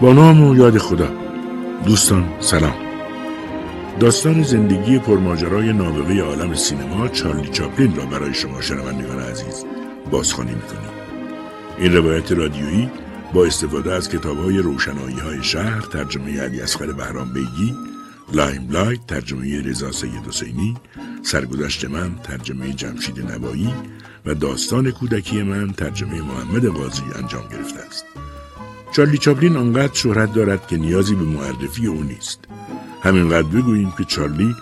با نام و یاد خدا. دوستان سلام. داستان زندگی پرماجرای نابغه عالم سینما چارلی چاپلین را برای شما شنوندگان عزیز بازخوانی می‌کنیم. این روایت رادیویی با استفاده از کتاب های روشنایی های شهر ترجمه علی اصغر بهرام بیگی لایم لایت ترجمه رضا سید حسینی سرگذشت من ترجمه جمشید نوایی و داستان کودکی من ترجمه محمد قاضی انجام گرفته است. چارلی چاپلین آنقدر شهرت دارد که نیازی به معرفی او نیست همینقدر بگوییم که چارلی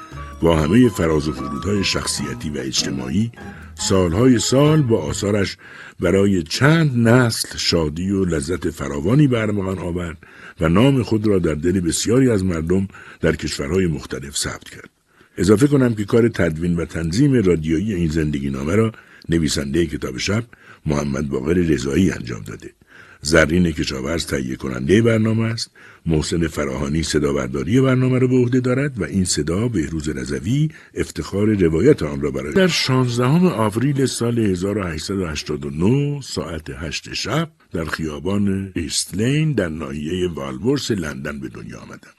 با همه فراز و فرودهای شخصیتی و اجتماعی سالهای سال با آثارش برای چند نسل شادی و لذت فراوانی برمغان آورد و نام خود را در دل بسیاری از مردم در کشورهای مختلف ثبت کرد. اضافه کنم که کار تدوین و تنظیم رادیویی این زندگی نامه را نویسنده کتاب شب محمد باقر رضایی انجام داده. زرین کشاورز تهیه کننده برنامه است. محسن فراهانی صدا برداری برنامه را به عهده دارد و این صدا بهروز رضوی افتخار روایت آن را برای در 16 آوریل سال 1889 ساعت 8 شب در خیابان ایستلین در ناحیه والورس لندن به دنیا آمدم.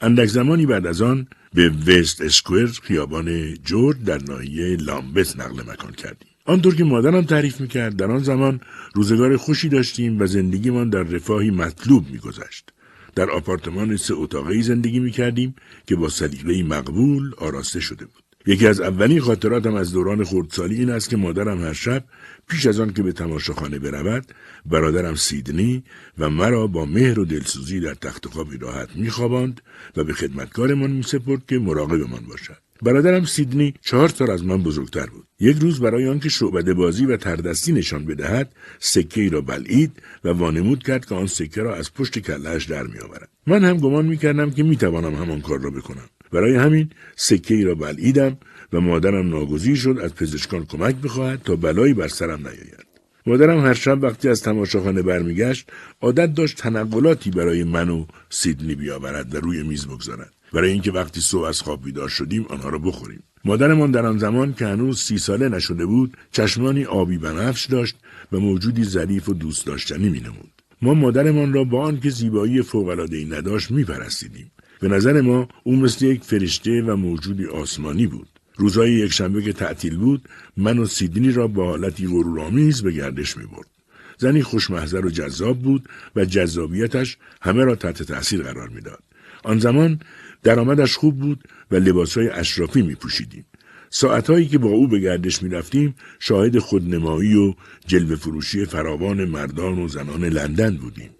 اندک زمانی بعد از آن به وست اسکوئر خیابان جورج در ناحیه لامبت نقل مکان کردیم. آنطور که مادرم تعریف می‌کرد در آن زمان روزگار خوشی داشتیم و زندگیمان در رفاهی مطلوب میگذشت. در آپارتمان سه اتاقی زندگی می‌کردیم که با سلیقه مقبول آراسته شده بود. یکی از اولین خاطراتم از دوران خردسالی این است که مادرم هر شب پیش از آن که به تماشاخانه برود برادرم سیدنی و مرا با مهر و دلسوزی در تخت خوابی راحت میخواباند و به خدمتکارمان میسپرد که مراقبمان باشد. برادرم سیدنی چهار سال از من بزرگتر بود. یک روز برای آنکه شعبده بازی و تردستی نشان بدهد سکه ای را بلعید و وانمود کرد که آن سکه را از پشت کلهاش در میآورد. من هم گمان می‌کردم که می‌توانم همان کار را بکنم. برای همین سکه ای را بلعیدم و مادرم ناگزیر شد از پزشکان کمک بخواهد تا بلایی بر سرم نیاید. مادرم هر شب وقتی از تماشاخانه برمیگشت عادت داشت تنقلاتی برای من و سیدنی بیاورد و روی میز بگذارد. برای اینکه وقتی صبح از خواب بیدار شدیم آنها را بخوریم. مادرمان در آن زمان که هنوز سی ساله نشده بود چشمانی آبی بنفش داشت و موجودی ظریف و دوست داشتنی مینمود. ما مادرمان را با آنکه زیبایی فوقالعادهای نداشت میپرستیدیم. به نظر ما او مثل یک فرشته و موجودی آسمانی بود. روزهای یکشنبه که تعطیل بود من و سیدنی را با حالتی غرورآمیز به گردش می‌برد. زنی خوشمحضر و جذاب بود و جذابیتش همه را تحت تأثیر قرار می‌داد. آن زمان درآمدش خوب بود و لباسهای اشرافی می پوشیدیم. ساعتهایی که با او به گردش می رفتیم شاهد خودنمایی و جلوه فروشی فراوان مردان و زنان لندن بودیم.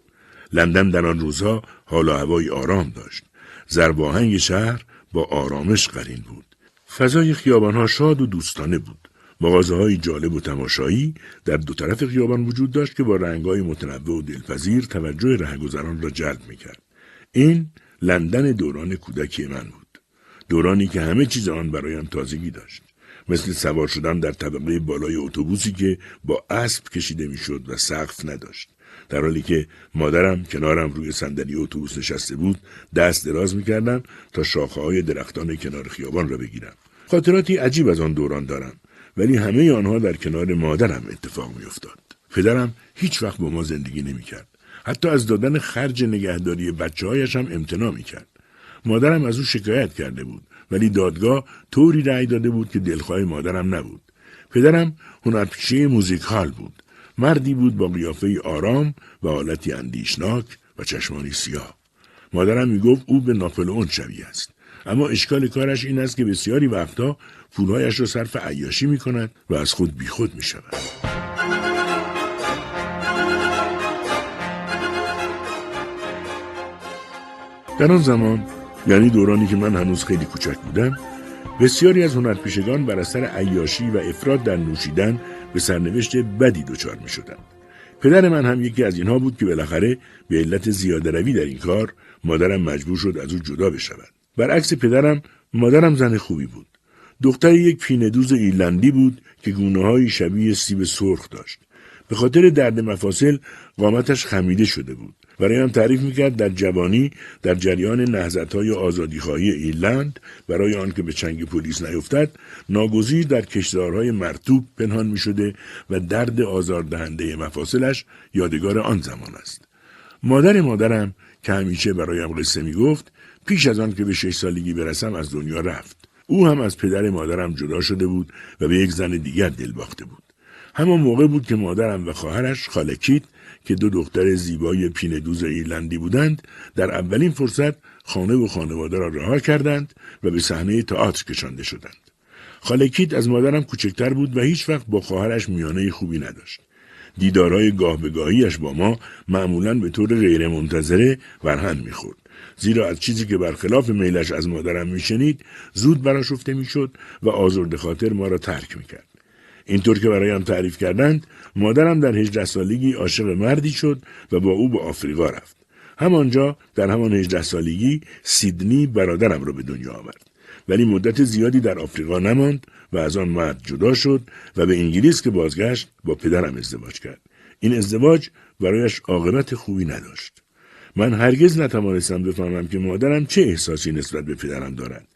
لندن در آن روزها حال و هوای آرام داشت. زرباهنگ شهر با آرامش قرین بود. فضای خیابانها شاد و دوستانه بود. مغازه های جالب و تماشایی در دو طرف خیابان وجود داشت که با رنگهای متنوع و دلپذیر توجه رهگذران را جلب می کرد. این لندن دوران کودکی من بود. دورانی که همه چیز آن برایم تازگی داشت. مثل سوار شدن در طبقه بالای اتوبوسی که با اسب کشیده می‌شد و سقف نداشت. در حالی که مادرم کنارم روی صندلی اتوبوس نشسته بود دست دراز می‌کردم تا شاخه های درختان کنار خیابان را بگیرم خاطراتی عجیب از آن دوران دارم ولی همه آنها در کنار مادرم اتفاق میافتاد پدرم هیچ وقت با ما زندگی نمی‌کرد حتی از دادن خرج نگهداری بچه هایش هم امتنا می کرد. مادرم از او شکایت کرده بود ولی دادگاه طوری رأی داده بود که دلخواه مادرم نبود. پدرم هنرپیشه موزیک حال بود. مردی بود با قیافه آرام و حالتی اندیشناک و چشمانی سیاه. مادرم می‌گفت او به ناپلئون شبیه است. اما اشکال کارش این است که بسیاری وقتها پولهایش را صرف عیاشی می کند و از خود بیخود می شود. در آن زمان یعنی دورانی که من هنوز خیلی کوچک بودم بسیاری از هنرپیشگان بر اثر عیاشی و افراد در نوشیدن به سرنوشت بدی دچار می شدن. پدر من هم یکی از اینها بود که بالاخره به علت زیاده روی در این کار مادرم مجبور شد از او جدا بشود. برعکس پدرم مادرم زن خوبی بود. دختر یک پیندوز ایرلندی بود که گونه شبیه سیب سرخ داشت. به خاطر درد مفاصل قامتش خمیده شده بود. برای هم تعریف می‌کرد در جوانی در جریان نهزت های آزادیخواهی ایرلند. برای آنکه به چنگ پلیس نیفتد ناگزیر در کشدارهای مرتوب پنهان می‌شده و درد آزاردهنده مفاصلش یادگار آن زمان است. مادر مادرم که همیشه برایم قصه می‌گفت پیش از آن که به شش سالگی برسم از دنیا رفت. او هم از پدر مادرم جدا شده بود و به یک زن دیگر دل باخته بود. همان موقع بود که مادرم و خواهرش خالکیت که دو دختر زیبای پیندوز ایرلندی بودند در اولین فرصت خانه و خانواده را رها کردند و به صحنه تئاتر کشانده شدند. خالکیت از مادرم کوچکتر بود و هیچ وقت با خواهرش میانه خوبی نداشت. دیدارهای گاه به گاهیش با ما معمولا به طور غیرمنتظره ورهن می‌خورد. زیرا از چیزی که برخلاف میلش از مادرم میشنید زود براشفته می‌شد و آزرد خاطر ما را ترک می‌کرد. اینطور که برایم تعریف کردند مادرم در هجده سالگی عاشق مردی شد و با او به آفریقا رفت. همانجا در همان هجده سالگی سیدنی برادرم را به دنیا آورد. ولی مدت زیادی در آفریقا نماند و از آن مرد جدا شد و به انگلیس که بازگشت با پدرم ازدواج کرد. این ازدواج برایش عاقبت خوبی نداشت. من هرگز نتوانستم بفهمم که مادرم چه احساسی نسبت به پدرم دارد.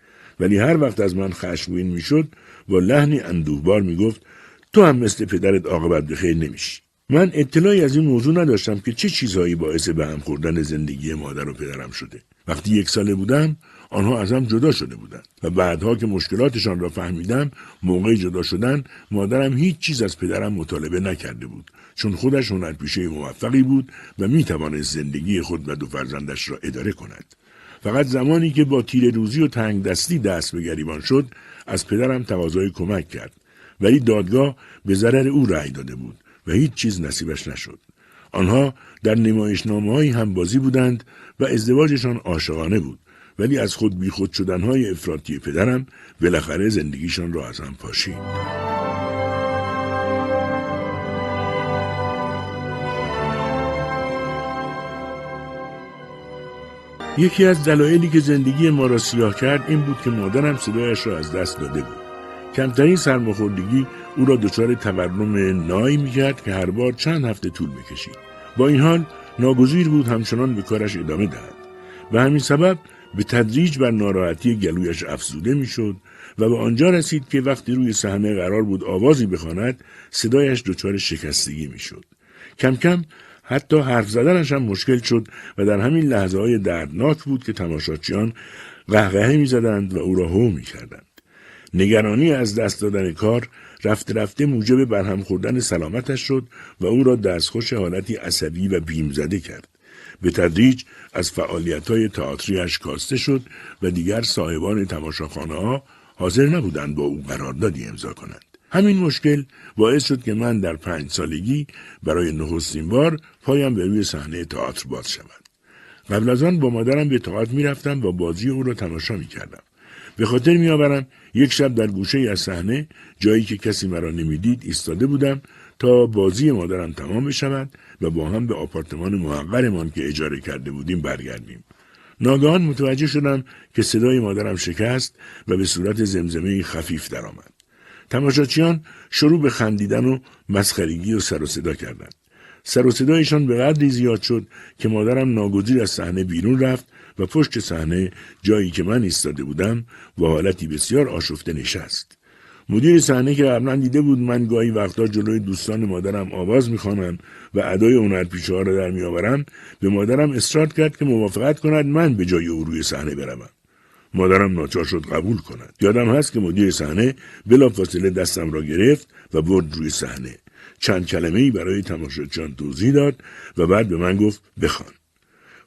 ولی هر وقت از من خشمگین می‌شد با لحنی اندوهبار می‌گفت تو هم مثل پدرت عاقبت خیر نمیشی. من اطلاعی از این موضوع نداشتم که چه چیزهایی باعث به هم خوردن زندگی مادر و پدرم شده. وقتی یک ساله بودم آنها ازم جدا شده بودند و بعدها که مشکلاتشان را فهمیدم موقع جدا شدن مادرم هیچ چیز از پدرم مطالبه نکرده بود. چون خودش هنرپیشه موفقی بود و می توانست زندگی خود و دو فرزندش را اداره کند. فقط زمانی که با تیر روزی و تنگ دستی دست به گریبان شد از پدرم تقاضای کمک کرد. ولی دادگاه به ضرر او رأی داده بود و هیچ چیز نصیبش نشد آنها در نمایشنامه هم بازی بودند و ازدواجشان عاشقانه بود ولی از خود بیخود شدنهای افراطی پدرم بالاخره زندگیشان را از هم پاشید. یکی از دلایلی که زندگی ما را سیاه کرد این بود که مادرم صدایش را از دست داده بود. کمترین سرماخوردگی او را دچار تورم نایی می‌کرد که هر بار چند هفته طول می‌کشید. با این حال ناگزیر بود همچنان به کارش ادامه دهد. به همین سبب به تدریج بر ناراحتی گلویش افزوده می‌شد و به آنجا رسید که وقتی روی صحنه قرار بود آوازی بخواند صدایش دچار شکستگی می‌شد کم کم حتی حرف زدنش هم مشکل شد و در همین لحظه های دردناک بود که تماشاچیان قهقهه می‌زدند و او را هو می‌کردند نگرانی از دست دادن کار رفته رفته موجب برهم خوردن سلامتش شد و او را دستخوش حالتی عصبی و بیم زده کرد به تدریج از فعالیت های تئاتریش کاسته شد و دیگر صاحبان تماشاخانه ها حاضر نبودند با او قراردادی امضا کنند. همین مشکل باعث شد که من در پنج سالگی برای نخستین بار پایم به روی صحنه تئاتر باز شود. قبل از آن با مادرم به تئاتر می‌رفتم و بازی او را تماشا می‌کردم. به خاطر میآورم یک شب در گوشه از صحنه جایی که کسی مرا نمی‌دید ایستاده بودم تا بازی مادرم تمام بشود و با هم به آپارتمان محقرمان که اجاره کرده بودیم برگردیم. ناگهان متوجه شدم که صدای مادرم شکست و به صورت زمزمه خفیف درآمد. تماشاچیان شروع به خندیدن و مسخرگی و سر و صدا کردند. سر و صدایشان به قدری زیاد شد که مادرم ناگزیر از صحنه بیرون رفت و پشت صحنه جایی که من ایستاده بودم با حالتی بسیار آشفته نشست. مدیر صحنه که قبلا دیده بود من گاهی وقتا جلوی دوستان مادرم آواز می‌خوانم و ادای هنرپیشه ها را در میآورم به مادرم اصرار کرد که موافقت کند من به جای او روی صحنه بروم. مادرم ناچار شد قبول کند. یادم هست که مدیر صحنه بلافاصله دستم را گرفت و برد روی صحنه. چند کلمه ای برای تماشاچیان توضیح داد و بعد به من گفت بخوان.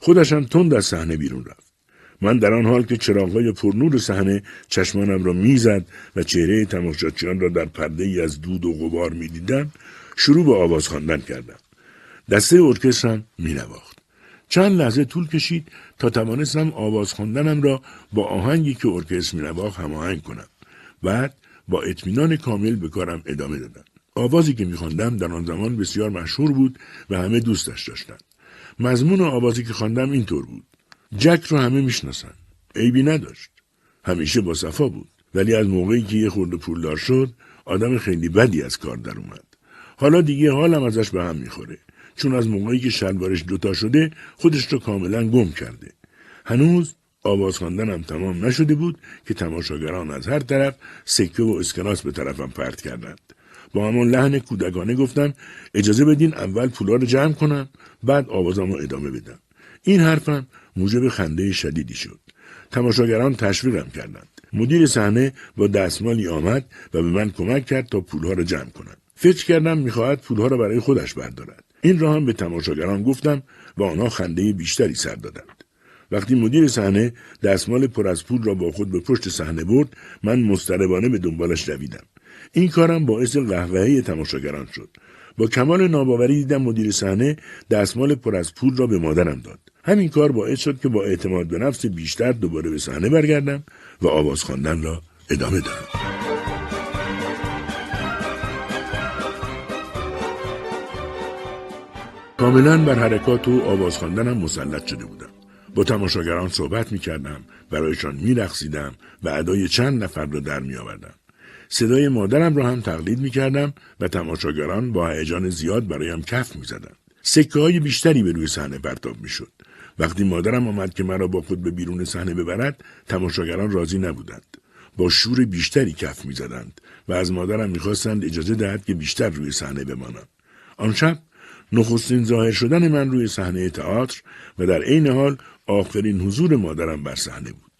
خودشم تند از صحنه بیرون رفت. من در آن حال که چراغهای پرنور صحنه چشمانم را می‌زد و چهره تماشاچیان را در پرده ای از دود و غبار می‌دیدم شروع به آواز خواندن کردم. دسته ارکسترم مینواخت. چند لحظه طول کشید تا توانستم آواز خواندنم را با آهنگی که ارکستر مینواخت هماهنگ کنم. بعد با اطمینان کامل به کارم ادامه دادم. آوازی که میخواندم در آن زمان بسیار مشهور بود و همه دوستش داشتند. مضمون آوازی که خواندم اینطور بود. جک رو همه می‌شناسن. عیبی نداشت. همیشه با صفا بود. ولی از موقعی که یه خورده پولدار شد آدم خیلی بدی از کار در اومد. حالا دیگه حالم ازش به هم می‌خوره. چون از موقعی که شلوارش دوتا شده خودش رو کاملا گم کرده. هنوز آواز خواندنم تمام نشده بود که تماشاگران از هر طرف سکه و اسکناس به طرفم پرت کردند. با همان لحن کودکانه گفتم اجازه بدین اول پولا رو جمع کنم بعد آوازم رو ادامه بدم این حرفم موجب خنده شدیدی شد. تماشاگران تشویقم کردند. مدیر صحنه با دستمالی آمد و به من کمک کرد تا پولها را جمع کنم فکر کردم می‌خواهد پولها را برای خودش بردارد. این را هم به تماشاگران گفتم و آنها خنده بیشتری سر دادند. وقتی مدیر صحنه دستمال پر از پول را با خود به پشت صحنه برد من مضطربانه به دنبالش دویدم. این کارم باعث قهقهه تماشاگران شد. با کمال ناباوری دیدم مدیر صحنه دستمال پر از پول را به مادرم داد. همین کار باعث شد که با اعتماد به نفس بیشتر دوباره به صحنه برگردم و آواز خواندن را ادامه دهم. کاملا بر حرکات و آواز خواندنم مسلط شده بودم. با تماشاگران صحبت می کردم برایشان می و ادای چند نفر را در می آوردم. صدای مادرم را هم تقلید می کردم و تماشاگران با هیجان زیاد برایم کف می زدن. سکه های بیشتری به روی صحنه پرتاب می شد. وقتی مادرم آمد که مرا با خود به بیرون صحنه ببرد تماشاگران راضی نبودند با شور بیشتری کف می‌زدند و از مادرم می‌خواستند اجازه دهد که بیشتر روی صحنه بمانم آن شب نخستین ظاهر شدن من روی صحنه تئاتر و در عین حال آخرین حضور مادرم بر صحنه بود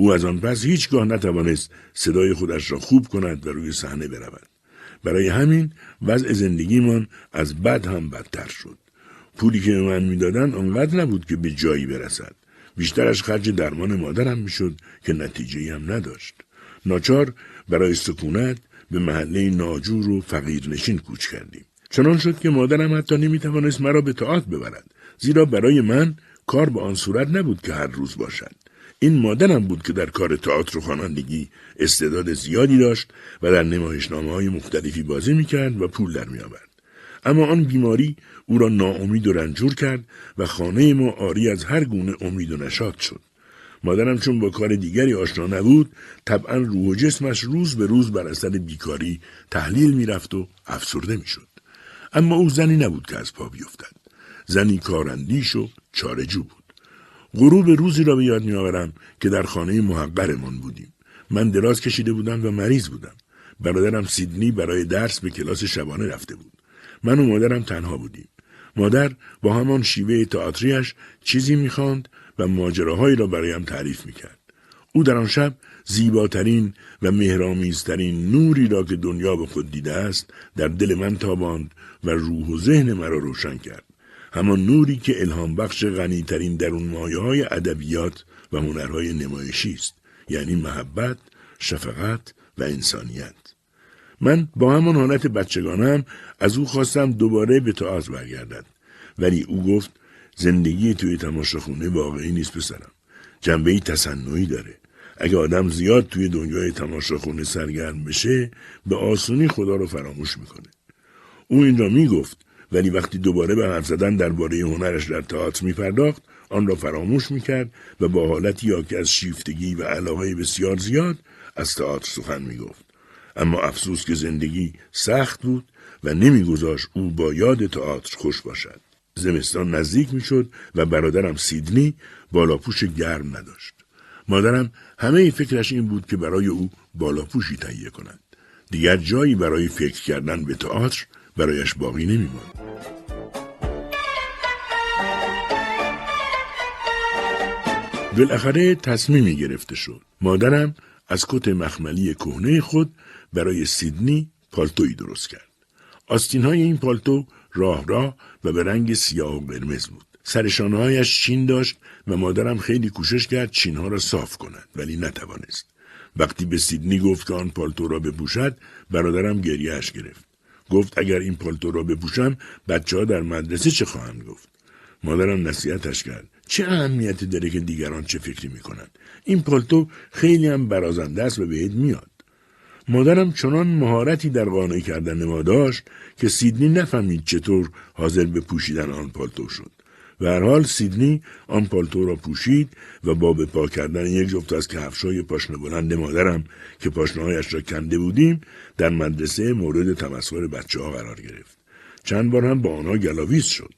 او از آن پس هیچگاه نتوانست صدای خودش را خوب کند و روی صحنه برود. برای همین وضع زندگیمان از بد هم بدتر شد. پولی که به من می‌دادند آنقدر نبود که به جایی برسد. بیشترش خرج درمان مادرم می‌شد که نتیجه هم نداشت. ناچار برای سکونت به محله ناجور و فقیرنشین کوچ کردیم. چنان شد که مادرم حتی نمی‌توانست مرا به تئاتر ببرد. زیرا برای من کار به آن صورت نبود که هر روز باشد. این مادرم بود که در کار تئاتر و خوانندگی استعداد زیادی داشت و در نمایشنامه های مختلفی بازی می‌کرد و پول در میآورد. اما آن بیماری او را ناامید و رنجور کرد و خانه ما آری از هر گونه امید و نشاط شد. مادرم چون با کار دیگری آشنا نبود طبعا روح و جسمش روز به روز بر اثر بیکاری تحلیل می‌رفت و افسرده می‌شد. اما او زنی نبود که از پا بیفتد. زنی کارندیش و چارجو بود. غروب روزی را به یاد میآورم که در خانه محقرمان بودیم. من دراز کشیده بودم و مریض بودم. برادرم سیدنی برای درس به کلاس شبانه رفته بود. من و مادرم تنها بودیم. مادر با همان شیوه تئاتریش چیزی می‌خواند و ماجراهایی را برایم تعریف می‌کرد. او در آن شب زیباترین و مهرامیزترین نوری را که دنیا به خود دیده است در دل من تاباند و روح و ذهن مرا روشن کرد. همان نوری که الهام بخش غنیترین درون مایه های ادبیات و هنرهای نمایشی است یعنی محبت شفقت و انسانیت. من با همان حالت بچگانم از او خواستم دوباره به تئاتر برگردد ولی او گفت زندگی توی تماشاخونه واقعی نیست پسرم. جنبه تصنعی داره. اگه آدم زیاد توی دنیای تماشاخونه سرگرم بشه به آسونی خدا رو فراموش می‌کنه. او این را می‌گفت ولی وقتی دوباره به حرف زدن درباره هنرش در تئاتر میپرداخت آن را فراموش می‌کرد و با حالتی یا که از شیفتگی و علاقه بسیار زیاد از تئاتر سخن می‌گفت. اما افسوس که زندگی سخت بود و نمیگذاشت او با یاد تئاتر خوش باشد. زمستان نزدیک می‌شد و برادرم سیدنی بالاپوش گرم نداشت. مادرم همه فکرش این بود که برای او بالاپوشی تهیه کند. دیگر جایی برای فکر کردن به تئاتر برایش باقی نمیماند بالاخره تصمیمی گرفته شد مادرم از کت مخملی کهنه خود برای سیدنی پالتویی درست کرد. آستین های این پالتو راه راه و به رنگ سیاه و قرمز بود. سرشانهایش چین داشت و مادرم خیلی کوشش کرد چینها را صاف کند ولی نتوانست. وقتی به سیدنی گفت که آن پالتو را بپوشد برادرم گریهش گرفت. گفت اگر این پالتو را بپوشم بچه ها در مدرسه چه خواهند گفت. مادرم نصیحتش کرد. چه اهمیتی داره که دیگران چه فکری می‌کنند این پالتو خیلی هم برازنده است و بهت میاد مادرم چنان مهارتی در قانع کردن ما داشت که سیدنی نفهمید چطور حاضر به پوشیدن آن پالتو شد و هر حال سیدنی آن پالتو را پوشید و با به پا کردن یک جفت از کفشای پاشنه بلند مادرم که پاشنهایش را کنده بودیم در مدرسه مورد تمسخر بچه ها قرار گرفت. چند بار هم با آنها گلاویز شد.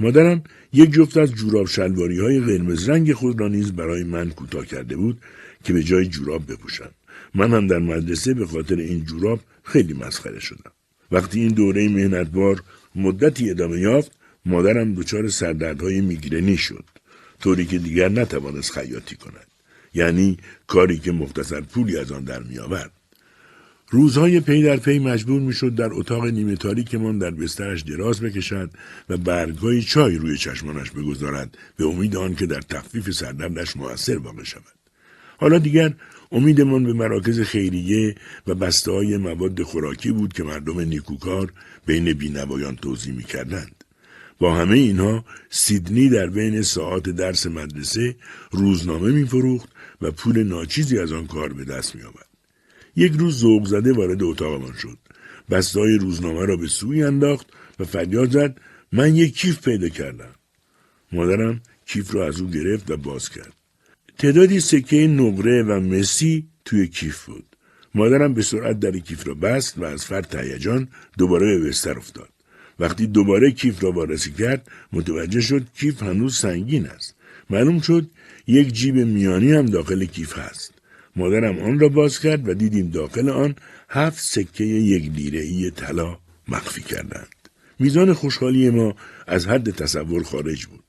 مادرم یک جفت از جوراب شلواری های قرمز رنگ خود را نیز برای من کوتاه کرده بود که به جای جوراب بپوشم. من هم در مدرسه به خاطر این جوراب خیلی مسخره شدم. وقتی این دوره مهنتبار مدتی ادامه یافت مادرم دچار سردردهای میگرنی شد طوری که دیگر نتوانست خیاطی کند. یعنی کاری که مختصر پولی از آن در میآورد. روزهای پی در پی مجبور می‌شد در اتاق نیمه تاریکمان در بسترش دراز بکشد و برگهای چای روی چشمانش بگذارد به امید آن که در تخفیف سردردش موثر واقع شود. حالا دیگر امیدمان به مراکز خیریه و بسته های مواد خوراکی بود که مردم نیکوکار بین بینوایان توضیح می کردند. با همه اینها سیدنی در بین ساعات درس مدرسه روزنامه می فروخت و پول ناچیزی از آن کار به دست می آورد. یک روز ذوق زده وارد اتاقمان شد. بستای روزنامه را به سوی انداخت و فریاد زد من یک کیف پیدا کردم. مادرم کیف را از او گرفت و باز کرد. تعدادی سکه نقره و مسی توی کیف بود. مادرم به سرعت در کیف را بست و از فرد هیجان دوباره به بستر افتاد. وقتی دوباره کیف را وارسی کرد متوجه شد کیف هنوز سنگین است. معلوم شد یک جیب میانی هم داخل کیف هست. مادرم آن را باز کرد و دیدیم داخل آن هفت سکه یک لیره ای طلا مخفی کردند. میزان خوشحالی ما از حد تصور خارج بود.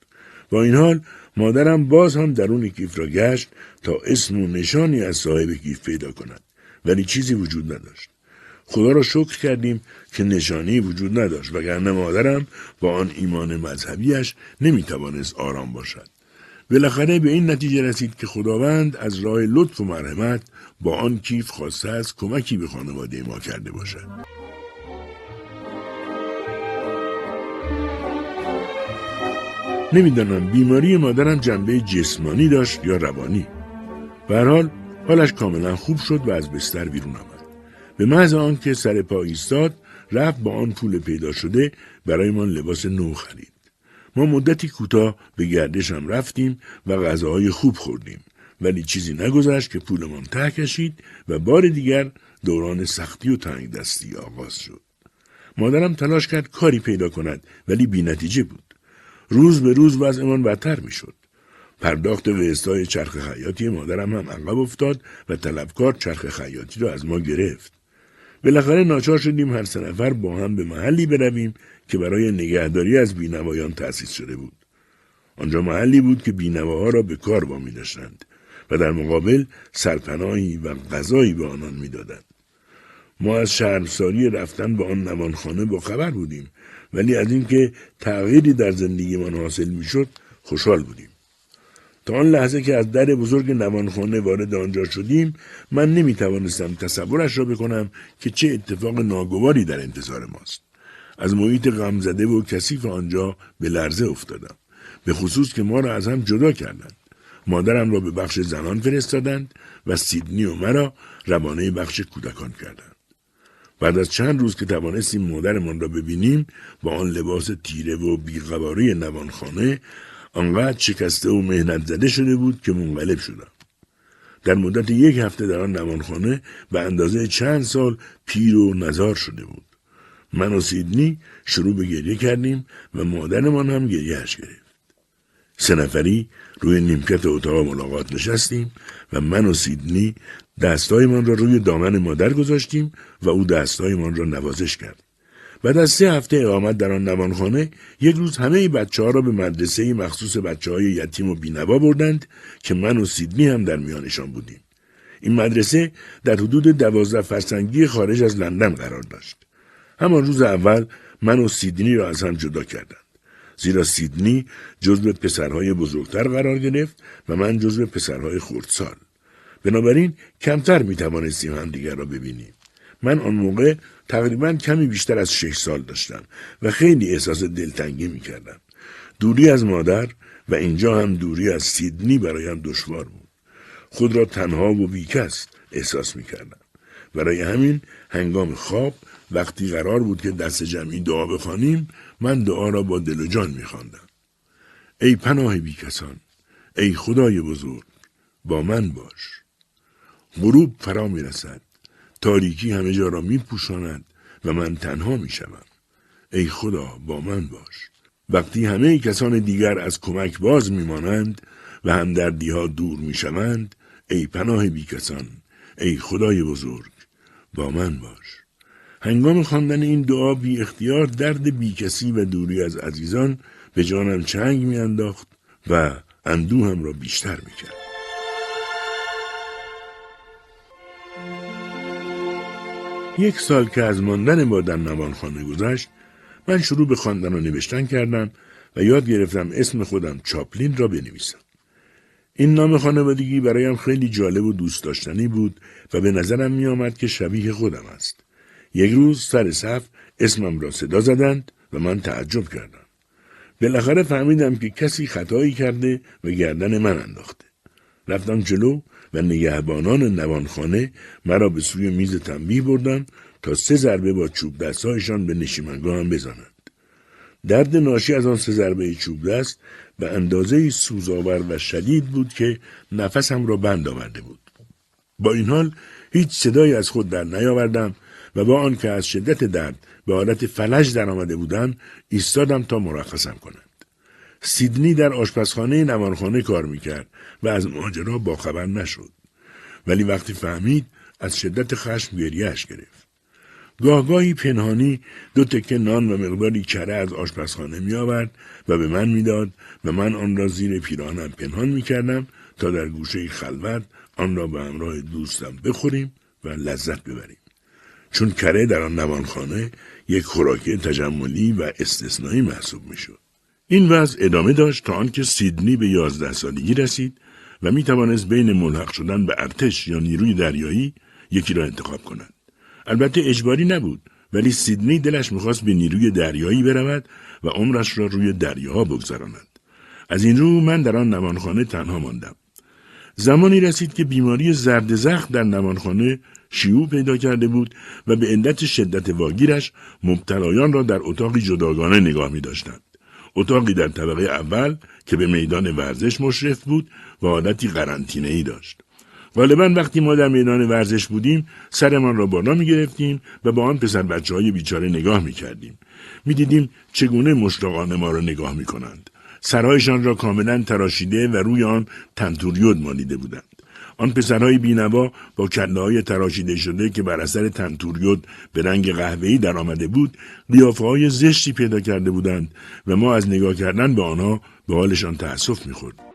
با این حال مادرم باز هم درون کیف را گشت تا اسم و نشانی از صاحب کیف پیدا کند ولی چیزی وجود نداشت خدا را شکر کردیم که نشانی وجود نداشت وگرنه مادرم با آن ایمان مذهبیش نمی‌توانست آرام باشد. بالاخره به این نتیجه رسید که خداوند از راه لطف و مرحمت با آن کیف خواسته است کمکی به خانواده ما کرده باشد. نمی‌دانم بیماری مادرم جنبه جسمانی داشت یا روانی. به حال حالش کاملا خوب شد و از بستر بیرون آمد. به محض آنکه سر پا ایستاد رفت با آن پول پیدا شده برایمان لباس نو خرید. ما مدتی کوتاه به گردش هم رفتیم و غذاهای خوب خوردیم. ولی چیزی نگذشت که پولمان ته کشید و بار دیگر دوران سختی و تنگ دستی آغاز شد. مادرم تلاش کرد کاری پیدا کند ولی بینتیجه بود. روز به روز وضعمان بدتر می‌شد. پرداخت وستای چرخ خیاطی مادرم هم عقب افتاد و طلبکار چرخ خیاطی را از ما گرفت. بالاخره ناچار شدیم هر سه نفر با هم به محلی برویم که برای نگهداری از بینوایان تأسیس شده بود. آنجا محلی بود که بینواها را به کار وامی داشتند و در مقابل سرپناهی و غذایی به آنان می‌دادند. ما از شرمساری رفتن به آن نوانخانه با خبر بودیم ولی از اینکه تغییری در زندگیمان حاصل می‌شد خوشحال بودیم. تا آن لحظه که از در بزرگ نوانخانه وارد آنجا شدیم من نمی توانستم تصورش را بکنم که چه اتفاق ناگواری در انتظار ماست. از محیط غمزده و کثیف آنجا به لرزه افتادم به خصوص که ما را از هم جدا کردند. مادرم را به بخش زنان فرستادند و سیدنی و مرا روانه بخش کودکان کردند. بعد از چند روز که توانستیم مادرمان را ببینیم با آن لباس تیره و بیقواری نوانخانه آنقدر شکسته و مهنت زده شده بود که منقلب شدم. در مدت یک هفته در آن نوانخانه به اندازه چند سال پیر و نزار شده بود. من و سیدنی شروع به گریه کردیم و مادرمان هم گریهش گرفت. سه نفری روی نیمکت اتاق ملاقات نشستیم و من و سیدنی دستایمان را روی دامن مادر گذاشتیم و او دستایمان را نوازش کرد. بعد از سه هفته اقامت در آن نوانخانه یک روز همه بچه ها را به مدرسه مخصوص بچه های یتیم و بینوا بردند که من و سیدنی هم در میانشان بودیم. این مدرسه در حدود دوازده فرسنگی خارج از لندن قرار داشت. همان روز اول من و سیدنی را از هم جدا کردند. زیرا سیدنی جزو پسرهای بزرگتر قرار گرفت و من جزو پسرهای خردسال. بنابراین کمتر می توانستیم همدیگر را ببینیم. من آن موقع تقریبا کمی بیشتر از شش سال داشتم و خیلی احساس دلتنگی می کردم. دوری از مادر و اینجا هم دوری از سیدنی برایم دشوار بود. خود را تنها و بیکس احساس می کردم. برای همین هنگام خواب وقتی قرار بود که دست جمعی دعا بخوانیم من دعا را با دل و جان می خواندم. ای پناه بیکسان ای خدای بزرگ با من باش غروب فرا می رسد. تاریکی همه جا را می پوشاند و من تنها می شوم. ای خدا با من باش. وقتی همه کسان دیگر از کمک باز می مانند و همدردی ها دور می شوند ای پناه بی کسان ای خدای بزرگ با من باش. هنگام خواندن این دعا بی اختیار درد بی کسی و دوری از عزیزان به جانم چنگ میانداخت و اندوهم را بیشتر می‌کرد. یک سال که از ماندن با در نوانخانه گذشت من شروع به خواندن و نوشتن کردم و یاد گرفتم اسم خودم چاپلین را بنویسم. این نام خانوادگی برایم خیلی جالب و دوست داشتنی بود و به نظرم می آمد که شبیه خودم است. یک روز سر صف اسمم را صدا زدند و من تعجب کردم. بالاخره فهمیدم که کسی خطایی کرده و گردن من انداخته. رفتم جلو و نگهبانان نوانخانه مرا به سوی میز تنبیه بردن تا سه ضربه با چوب دستهایشان به نشیمنگاهم بزنند. درد ناشی از آن سه ضربه چوب دست به اندازه سوزآور و شدید بود که نفسم را بند آورده بود. با این حال هیچ صدایی از خود در نیاوردم و با آنکه از شدت درد به حالت فلج در آمده بودم ایستادم تا مرخصم کنند. سیدنی در آشپزخانه نوانخانه کار می‌کرد و از ماجرا باخبر نشد. ولی وقتی فهمید از شدت خشم گریهش گرفت. گاهگاهی پنهانی دو تکه نان و مقداری کره از آشپزخانه می آورد و به من می‌داد و من آن را زیر پیرانم پنهان می کردم تا در گوشه خلوت آن را به همراه دوستم بخوریم و لذت ببریم. چون کره در آن نوانخانه یک خوراکی تجملی و استثنایی محسوب می شد. این وضع ادامه داشت تا آنکه سیدنی به یازده سالگی رسید و می توانست بین ملحق شدن به ارتش یا نیروی دریایی یکی را انتخاب کند. البته اجباری نبود ولی سیدنی دلش می‌خواست به نیروی دریایی برود و عمرش را روی دریاها بگذراند. از این رو من در آن نمانخانه تنها ماندم. زمانی رسید که بیماری زرد زخم در نمانخانه شیوع پیدا کرده بود و به علت شدت واگیرش مبتلایان را در اتاقی جداگانه نگاه می داشتند. اتاقی در طبقه اول که به میدان ورزش مشرف بود و حالتی قرنطینه ای داشت. غالبا وقتی ما در میدان ورزش بودیم سرمان را بالا می گرفتیم و با آن پسر بچه های بیچاره نگاه می کردیم. می دیدیم چگونه مشتاقانه ما را نگاه می کنند. سرهایشان را کاملا تراشیده و روی آن تنتوریود مالیده بودند. آن پسرهای بینوا با کله های تراشیده شده که بر اثر تنتوریود به رنگ قهوه‌ای در آمده بود قیافه های زشتی پیدا کرده بودند و ما از نگاه کردن به آنها به حالشان تأسف می‌خورد.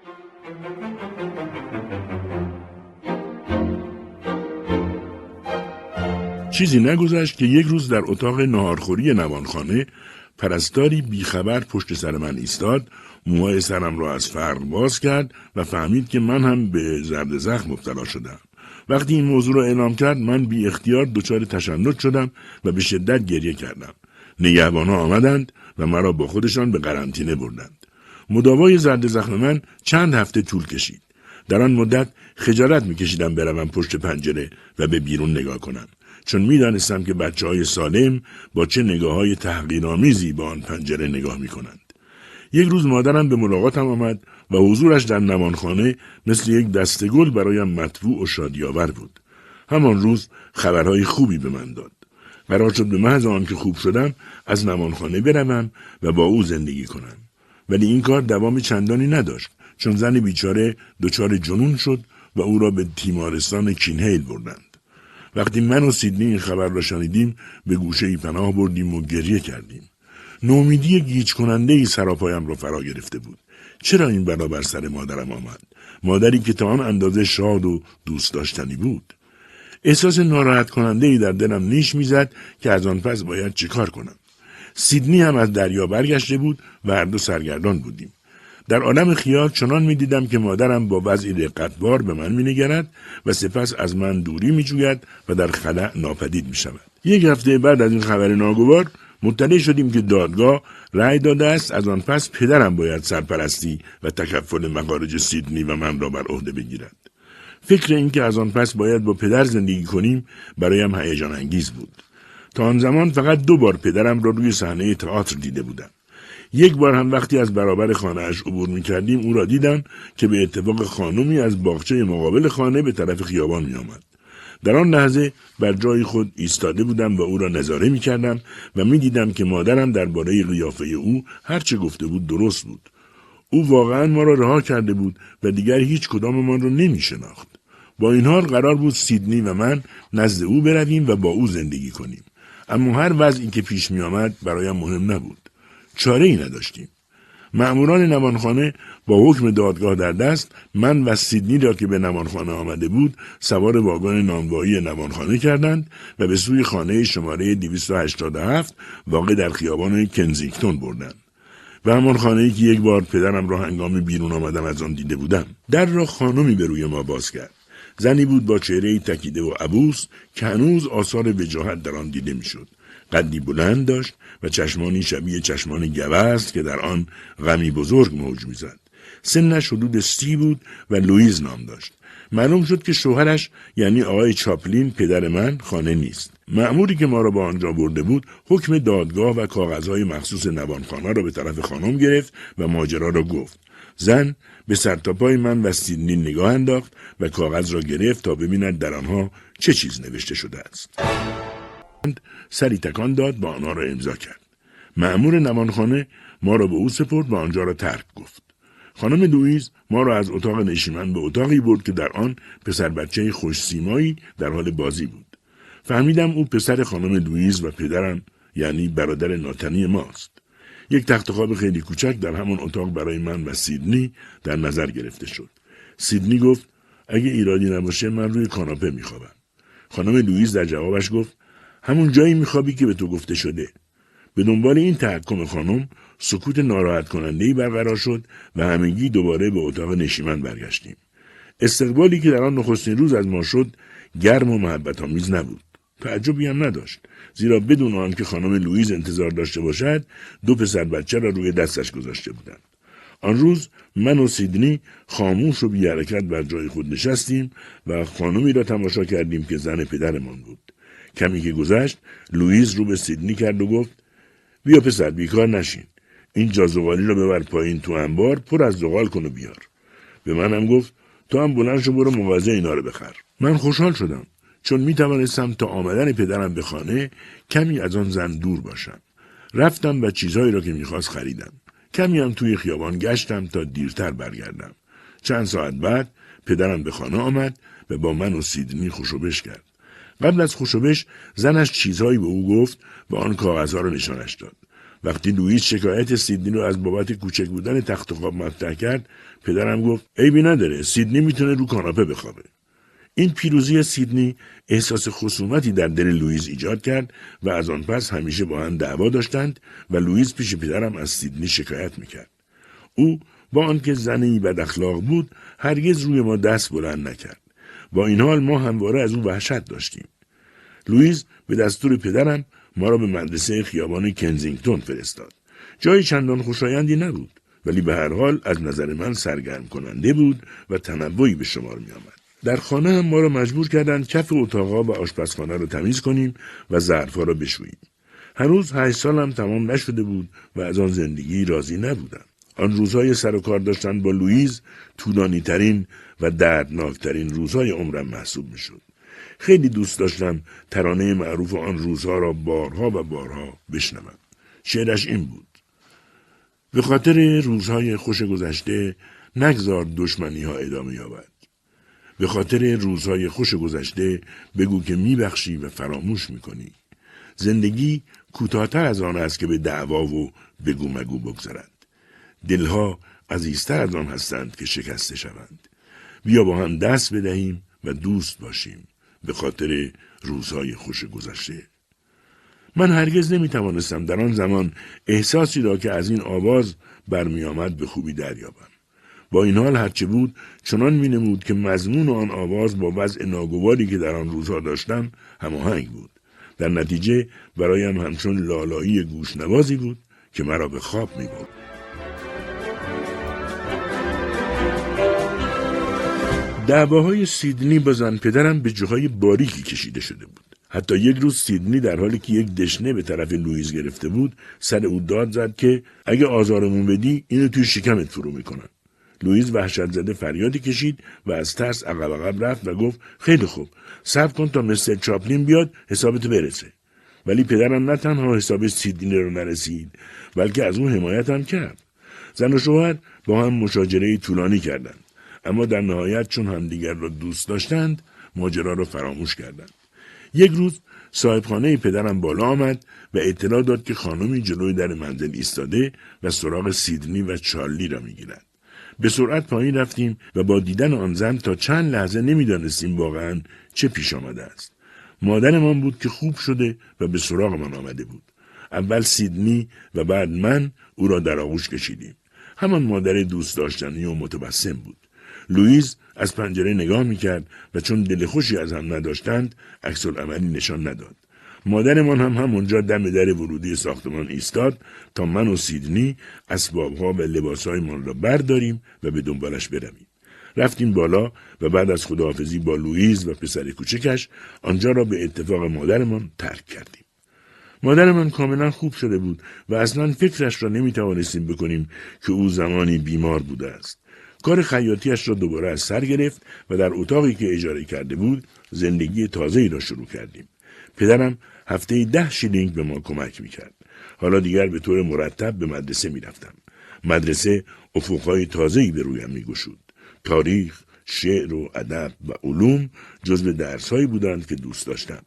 چیزی نگذشت که یک روز در اتاق نهارخوری نوانخانه پرستاری بیخبر پشت سر من ایستاد موهای سرم را از فرق باز کرد و فهمید که من هم به زرد زخم مبتلا شدم. وقتی این موضوع را اعلام کرد من بی اختیار دچار تشنج شدم و به شدت گریه کردم. نگهبانها آمدند و مرا با خودشان به قرنطینه بردند. مداوای زرد زخم من چند هفته طول کشید. در آن مدت خجالت میکشیدم بروم پشت پنجره و به بیرون نگاه کنم. چون می‌دانستم که بچه های سالم با چه نگاه های تحقیرآمیزی به آن پنجره نگاه می کنند. یک روز مادرم به ملاقاتم آمد و حضورش در نمانخانه مثل یک دسته گل برایم مطبوع و شادیاور بود. همان روز خبرهای خوبی به من داد. قرار شد به محض آنکه خوب شدم از نمانخانه بروم و با او زندگی کنم. ولی این کار دوام چندانی نداشت چون زن بیچاره دچار جنون شد و او را به تیمارستان کینهیل بردند. وقتی من و سیدنی این خبر را شنیدیم به گوشه ای پناه بردیم و گریه کردیم. نومیدی گیج کننده ای سراپایم را فرا گرفته بود. چرا این بلا بر سر مادرم آمد؟ مادری که تا آن اندازه شاد و دوست داشتنی بود. احساس ناراحت کننده ای در دلم نیش می‌زد که از آن پس باید چیکار کنم. سیدنی هم از دریا برگشته بود و هر دو سرگردان بودیم. در عالم خیال چنان می دیدم که مادرم با وضعی دقتبار به من می نگرد و سپس از من دوری می جوید و در خلع ناپدید می شود. یک هفته بعد از این خبر ناگوار مطلع شدیم که دادگاه رأی داده است از آن پس پدرم باید سرپرستی و تکفل مخارج سیدنی و من را بر عهده بگیرد. فکر اینکه از آن پس باید با پدر زندگی کنیم برایم هیجان انگیز بود. تا آن زمان فقط دو بار پدرم را روی صحنه تئاتر دیده بودم. یک بار هم وقتی از برابر خانهاش عبور می کردیم او را دیدم که به اتفاق خانمی از باغچه مقابل خانه به طرف خیابان می آمد. در آن لحظه بر جای خود ایستاده بودم و او را نظاره می کردم و می دیدم که مادرم درباره قیافه او هرچه گفته بود درست بود. او واقعا ما را رها کرده بود و دیگر هیچ کداممان را نمی شناخت. با این حال قرار بود سیدنی و من نزد او برویم و با او زندگی کنیم. اما هر وضعی که پیش می آمد برایم مهم نبود چاره ای نداشتیم. مأموران نمانخانه با حکم دادگاه در دست من و سیدنی را که به نمانخانه آمده بود سوار واگن نانوایی نمانخانه کردند و به سوی خانه شماره 287 واقع در خیابان کنزینگتون بردند. و همان خانه ای که یک بار پدرم را هنگام بیرون آمدم از آن دیده بودم در را خانمی به روی ما باز کرد. زنی بود با چهره تکیده و عبوس که هنوز آثار وجاهت در آن دیده می‌شد. قدی بلند داشت و چشمانی شبیه چشمان گوست که در آن غمی بزرگ موج می‌زد. سنش حدود سی بود و لویز نام داشت. معلوم شد که شوهرش یعنی آقای چاپلین پدر من خانه نیست. معموری که ما را به آنجا برده بود حکم دادگاه و کاغذهای مخصوص نوانخانه را به طرف خانم گرفت و ماجرا را گفت. زن به سرتاپای من و سیدنی نگاه انداخت و کاغذ را گرفت تا ببیند در آنها چه چیز نوشته شده است. سری تکان داد و آنها را امضا کرد. معمور نمانخانه ما را به او سپرد و آنجا را ترک گفت. خانم لوئیز ما را از اتاق نشیمن به اتاقی برد که در آن پسر بچه خوش سیمایی در حال بازی بود. فهمیدم او پسر خانم لوئیز و پدرم یعنی برادر ناتنی ماست. یک تخت خواب خیلی کوچک در همان اتاق برای من و سیدنی در نظر گرفته شد. سیدنی گفت اگه ایرادی نباشه من روی کاناپه میخوابم. خانم لوئیز در جوابش گفت همون جایی میخوابی که به تو گفته شده. به دنبال این تحکم خانم سکوت ناراحت کننده برقرار شد و همگی دوباره به اتاق نشیمن برگشتیم. استقبالی که در آن نخستین روز از ما شد گرم و محبت آمیز نبود. تعجبی هم نداشت. زیرا بدون آنکه خانم لوئیز انتظار داشته باشد دو پسر بچه را روی دستش گذاشته بودند. آن روز من و سیدنی خاموش و بی حرکت بر جای خود نشستیم و خانمی را تماشا کردیم که زن پدرمان بود. کمی که گذشت لوئیز رو به سیدنی کرد و گفت بیا پسر بیکار نشین این جازغالی را ببر پایین تو انبار پر از زغال کن و بیار به منم گفت تو هم بلند شو برو موازه اینا رو بخر من خوشحال شدم چون می توانستم تا آمدن پدرم به خانه کمی از آن زن دور باشم. رفتم و چیزهایی را که می‌خواست خریدم. کمی هم توی خیابان گشتم تا دیرتر برگردم. چند ساعت بعد پدرم به خانه آمد و با من و سیدنی خوشوبش کرد. قبل از خوشوبش زنش چیزهایی به او گفت و آن کاغذها را نشانش داد. وقتی لوئیس شکایت سیدنی رو از بابت کوچک بودن تخت خواب مطرح کرد پدرم گفت عیبی نداره سیدنی می‌تونه رو کاناپه بخوابه این پیروزی سیدنی احساس خصومتی در دل لوئیز ایجاد کرد و از آن پس همیشه با هم دعوا داشتند و لوئیز پیش پدرم از سیدنی شکایت می‌کرد. او با آنکه زنی بد اخلاق بود هرگز روی ما دست بلند نکرد. با این حال ما همواره از او وحشت داشتیم. لوئیز به دستور پدرم ما را به مدرسه خیابان کنزینگتون فرستاد. جای چندان خوشایندی نبود ولی به هر حال از نظر من سرگرم کننده بود و تنوعی به شمار می آمد. در خانه هم ما را مجبور کردند کف اتاقا و آشپزخانه را تمیز کنیم و ظرفها را بشوییم هنوز هشت سالم تمام نشده بود و از آن زندگی راضی نبودم آن روزهای سر و کار داشتن با لوئیز طولانی ترین و دردناکترین روزهای عمرم محسوب می شد. خیلی دوست داشتم ترانه معروف آن روزها را بارها و بارها بشنوم. شعرش این بود. به خاطر روزهای خوش گذشته نگذار دشمنی ها ادامه یابد. به خاطر روزهای خوش گذشته بگو که میبخشی و فراموش می‌کنی. زندگی کوتاهتر از آن است که به دعوا و بگو مگو بگذرد. دلها عزیزتر از آن هستند که شکسته شوند. بیا با هم دست بدهیم و دوست باشیم به خاطر روزهای خوش گذشته. من هرگز نمی توانستم در آن زمان احساسی را که از این آواز برمی آمد به خوبی دریابم. با این حال هرچه بود چنان مینمود که مضمون آن آواز با وضع ناگواری که در آن روزها داشتم هماهنگ بود در نتیجه برایم همچون لالایی گوشنوازی بود که مرا به خواب می بود. دعواهای سیدنی با زن پدرم به جاهای باریکی کشیده شده بود. حتی یک روز سیدنی در حالی که یک دشنه به طرف لوئیز گرفته بود سر او داد زد که اگه آزارمون بدی اینو توی شکمت فرو می‌کنن. لوئیز وحشت زده فریادی کشید و از ترس عقب عقب رفت و گفت خیلی خوب صبر کن تا مستر چاپلین بیاد حسابت برسه. ولی پدرم نه تنها حساب سیدنی رو نرسید بلکه از اون حمایت هم کرد. زن و شوهر با هم مشاجره طولانی کردند. اما در نهایت چون همدیگر را دوست داشتند ماجرا را فراموش کردند. یک روز صاحبخانه پدرم بالا آمد و اطلاع داد که خانمی جلوی در منزل ایستاده و سراغ سیدنی و چارلی را می‌گیرد. به سرعت پایین رفتیم و با دیدن آن زن تا چند لحظه نمی‌دانستیم واقعا چه پیش آمده است. مادرمان بود که خوب شده و به سراغمان آمده بود. اول سیدنی و بعد من او را در آغوش کشیدیم. همان مادر دوست داشتنی و متبسم بود. لوئیز از پنجره نگاه می‌کرد و چون دل خوشی از هم نداشتند عکس عملی نشان نداد. مادرمان هم همونجا دم در ورودی ساختمان ایستاد تا من و سیدنی اسبابها و لباسهایمان را برداریم و به دنبالش برویم. رفتیم بالا و بعد از خداحافظی با لوئیز و پسر کوچکش آنجا را به اتفاق مادرمان ترک کردیم. مادرمان کاملا خوب شده بود و اصلا فکرش را نمی توانستیم بکنیم که او زمانی بیمار بوده است. کار خیاطیش را دوباره از سر گرفت و در اتاقی که اجاره کرده بود زندگی تازه را شروع کردیم. پدرم هفته ده شیلینگ به ما کمک می کرد. حالا دیگر به طور مرتب به مدرسه می رفتم. مدرسه افقهای تازه‌ای به رویم می گشود. تاریخ، شعر و ادب و علوم جزو درسهایی بودند که دوست داشتم.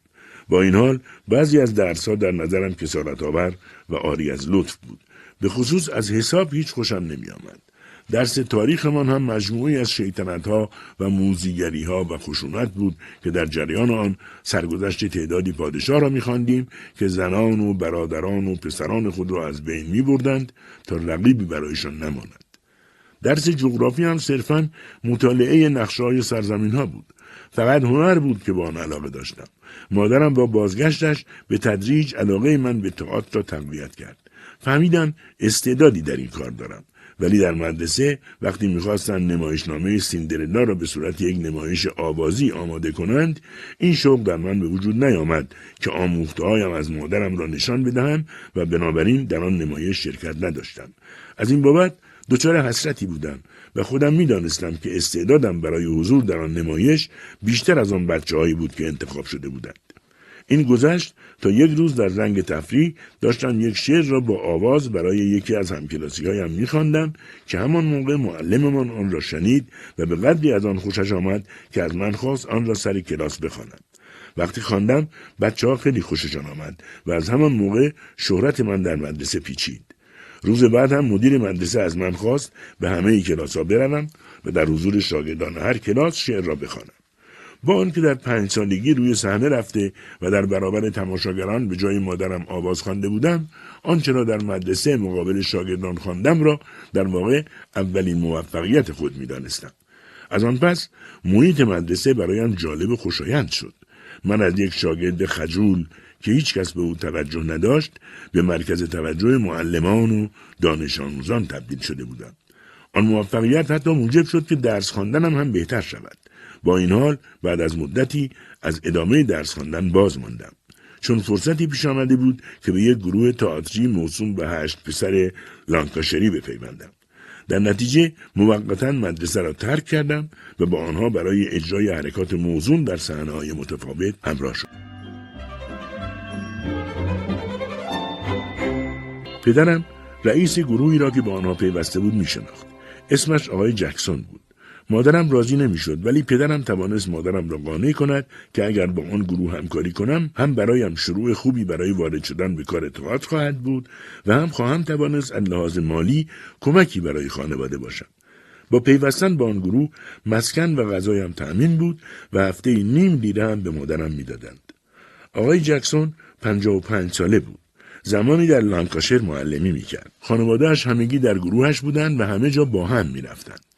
با این حال بعضی از درسها در نظرم کسارت آور و آری از لطف بود. به خصوص از حساب هیچ خوشم نمی آمد. درس تاریخمان هم مجموعی از شیطنت ها و موزیگری ها و خشونت بود که در جریان آن سرگذشت تعدادی پادشاه را میخواندیم که زنان و برادران و پسران خود را از بین می بردند تا رقیبی برایشان نماند. درس جغرافی هم صرفا مطالعه نقشه های سرزمین ها بود. فقط هنر بود که با آن علاقه داشتم. مادرم با بازگشتش به تدریج علاقه من به تئاتر را تقویت کرد. فهمیدم استعدادی در این کار دارم. ولی در مدرسه وقتی می‌خواستند نمایشنامه سیندرلا را به صورت یک نمایش آوازی آماده کنند این شوق در من به وجود نیامد که آموختههایم از مادرم را نشان بدهم و بنابراین در آن نمایش شرکت نداشتم از این بابت دچار حسرتی بودم و خودم می‌دانستم که استعدادم برای حضور در آن نمایش بیشتر از آن بچه هایی بود که انتخاب شده بودند. این گذشت تا یک روز در زنگ تفریح داشتم یک شعر را با آواز برای یکی از همکلاسی هایم میخواندم که همان موقع معلممان آن را شنید و به قدری از آن خوشش آمد که از من خواست آن را سر کلاس بخوانم وقتی خواندم بچه ها خیلی خوششان آمد و از همان موقع شهرت من در مدرسه پیچید روز بعد هم مدیر مدرسه از من خواست به همه کلاس ها بروم و در حضور شاگردان هر کلاس شعر را بخوانم. با آنکه در پنج سالگی روی صحنه رفته و در برابر تماشاگران به جای مادرم آواز خوانده بودم آنچه را در مدرسه مقابل شاگردان خواندم را در واقع اولین موفقیت خود می‌دانستم از آن پس محیط مدرسه برایم جالب و خوشایند شد من از یک شاگرد خجول که هیچ کس به او توجه نداشت به مرکز توجه معلمان و دانش آموزان تبدیل شده بودم. آن موفقیت حتی موجب شد که درس خواندنم هم بهتر شود. با این حال بعد از مدتی از ادامه درس خواندن باز ماندم. چون فرصتی پیش آمده بود که به یک گروه تئاتری موسوم به هشت پسر لانکاشری بپیوندم. در نتیجه موقتا مدرسه را ترک کردم و با آنها برای اجرای حرکات موزون در صحنه های متفاوت همراه شدم. پدرم رئیس گروهی را که به آنها پیوسته بود میشناخت اسمش آقای جکسون بود مادرم راضی نمی‌شد ولی پدرم توانست مادرم را قانع کند که اگر با آن گروه همکاری کنم هم برایم شروع خوبی برای وارد شدن به کار تئاتر خواهد بود و هم خواهم توانست از لحاظ مالی کمکی برای خانواده باشم. با پیوستن به آن گروه مسکن و غذایم تأمین بود و هفته نیم دیره هم به مادرم می‌دادند. آقای جکسون پنجاه و پنج ساله بود. زمانی در لانکاشر معلمی می‌کرد. خانوادهاش همگی در گروهش بودند و همه جا با هم می‌رفتند.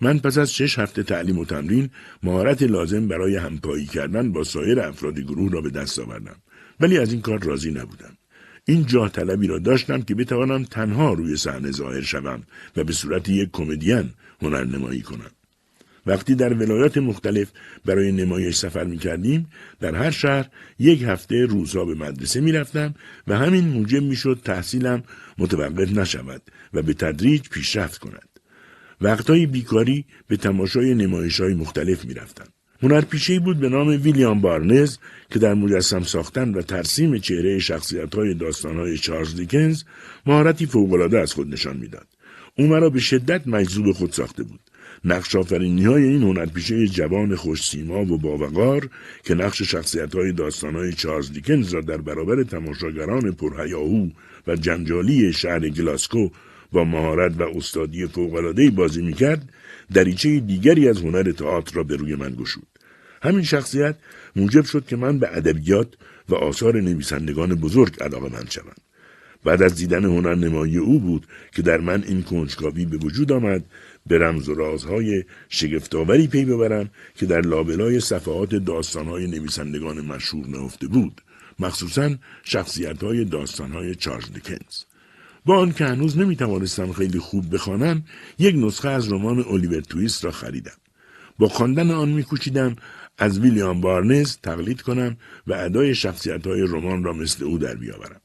من پس از شش هفته تعلیم و تمرین مهارت لازم برای همپایی کردن با سایر افراد گروه را به دست آوردم. ولی از این کار راضی نبودم. این جاه طلبی را داشتم که بتوانم تنها روی صحنه ظاهر شوم و به صورت یک کمدین هنرنمایی کنم. وقتی در ولایات مختلف برای نمایش سفر می کردیم در هر شهر یک هفته روزها به مدرسه می رفتم و همین موجب می شد تحصیلم متوقف نشود و به تدریج پیشرفت کند. وقتهای بیکاری به تماشای نمایش های مختلف می رفتم. هنرپیشه بود به نام ویلیام بارنز که در مجسم ساختن و ترسیم چهره شخصیت های داستان های چارلز دیکنز مهارتی فوقالعاده از خود نشان می‌داد. او مرا به شدت مجذوب خود ساخته بود. نقش آفرینی های این هنرپیشه جوان خوش سیما و باوقار که نقش شخصیت های داستان های چارلز دیکنز را در برابر تماشاگران پرهیاهو و جنجالی شهر گلاسکو با مهارت و استادی فوقالعادهای بازی می‌کرد دریچه دیگری از هنر تئاتر را به روی من گشود. همین شخصیت موجب شد که من به ادبیات و آثار نویسندگان بزرگ علاقه من شوم. بعد از دیدن هنرنمایی او بود که در من این کنجکاوی به وجود آمد به رمز و رازهای شگفتآوری پی ببرم که در لابلای صفحات داستانهای نویسندگان مشهور نهفته بود. مخصوصا شخصیتهای داستانهای چارلز دکنز با آنکه هنوز نمی‌توانستم خیلی خوب بخوانم یک نسخه از رمان الیور تویست را خریدم با خواندن آن میکوشیدم از ویلیام بارنز تقلید کنم و ادای شخصیت های رمان را مثل او در بیاورم.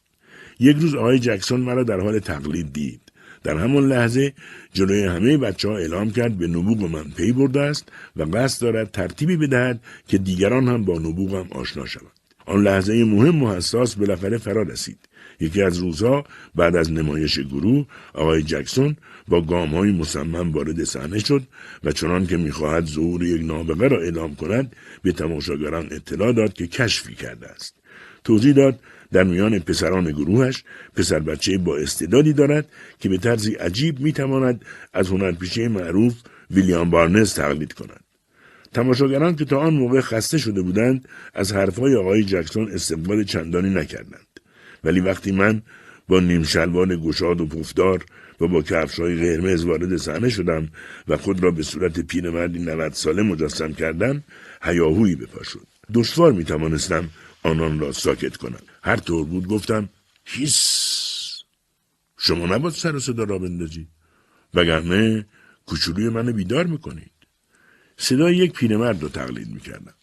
یک روز آقای جکسون مرا در حال تقلید دید. در همان لحظه جلوی همه بچه ها اعلام کرد به نبوغ من پی برده است و قصد دارد ترتیبی بدهد که دیگران هم با نبوغم آشنا شوند. آن لحظه مهم و حساس بالاخره فرا رسید. یکی از روزها بعد از نمایش گروه آقای جکسون با گام های مصمم وارد صحنه شد و چنان که می‌خواهد ظهور یک نابغه را اعلام کند به تماشاگران اطلاع داد که کشفی کرده است. توضیح داد در میان پسران گروهش پسر بچه با استعدادی دارد که به طرزی عجیب می‌تواند از هنرپیشه معروف ویلیام بارنز تقلید کند. تماشاگران که تا آن موقع خسته شده بودند از حرفهای آقای جکسون استقبال چندانی نکردند. ولی وقتی من با نیم شلوار گشاد و پفدار و با کفشهای قرمز وارد صحنه شدم و خود را به صورت پیرمردی 90 ساله مجسم کردم هیاهویی به پا شد. دشوار می توانستم آنان را ساکت کنم. هر طور بود گفتم هیس! شما نباید سر و صدا را بندازید وگرنه کوچولوی منو بیدار می‌کنید. صدای یک پیرمرد را تقلید می‌کردم.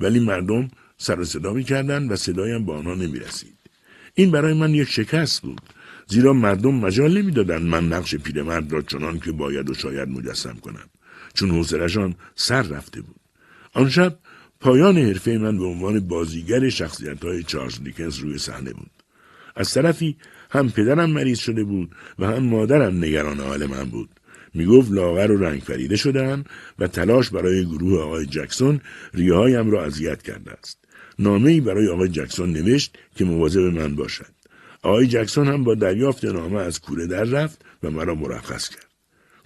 ولی مردم سر و صدا می‌کردند و صدایم به آنها نمی‌رسید. این برای من یک شکست بود. زیرا مردم مجال نمی‌دادند من نقش پیرمرد را چنان که باید و شاید مجسم کنم. چون حوصلهشان سر رفته بود. آن شب پایان حرفه من به عنوان بازیگر شخصیت های چارلز دیکنز روی صحنه بود. از طرفی هم پدرم مریض شده بود و هم مادرم نگران حال من بود. می‌گفت لاغر و رنگ فریده شدن و تلاش برای گروه آقای جکسون ریههایم را اذیت کرده است. نامه ای برای آقای جکسون نوشت که مواظب من باشد آقای جکسون هم با دریافت نامه از کوره در رفت و مرا مرخص کرد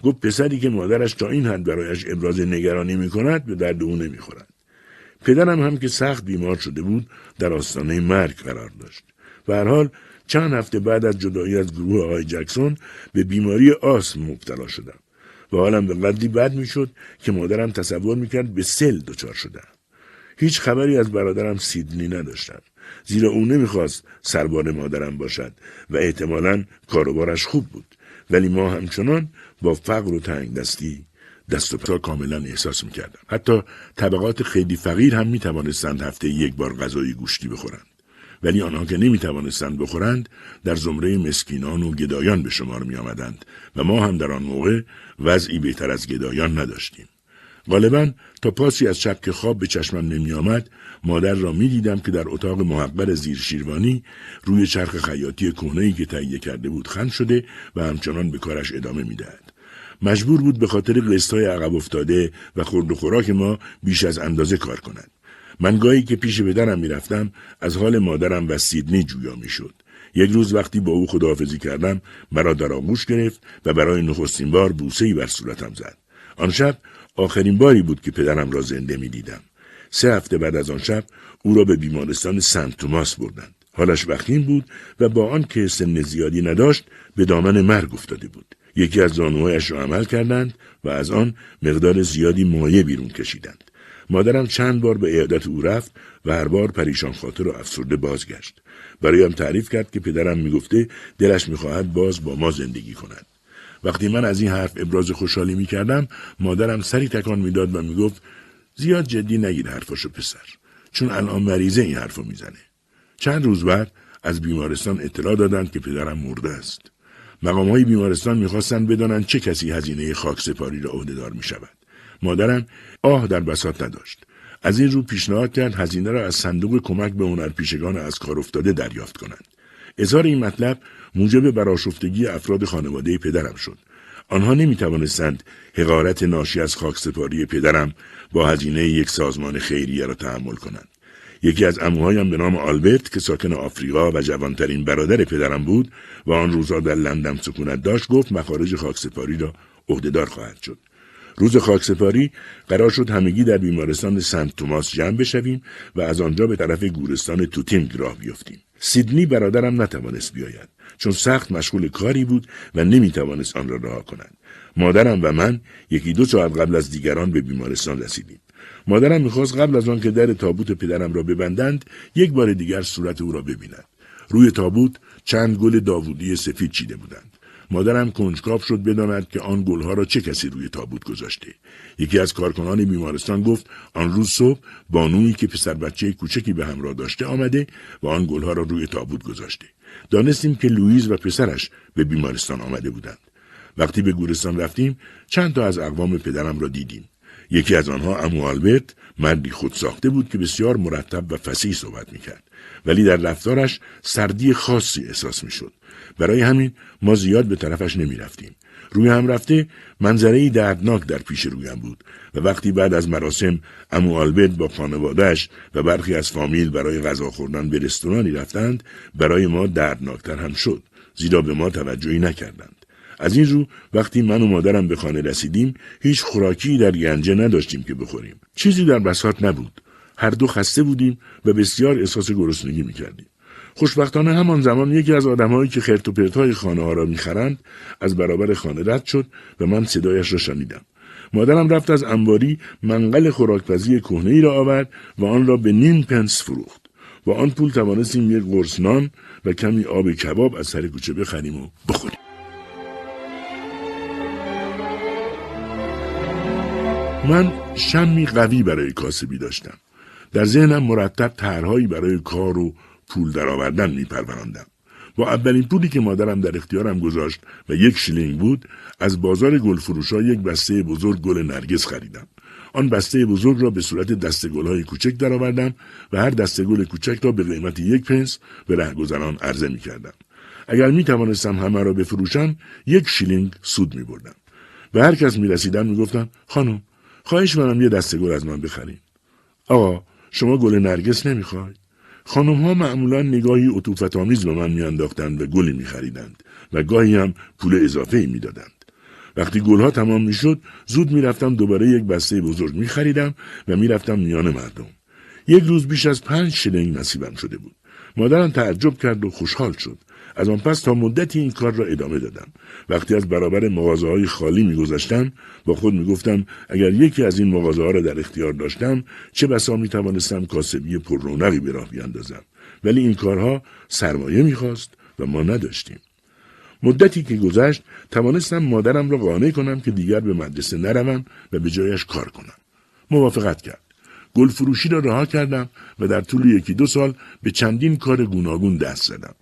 گفت پسری که مادرش تا این حد برایش ابراز نگرانی می کند به درد او نمی خورد. پدرم هم که سخت بیمار شده بود در آستانه مرگ قرار داشت. و هر حال چند هفته بعد از جدایی از گروه آقای جکسون به بیماری آسم مبتلا شدم و حالم به قدری بد می‌شد که مادرم تصور می‌کرد به سل دچار شدم هیچ خبری از برادرم سیدنی نداشتم. زیرا او نمی‌خواست سربار مادرم باشد و احتمالا کاروبارش خوب بود. ولی ما همچنان با فقر و تنگ دستی دست و پا کاملا احساس می‌کردم. حتی طبقات خیلی فقیر هم می‌توانستند هفته یک بار غذای گوشتی بخورند. ولی آنها که نمی‌توانستند بخورند در زمره مسکینان و گدایان به شمار می آمدند و ما هم در آن موقع وضعی بهتر از گدایان نداشتیم. غالبا تا پاسی از شب که خواب به چشمم نمی آمد مادر را می دیدم که در اتاق محقر زیر شیروانی روی چرخ خیاطی کهنه‌ای که تهیه کرده بود خند شده و همچنان به کارش ادامه می‌دهد. مجبور بود به خاطر قسطهای عقب افتاده و خورد و خوراک ما بیش از اندازه کار کند. من گاهی که پیش پدرم می‌رفتم از حال مادرم و سیدنی جویا می‌شد. یک روز وقتی با او خداحافظی کردم مرا در آغوش گرفت و برای نخستین بار بوسهای بر صورتم زد. آن شب آخرین باری بود که پدرم را زنده می دیدم. سه هفته بعد از آن شب او را به بیمارستان سنت توماس بردند. حالش وخیم بود و با آن که سن زیادی نداشت به دامن مرگ افتاده بود. یکی از زانوهایش را عمل کردند و از آن مقدار زیادی مایه بیرون کشیدند. مادرم چند بار به عیادت او رفت و هر بار پریشان خاطر و افسرده بازگشت. برایم تعریف کرد که پدرم می‌گفته دلش می‌خواهد باز با ما زندگی کند. وقتی من از این حرف ابراز خوشحالی می کردم مادرم سری تکان می‌داد و می‌گفت زیاد جدی نگیر حرفاشو پسر چون الان مریضه این حرفو می‌زنه چند روز بعد از بیمارستان اطلاع دادند که پدرم مرده است مقام های بیمارستان می‌خواستند بدانند چه کسی هزینه خاک سپاری را عهدهدار می شود. مادرم آه در بساط نداشت. از این رو پیشنهاد کرد هزینه را از صندوق کمک به هنرپیشگان از کار افتاده دریافت کنند. اظهار این مطلب موجب براشفتگی افراد خانواده پدرم شد. آنها نمی توانستند حقارت ناشی از خاکسپاری پدرم با هزینه یک سازمان خیریه را تحمل کنند. یکی از اموهایم به نام آلبرت که ساکن آفریقا و جوانترین برادر پدرم بود و آن روزا در لندن سکونت داشت گفت مخارج خاکسپاری را عهدهدار خواهد شد. روز خاکسپاری قرار شد همگی در بیمارستان سنت توماس جمع بشویم و از آنجا به طرف گورستان توتینگ راه بیفتیم. سیدنی برادرم نتوانست بیاید چون سخت مشغول کاری بود و نمی‌توانست آن را رها کند. مادرم و من یکی دو ساعت قبل از دیگران به بیمارستان رسیدیم. مادرم می‌خواست قبل از آن که در تابوت پدرم را ببندند یک بار دیگر صورت او را ببیند. روی تابوت چند گل داوودی سفید چیده بودند. مادرم کنجکاو شد بداند که آن گلها را چه کسی روی تابوت گذاشته یکی از کارکنان بیمارستان گفت آن روز صبح بانویی که پسر بچه کوچکی به همراه داشته آمده و آن گلها را روی تابوت گذاشته دانستیم که لوئیز و پسرش به بیمارستان آمده بودند. وقتی به گورستان رفتیم چند تا از اقوام پدرم را دیدیم. یکی از آنها امو آلبرت مردی خود ساخته بود که بسیار مرتب و فسیح صحبت می‌کرد. ولی در رفتارش سردی خاصی احساس می‌شد. برای همین ما زیاد به طرفش نمی رفتیم. روی هم رفته منظره دردناک در پیش رویم بود و وقتی بعد از مراسم امو آلبرت با خانوادهش و برخی از فامیل برای غذا خوردن به رستورانی رفتند برای ما دردناکتر هم شد زیرا به ما توجهی نکردند. از این رو وقتی من و مادرم به خانه رسیدیم هیچ خوراکی در گنجه نداشتیم که بخوریم. چیزی در بساط نبود. هر دو خسته بودیم و بسیار احساس گرسنگی می‌کردیم. خوشبختانه همان زمان یکی از آدمهایی که خرت و پرتهای خانه ها را می‌خرند از برابر خانه رد شد و من صدایش را شنیدم. مادرم رفت از انباری منقل خوراکپزی کهنه ای را آورد و آن را به نیم پنس فروخت با آن پول توانستیم یک قرص نان و کمی آب کباب از سر کوچه بخریم و بخوریم. من شمی قوی برای کاسبی داشتم. در ذهنم مرتب طرحهایی برای کار و پول درآوردن میپروراندم با اولین پولی که مادرم در اختیارم گذاشت و یک شیلینگ بود از بازار گل فروشا یک بسته بزرگ گل نرگس خریدم آن بسته بزرگ را به صورت دسته های کوچک درآوردم و هر دسته گل کوچک را به قیمت یک پنس به رهگذران عرضه می کردم. اگر می توانستم همه را بفروشم یک شیلینگ سود می بردم. به هر کس می رسیدم می گفتم خانم خواهش می‌کنم یه دسته گل از من بخرین. آقا شما گل نرگس نمی‌خواید؟ خانم ها معمولا نگاهی عطوفت آمیز به من میانداختند و گلی میخریدند و گاهی هم پول اضافه می‌دادند. وقتی گلها تمام می‌شد زود می‌رفتم دوباره یک بسته بزرگ میخریدم و می‌رفتم میان مردم. یک روز بیش از پنج شلنگ نصیبم شده بود. مادرم تعجب کرد و خوشحال شد. از آن پس تا مدتی این کار را ادامه دادم. وقتی از برابر مغازه های خالی میگذشتم با خود می‌گفتم اگر یکی از این مغازه ها را در اختیار داشتم چه بسا می توانستم کاسبی پر رونقی به راه بیاندازم. ولی این کارها سرمایه می‌خواست و ما نداشتیم. مدتی که گذشت توانستم مادرم را قانع کنم که دیگر به مدرسه نروم و به جایش کار کنم. موافقت کرد. گل فروشی را رها کردم و در طول یکی دو سال به چندین کار گوناگون دست زدم.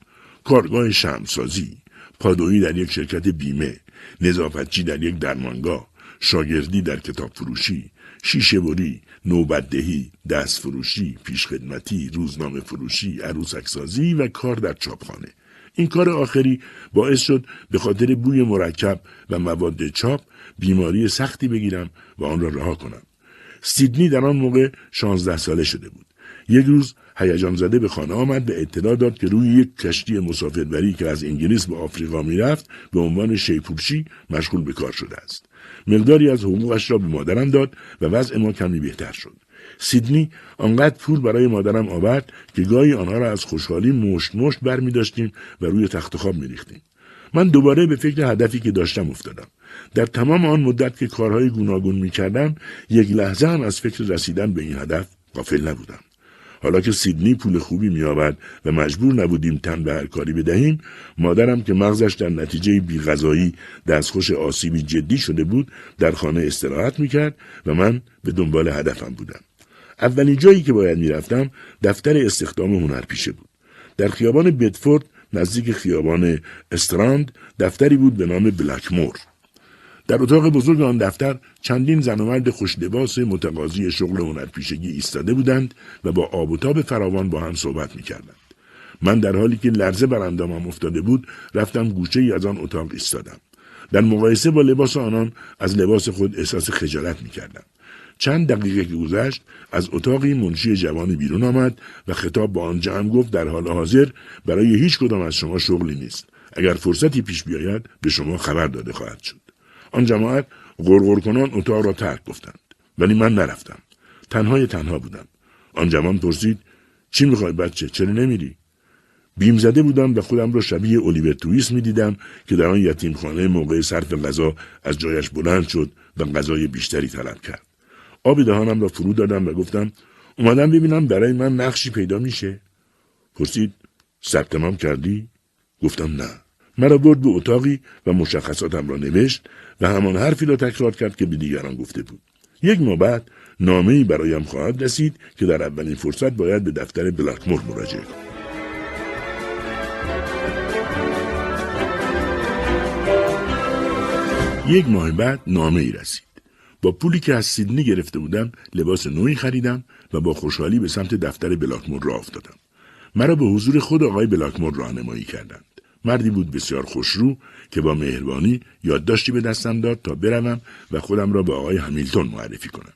کارگاه شمسازی، پادویی در یک شرکت بیمه، نظافتچی در یک درمانگاه، شاگردی در کتاب فروشی، شیشه بری، نوبتدهی، دست فروشی، پیشخدمتی، روزنامه فروشی، عروسک سازی و کار در چاپخانه. این کار آخری باعث شد به خاطر بوی مرکب و مواد چاپ بیماری سختی بگیرم و آن را رها کنم. سیدنی در آن موقع شانزده ساله شده بود. یک روز هیجان زده به خانه آمد به اطلاع داد که روی یک کشتی مسافربری که از انگلیس به آفریقا می‌رفت به عنوان شیپورشی مشغول به کار شده است مقداری از حقوقش را به مادرم داد و وضع ما کمی بهتر شد سیدنی آنقدر پول برای مادرم آورد که گاهی آنها را از خوشحالی مشت مشت بر می داشتیم و روی تخت خواب می ریختیم. من دوباره به فکر هدفی که داشتم افتادم. در تمام آن مدت که کارهای گوناگون می کردم یک لحظه هم از فکر رسیدن به این هدف غافل نبودم. حالا که سیدنی پول خوبی می آورد و مجبور نبودیم تن به هر کاری بدهیم مادرم که مغزش در نتیجه بیغذایی دستخوش آسیبی جدی شده بود در خانه استراحت می کرد و من به دنبال هدفم بودم. اولین جایی که باید می‌رفتم دفتر استخدام هنرپیشه بود. در خیابان بدفورد نزدیک خیابان استراند دفتری بود به نام بلکمور در اتاق بزرگ آن دفتر چندین زن و مرد خوشلباس متقاضی شغل هنرپیشگی ایستاده بودند و با آب و تاب فراوان با هم صحبت می‌کردند. من در حالی که لرزه بر اندامم افتاده بود رفتم گوشه ای از آن اتاق ایستادم. در مقایسه با لباس آنان از لباس خود احساس خجالت می کردم. چند دقیقه که گذشت از اتاقی منشی جوانی بیرون آمد و خطاب با آن جمع گفت در حال حاضر برای هیچ کدام از شما شغلی نیست. اگر فرصتی پیش بیاید به شما خبر داده خواهد شد. آن جماعت غرغر کنان اتاق را ترک گفتند ولی من نرفتم تنهای تنها بودم آن جوان پرسید چی می‌خوای بچه چرا نمیری بیم زده بودم و خودم را شبیه الیور تویس می دیدم که در آن یتیمخانه موقع صرف غذا از جایش بلند شد و غذای بیشتری طلب کرد. آب دهانم را فرو دادم و گفتم اومدم ببینم برای من نقشی پیدا میشه. پرسید ثبت کردی؟ گفتم نه. مرا برد به اتاقی و مشخصاتم را نوشت و همان حرفی را تکرار کرد که به دیگران گفته بود. یک ماه بعد نامه برایم خواهد رسید که در اولین فرصت باید به دفتر بلاکمور مراجعه کنم. یک ماه بعد نامه ای رسید. با پولی که از سیدنی گرفته بودم لباس نوعی خریدم و با خوشحالی به سمت دفتر بلاکمور را افتادم. مرا به حضور خود آقای بلاکمور راهنمایی کردند. مردی بود بسیار خوشرو که با مهربانی یادداشتی به دستم داد تا بروم و خودم را به آقای همیلتون معرفی کنم.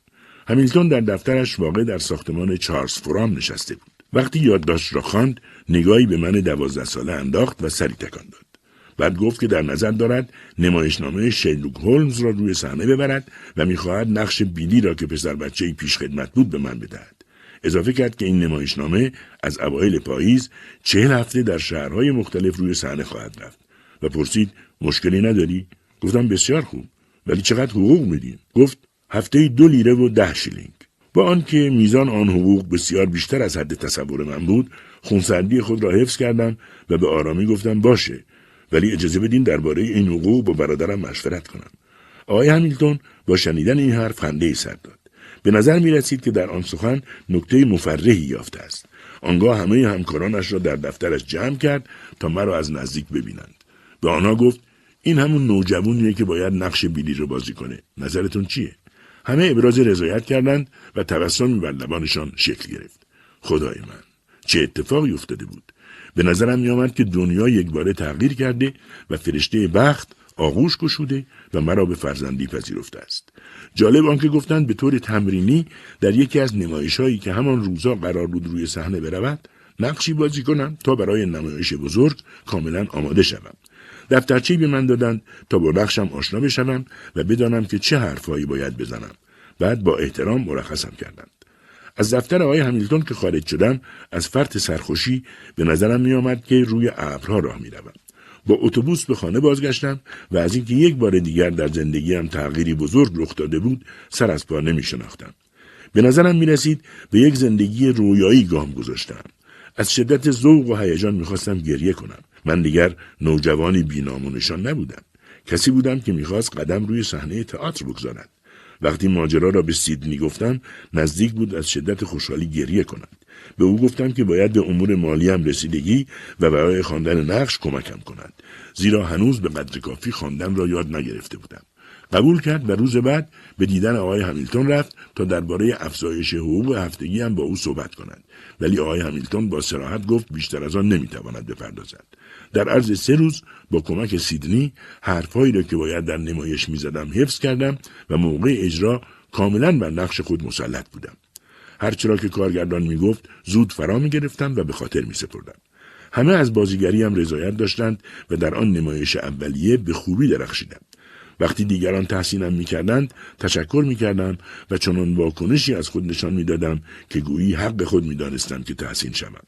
همیلتون در دفترش واقع در ساختمان چارلز فرام نشسته بود. وقتی یادداشت را خواند، نگاهی به من دوازده ساله انداخت و سری تکان داد. بعد گفت که در نظر دارد نمایشنامه شیلوک هولمز را روی صحنه ببرد و می‌خواهد نقش بیلی را که پسر بچه پیش خدمت بود به من بدهد. اضافه کرد که این نمایشنامه از اوایل پاییز چهل هفته در شهرهای مختلف روی صحنه خواهد رفت و پرسید مشکلی نداری؟ گفتم بسیار خوب ولی چقدر حقوق میدیم گفت هفته دو لیره و ده شیلینگ. با آنکه میزان آن حقوق بسیار بیشتر از حد تصور من بود خونسردی خود را حفظ کردم و به آرامی گفتم باشه ولی اجازه بدین درباره این حقوق با برادرم مشورت کنم. آقای همیلتون با شنیدن این حرف خنده ای سر داد. به نظر می رسید که در آن سخن نکته مفرحی یافته است. آنگاه همه همکارانش را در دفترش جمع کرد تا مرا از نزدیک ببینند. به آنها گفت این همون نوجوانیه که باید نقش بیلی رو بازی کنه. نظرتون چیه? همه ابراز رضایت کردند و تبسمی بر لبانشان شکل گرفت. خدای من چه اتفاقی افتاده بود؟ به نظرم میآمد که دنیا یک باره تغییر کرده و فرشته بخت آغوش گشوده و مرا به فرزندی پذیرفته است. جالب آنکه گفتند به طور تمرینی در یکی از نمایش هایی که همان روزا قرار بود روی صحنه برود نقشی بازی کنم تا برای نمایش بزرگ کاملا آماده شوم. دفترچه به من دادند تا با نقشم آشنا بشوم و بدانم که چه حرفهایی باید بزنم. بعد با احترام مرخصم کردند. از دفتر آقای همیلتون که خارج شدم از فرط سرخوشی به نظرم می آمد که روی ابرها راه می روم. با اتوبوس به خانه بازگشتم و از اینکه یک بار دیگر در زندگیم تغییری بزرگ رخ داده بود سر از پا نمی شناختم. به نظرم می رسید به یک زندگی رویایی گام گذاشتم. از شدت ذوق و هیجان می‌خواستم گریه کنم. من دیگر نوجوانی بینام و نشان نبودم. کسی بودم که می‌خواست قدم روی صحنه تئاتر بگذارد. وقتی ماجرا را به سیدنی گفتم نزدیک بود از شدت خوشحالی گریه کند به او گفتم که باید به امور مالی هم رسیدگی و برای خواندن نقش کمکم کند. زیرا هنوز به قدر کافی خواندن را یاد نگرفته بودم. قبول کرد و روز بعد به دیدن آقای همیلتون رفت تا درباره افزایش حقوق هفتگی هم با او صحبت کند. ولی آقای همیلتون با سراحت گفت بیشتر از آن نمی‌تواند بپردازد. در عرض سه روز با کمک سیدنی حرفهایی را که باید در نمایش می‌زدم حفظ کردم و موقع اجرا کاملا بر نقش خود مسلط بودم. هرچرا که کارگردان می‌گفت زود فرا می‌گرفتم و به خاطر میسپردم همه از بازیگریم رضایت داشتند و در آن نمایش اولیه به خوبی درخشیدم وقتی دیگران تحسینم می‌کردند تشکر می‌کردم و چنان واکنشی از خود نشان می‌دادم که گویی حق خود می‌دانستم که تحسین شوم.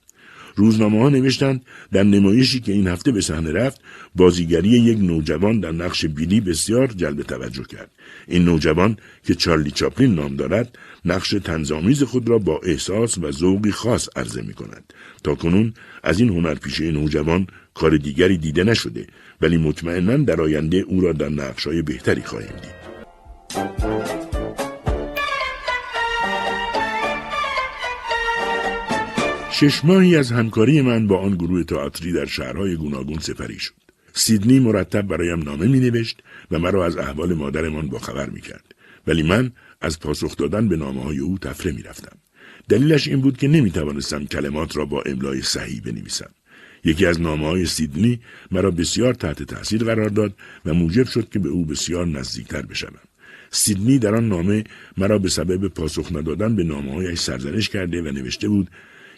روزنامه ها نوشتند در نمایشی که این هفته به صحنه رفت بازیگری یک نوجوان در نقش بیلی بسیار جلب توجه کرد. این نوجوان که چارلی چاپلین نام دارد نقش تنظامیز خود را با احساس و ذوقی خاص عرضه می کند تا کنون از این هنرپیشه نوجوان کار دیگری دیده نشده ولی مطمئنا در آینده او را در نقشهای بهتری خواهیم دید شش ماهی از همکاری من با آن گروه تئاتری در شهرهای گوناگون سپری شد. سیدنی مرتب برایم نامه می نوشت و مرا از احوال مادرمان با خبر می کرد. ولی من از پاسخ دادن به نامه های او تفره می رفتم. دلیلش این بود که نمی توانستم کلمات را با املای صحیح بنویسم. یکی از نامه های سیدنی مرا بسیار تحت تاثیر قرار داد و موجب شد که به او بسیار نزدیکتر بشوم. سیدنی در آن نامه مرا به سبب پاسخ ندادن به نامه هایش سرزنش کرده و نوشته بود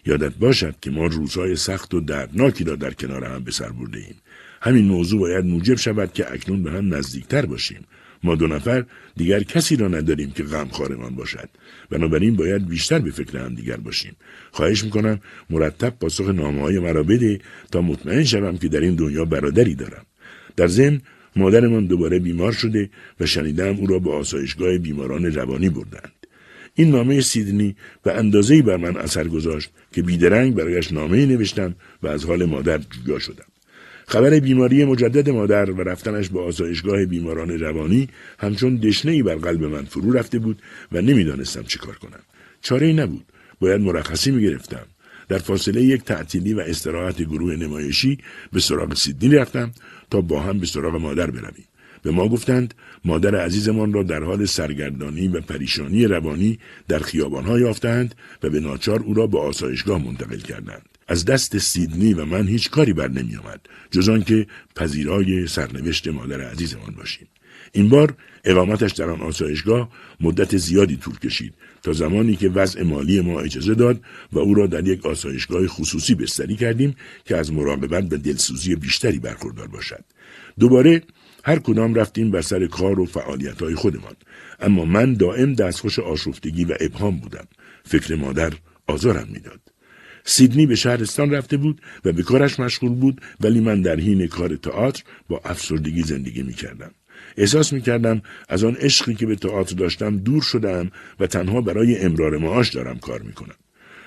یادت باشد که ما روزهای سخت و دردناکی را در کنار هم به سر برده ایم. همین موضوع باید موجب شود که اکنون به هم نزدیکتر باشیم. ما دو نفر دیگر کسی را نداریم که غمخوارمان باشد. بنابراین باید بیشتر به فکر هم دیگر باشیم. خواهش می‌کنم مرتب پاسخ نامه های مرا بده تا مطمئن شوم که در این دنیا برادری دارم. در ضمن مادرمان دوباره بیمار شده و شنیدم او را به آسایشگاه بیماران روانی بردند. این نامه سیدنی و اندازه‌ای بر من اثر گذاشت که بیدرنگ برایش نامه نوشتم و از حال مادر جویا شدم. خبر بیماری مجدد مادر و رفتنش به آسایشگاه بیماران روانی همچون دشنهای بر قلب من فرو رفته بود و نمی‌دانستم چه کار کنم. چاره نبود. باید مرخصی می گرفتم. در فاصله یک تعطیلی و استراحت گروه نمایشی به سراغ سیدنی رفتم تا با هم به سراغ مادر برویم. به ما گفتند مادر عزیزمان را در حال سرگردانی و پریشانی روانی در خیابانها یافتند و به ناچار او را به آسایشگاه منتقل کردند. از دست سیدنی و من هیچ کاری بر نمی آمد جز آنکه پذیرای سرنوشت مادر عزیزمان باشیم. این بار اقامتش در آن آسایشگاه مدت زیادی طول کشید تا زمانی که وضع مالی ما اجازه داد و او را در یک آسایشگاه خصوصی بستری کردیم که از مراقبت و دلسوزی بیشتری برخوردار باشد. دوباره هر کدام رفتیم بر سر کار و فعالیت های خودمان. اما من دائم دستخوش آشفتگی و ابهام بودم. فکر مادر آزارم می‌داد. سیدنی به شهرستان رفته بود و به کارش مشغول بود ولی من در حین کار تئاتر با افسردگی زندگی می کردم. احساس می کردم از آن عشقی که به تئاتر داشتم دور شدم و تنها برای امرار معاش دارم کار می کنم.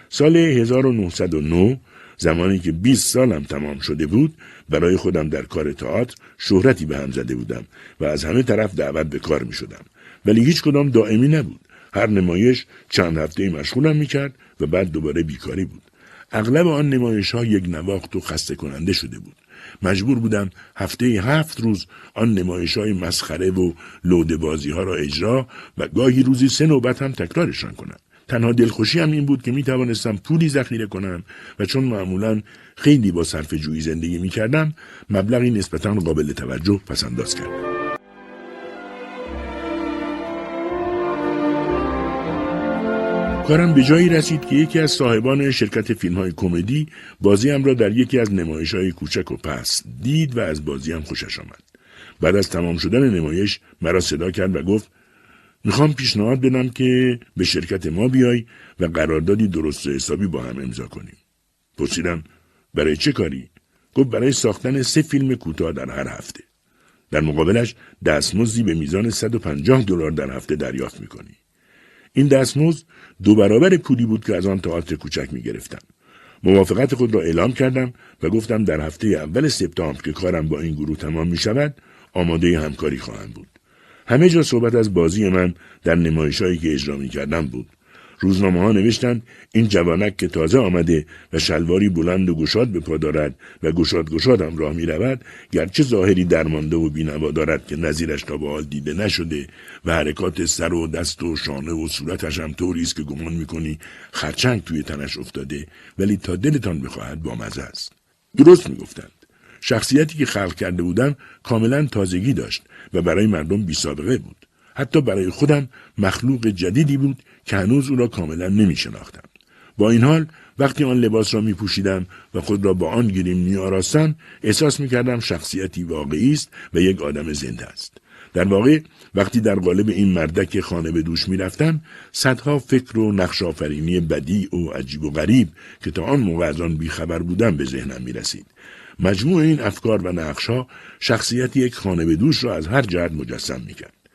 سال 1909 زمانی که 20 سالم تمام شده بود برای خودم در کار تئاتر شهرتی به هم زده بودم و از همه طرف دعوت به کار می شدم. ولی هیچ کدام دائمی نبود. هر نمایش چند هفته مشغولم می کرد و بعد دوباره بیکاری بود. اغلب آن نمایش ها یک نواخت و خسته کننده شده بود. مجبور بودم هفته هفت روز آن نمایش های مسخره و لوده بازی ها را اجرا و گاهی روزی سه نوبت هم تکرارشان کنم. تنها دلخوشی هم این بود که می توانستم پولی ذخیره کنم و چون معمولا خیلی با صرف جویی زندگی می کردم مبلغی نسبتا قابل توجه پسنداز کردم. کارم به جایی رسید که یکی از صاحبان شرکت فیلم های کمدی بازیم را در یکی از نمایش های کوچک و پس دید و از بازیم خوشش آمد. بعد از تمام شدن نمایش مرا صدا کرد و گفت می‌خوام پیشنهاد بدم که به شرکت ما بیای و قراردادی درست و حسابی با هم امضا کنیم. پرسیدم برای چه کاری؟ گفت برای ساختن سه فیلم کوتاه در هر هفته. در مقابلش دستمزدی به میزان 150 دلار در هفته دریافت می‌کنی. این دستمزد دو برابر پولی بود که از آن تئاتر کوچک می گرفتم. موافقت خود را اعلام کردم و گفتم در هفته اول سپتامبر که کارم با این گروه تمام می شود آماده همکاری خواهم بود. همه جا صحبت از بازی من در نمایشهایی که اجرا می کردم بود. روزنامه ها نوشتند این جوانک که تازه آمده و شلواری بلند و گشاد به پا دارد و گشاد گشاد هم راه می رود گرچه ظاهری درمانده و بینوا دارد که نظیرش تا به حال دیده نشده و حرکات سر و دست و شانه و صورتش هم طوری است که گمان می‌کنی خرچنگ توی تنش افتاده ولی تا دلتان بخواهد بامزه است. درست می‌گفتند. شخصیتی که خلق کرده بودم کاملا تازگی داشت و برای مردم بی سابقه بود. حتی برای خودم مخلوق جدیدی بود که هنوز او را کاملا نمی شناختم. با این حال وقتی آن لباس را می پوشیدم و خود را با آن گریم می آراستم احساس می کردم شخصیتی واقعی است و یک آدم زنده است. در واقع وقتی در قالب این مردک خانه به دوش می رفتم صدها فکر و نقش آفرینی بدی و عجیب و غریب که تا آن موقع از آن بیخبر بودم به ذهنم می رسید. مجموع این افکار و نقشها شخصیت یک خانه به دوش را از هر جهت مجسم می کرد.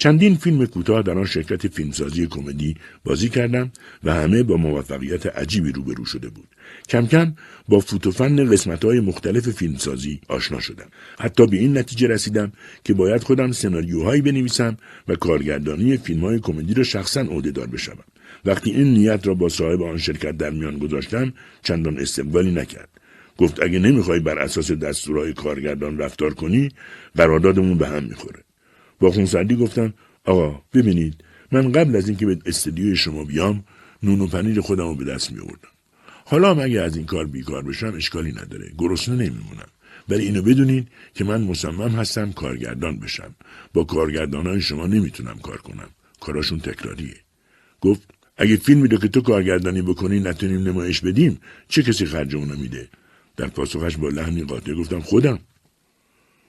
چندین فیلم کوتاه در آن شرکت فیلمسازی کمدی بازی کردم و همه با موفقیت عجیبی روبرو شده بود. کم کم با فوتوفن قسمت های مختلف فیلمسازی آشنا شدم. حتی به این نتیجه رسیدم که باید خودم سناریوهایی بنویسم و کارگردانی فیلم های کمدی را شخصا عهدهدار بشوم. وقتی این نیت را با صاحب آن شرکت در میان گذاشتم چندان استقبالی نکرد. گفت اگه نمی‌خوای بر اساس دستورهای کارگردان رفتار کنی قراردادمون به هم می‌خوره. با خونسردی گفتم آقا ببینید من قبل از اینکه به استدیوی شما بیام نون و پنیر خودم رو به دست می آوردم. حالا هم اگه از این کار بیکار بشم اشکالی نداره. گرسنه نمیمونم. ولی اینو بدونین که من مصمم هستم کارگردان بشم. با کارگردان های شما نمی‌تونم کار کنم. کاراشون تکراریه. گفت اگه فیلمی رو که تو کارگردانی بکنی نتونیم نمایش بدیم چه کسی خرج اونو میده؟ در پاسخش با لحنی قاطع گفتم خودم.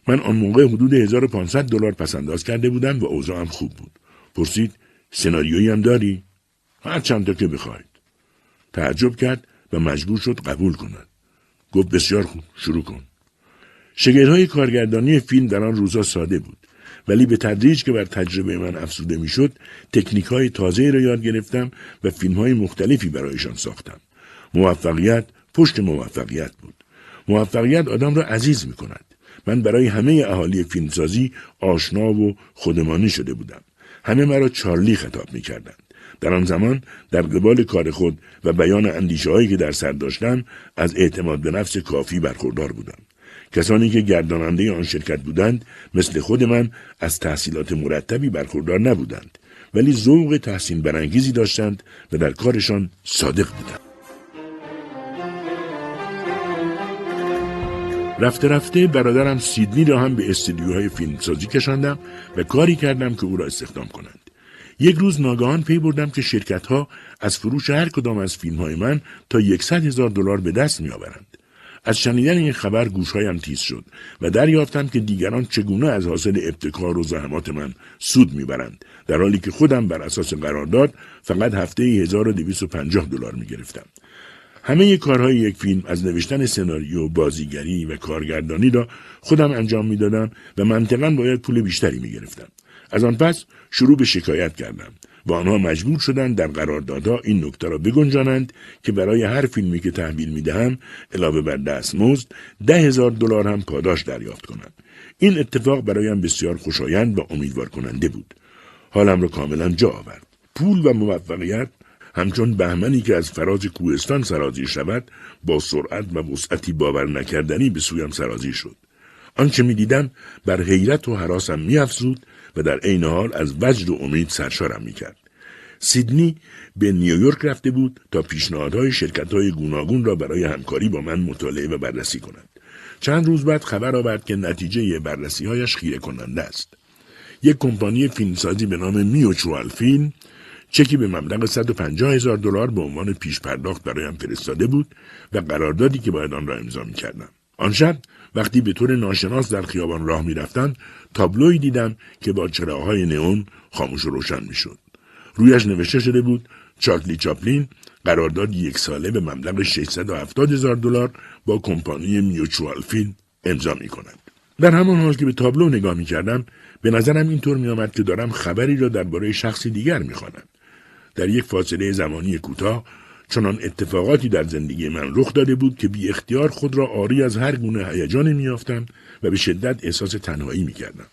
من آن موقع حدود 1500 دلار پسنداز کرده بودم و اوضاعم خوب بود. پرسید سناریویی هم داری؟ هر چند تا که بخواید. تعجب کرد و مجبور شد قبول کند. گفت بسیار خوب شروع کن. شگرهای کارگردانی فیلم در آن روزا ساده بود. ولی به تدریج که بر تجربه من افزوده می‌شد تکنیک های تازه را یاد گرفتم و فیلم های مختلفی برایشان ساختم. موفقیت پشت موفقیت بود. موفقیت آدم را عزیز می کند من برای همه اهالی فیلمسازی آشنا و خودمانی شده بودم همه مرا چارلی خطاب می کردند. در آن زمان در قبال کار خود و بیان اندیشه هایی که در سر داشتم از اعتماد به نفس کافی برخوردار بودم. کسانی که گرداننده آن شرکت بودند مثل خود من از تحصیلات مرتبی برخوردار نبودند ولی ذوق تحسین برانگیزی داشتند و در کارشان صادق بودند. رفته رفته برادرم سیدنی را هم به استودیوهای فیلمسازی کشاندم و کاری کردم که او را استخدام کنند. یک روز ناگهان پی بردم که شرکت ها از فروش هر کدام از فیلم های من تا یکصد هزار دلار به دست می آورند. از شنیدن این خبر گوشهایم تیز شد و دریافتم که دیگران چگونه از حاصل ابتکار و زحمات من سود می‌برند در حالی که خودم بر اساس قرارداد فقط هفته 1250 دلار می‌گرفتم همه کارهای یک فیلم از نوشتن سناریو، بازیگری و کارگردانی را خودم انجام می‌دادم و منطقا باید پول بیشتری می‌گرفتم. از آن پس شروع به شکایت کردم و آنها مجبور شدند در قراردادها این نکته را بگنجانند که برای هر فیلمی که تحویل می‌دهم علاوه بر دستمزد ده هزار دلار هم پاداش دریافت کنم. این اتفاق برایم بسیار خوشایند و امیدوار کننده بود. حالم را کاملا جا آورد. پول و موفقیت همچون بهمنی که از فراز کوهستان سرازی شود با سرعت و وسعتی باور نکردنی به سویم سرازی شد. آنچه می‌دیدم بر حیرت و حراسم میافزود و در عین حال از وجد و امید سرشارم می‌کرد. سیدنی به نیویورک رفته بود تا پیشنهادهای شرکتهای گوناگون را برای همکاری با من مطالعه و بررسی کند. چند روز بعد خبر آورد که نتیجه بررسی هایش خیره کننده است. یک کمپانی فیلمسازی به نام میوچوال فیلم چکی به مبلغ 150 هزار دلار به عنوان پیش پرداخت برایم فرستاده بود و قراردادی که باید آن را امضا می کردم. آن شب وقتی به طور ناشناس در خیابان راه می‌رفتند تابلوی دیدم که با چراغهای نئون خاموش و روشن می‌شد رویش نوشته شده بود چارلی چاپلین قرارداد یک ساله به مبلغ 670 هزار دلار با کمپانی میوچوال فیلم امضا می کند. در همان حال که به تابلو نگاه می کردم به نظرم اینطور می آمد که دارم خبری را درباره شخصی دیگر می خوانم. در یک فاصله زمانی کوتاه چنان اتفاقاتی در زندگی من رخ داده بود که بی اختیار خود را آری از هر گونه هیجانی میافتم و به شدت احساس تنهایی می‌کردم.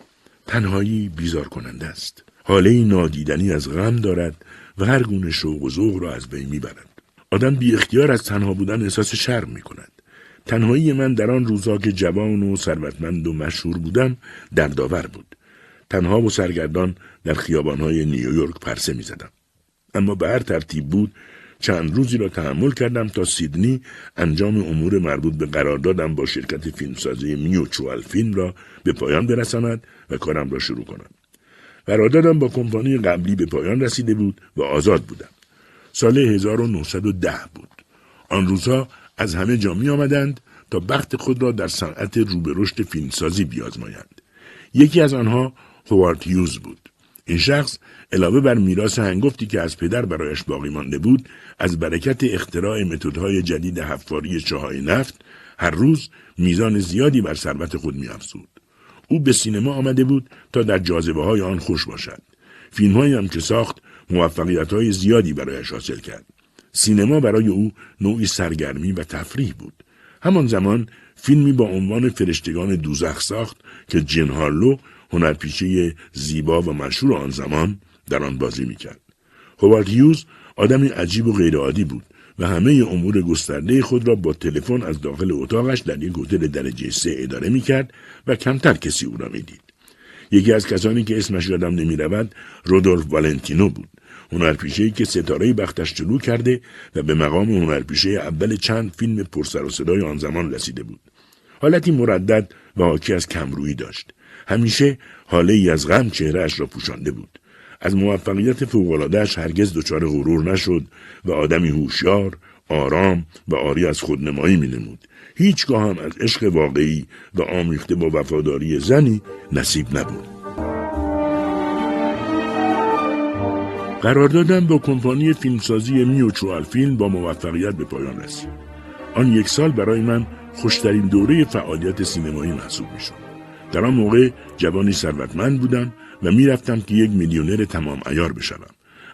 تنهایی بیزار کننده است. حاله نادیدنی از غم دارد و هر گونه شوق و ذوق را از بین می‌برد. آدم بی اختیار از تنها بودن احساس شرم می کند. تنهایی من در آن روزها که جوان و ثروتمند و مشهور بودم دردآور بود. تنها و سرگردان در خیابانهای نیویورک پرسه می زدم. اما به هر ترتیب بود چند روزی را تحمل کردم تا سیدنی انجام امور مربوط به قراردادم با شرکت فیلمسازی میوچوال فیلم را به پایان برساند و کارم را شروع کنم. قراردادم با کمپانی قبلی به پایان رسیده بود و آزاد بودم. سال 1910 بود. آن روزها از همه جا می آمدند تا بخت خود را در صنعت روبه رشد فیلمسازی بیازمایند. یکی از آنها هوارد هیوز بود. این شخص علاوه بر میراث هنگفتی که از پدر برایش باقی مانده بود از برکت اختراع متدهای جدید حفاری چاهای نفت هر روز میزان زیادی بر ثروت خود میافزود. او به سینما آمده بود تا در جاذبه های آن خوش باشد. فیلم هم که ساخت موفقیت های زیادی برایش حاصل کرد. سینما برای او نوعی سرگرمی و تفریح بود. همان زمان فیلمی با عنوان فرشتگان دوزخ ساخت که جن هارلو هنرپیشه زیبا و مشهور آن زمان در آن بازی می‌کرد. هوارد هیوز آدمی عجیب و غیرعادی بود و همه امور گسترده خود را با تلفن از داخل اتاقش در یک هتل درجه سه اداره می‌کرد و کمتر کسی او را می‌دید. یکی از کسانی که اسمش یادم نمی‌رود رودولف والنتینو بود. هنرپیشه که ستاره بختش جلو کرده و به مقام هنرپیشه اول چند فیلم پرسر و صدای آن زمان رسیده بود. حالتی مردد و حاکی از کمرویی داشت. همیشه حاله ای از غم چهرهش را پوشانده بود. از موفقیت فوقالعادهاش هرگز دچار غرور نشد و آدمی هوشیار، آرام و آری از خودنمایی مینمود. هیچگاه هم از عشق واقعی و آمیخته با وفاداری زنی نصیب نبود. قرار دادن با کمپانی فیلمسازی میوچوال فیلم با موفقیت به پایان رسید. آن یک سال برای من خوشترین دوره فعالیت سینمایی محسوب می شد. در آن موقع جوانی ثروتمند بودم و می‌رفتم که یک میلیونر تمام ایار بشوم.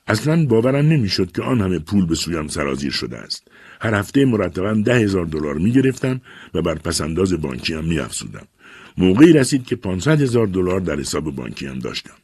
اصلا باورم نمی‌شد که آن همه پول به سویم سرازیر شده است. هر هفته مرتبا ده هزار دلار می گرفتم و بر پسنداز بانکیم می افزودم. موقعی رسید که 500 هزار دلار در حساب بانکیم داشتم.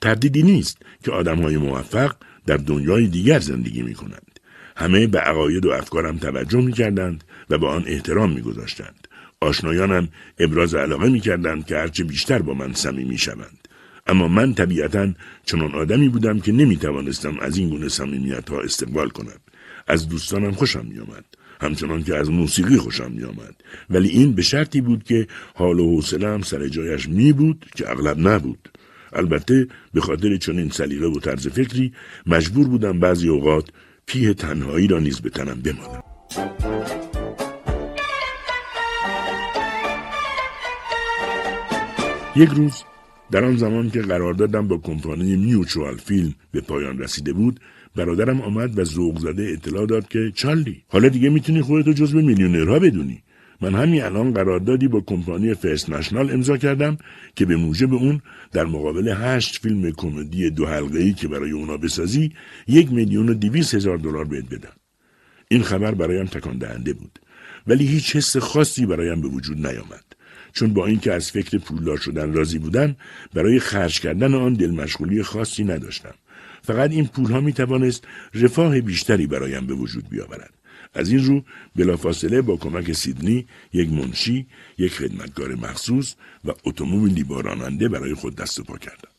تردیدی نیست که آدم های موفق در دنیای دیگر زندگی می کنند. همه به عقاید و افکارم توجه می کردند و به آن احترام می گذاشتند. آشنایانم ابراز علاقه می کردند که هرچه بیشتر با من صمیمی شوند. اما من طبیعتا چنان آدمی بودم که نمی توانستم از این گونه صمیمیت ها استقبال کنم. از دوستانم خوشم می آمد. همچنان که از موسیقی خوشم می آمد. ولی این به شرطی بود که حال و حوصله سر جایش می بود که اغلب نبود. البته به خاطر چنین سلیقه و طرز فکری مجبور بودم بعضی اوقات پیه تنهایی را نیز به تنم بمانم یک روز در آن زمان که قرار دادم با کمپانی میوچوال فیلم به پایان رسیده بود برادرم آمد و ذوق زده اطلاع داد که چارلی حالا دیگه می‌تونی خودتو جزو میلیونرها بدونی. من همین الان قراردادی با کمپانی فرست نشنال امضا کردم که به موجب اون در مقابل هشت فیلم کمدی دو حلقه ای که برای اونا بسازی یک میلیون و دیویس هزار دلار بهت بدم. این خبر برایم تکان دهنده بود. ولی هیچ حس خاصی برایم به وجود نیامد. چون با اینکه از فکر پولدار شدن راضی بودم برای خرج کردن آن دل مشغولی خاصی نداشتم. فقط این پولها می توانست رفاه بیشتری برایم به وجود بیاورد. از این رو بلافاصله با کمک سیدنی یک منشی یک خدمتکار مخصوص و اتومبیلی با راننده برای خود دست و پا کردم.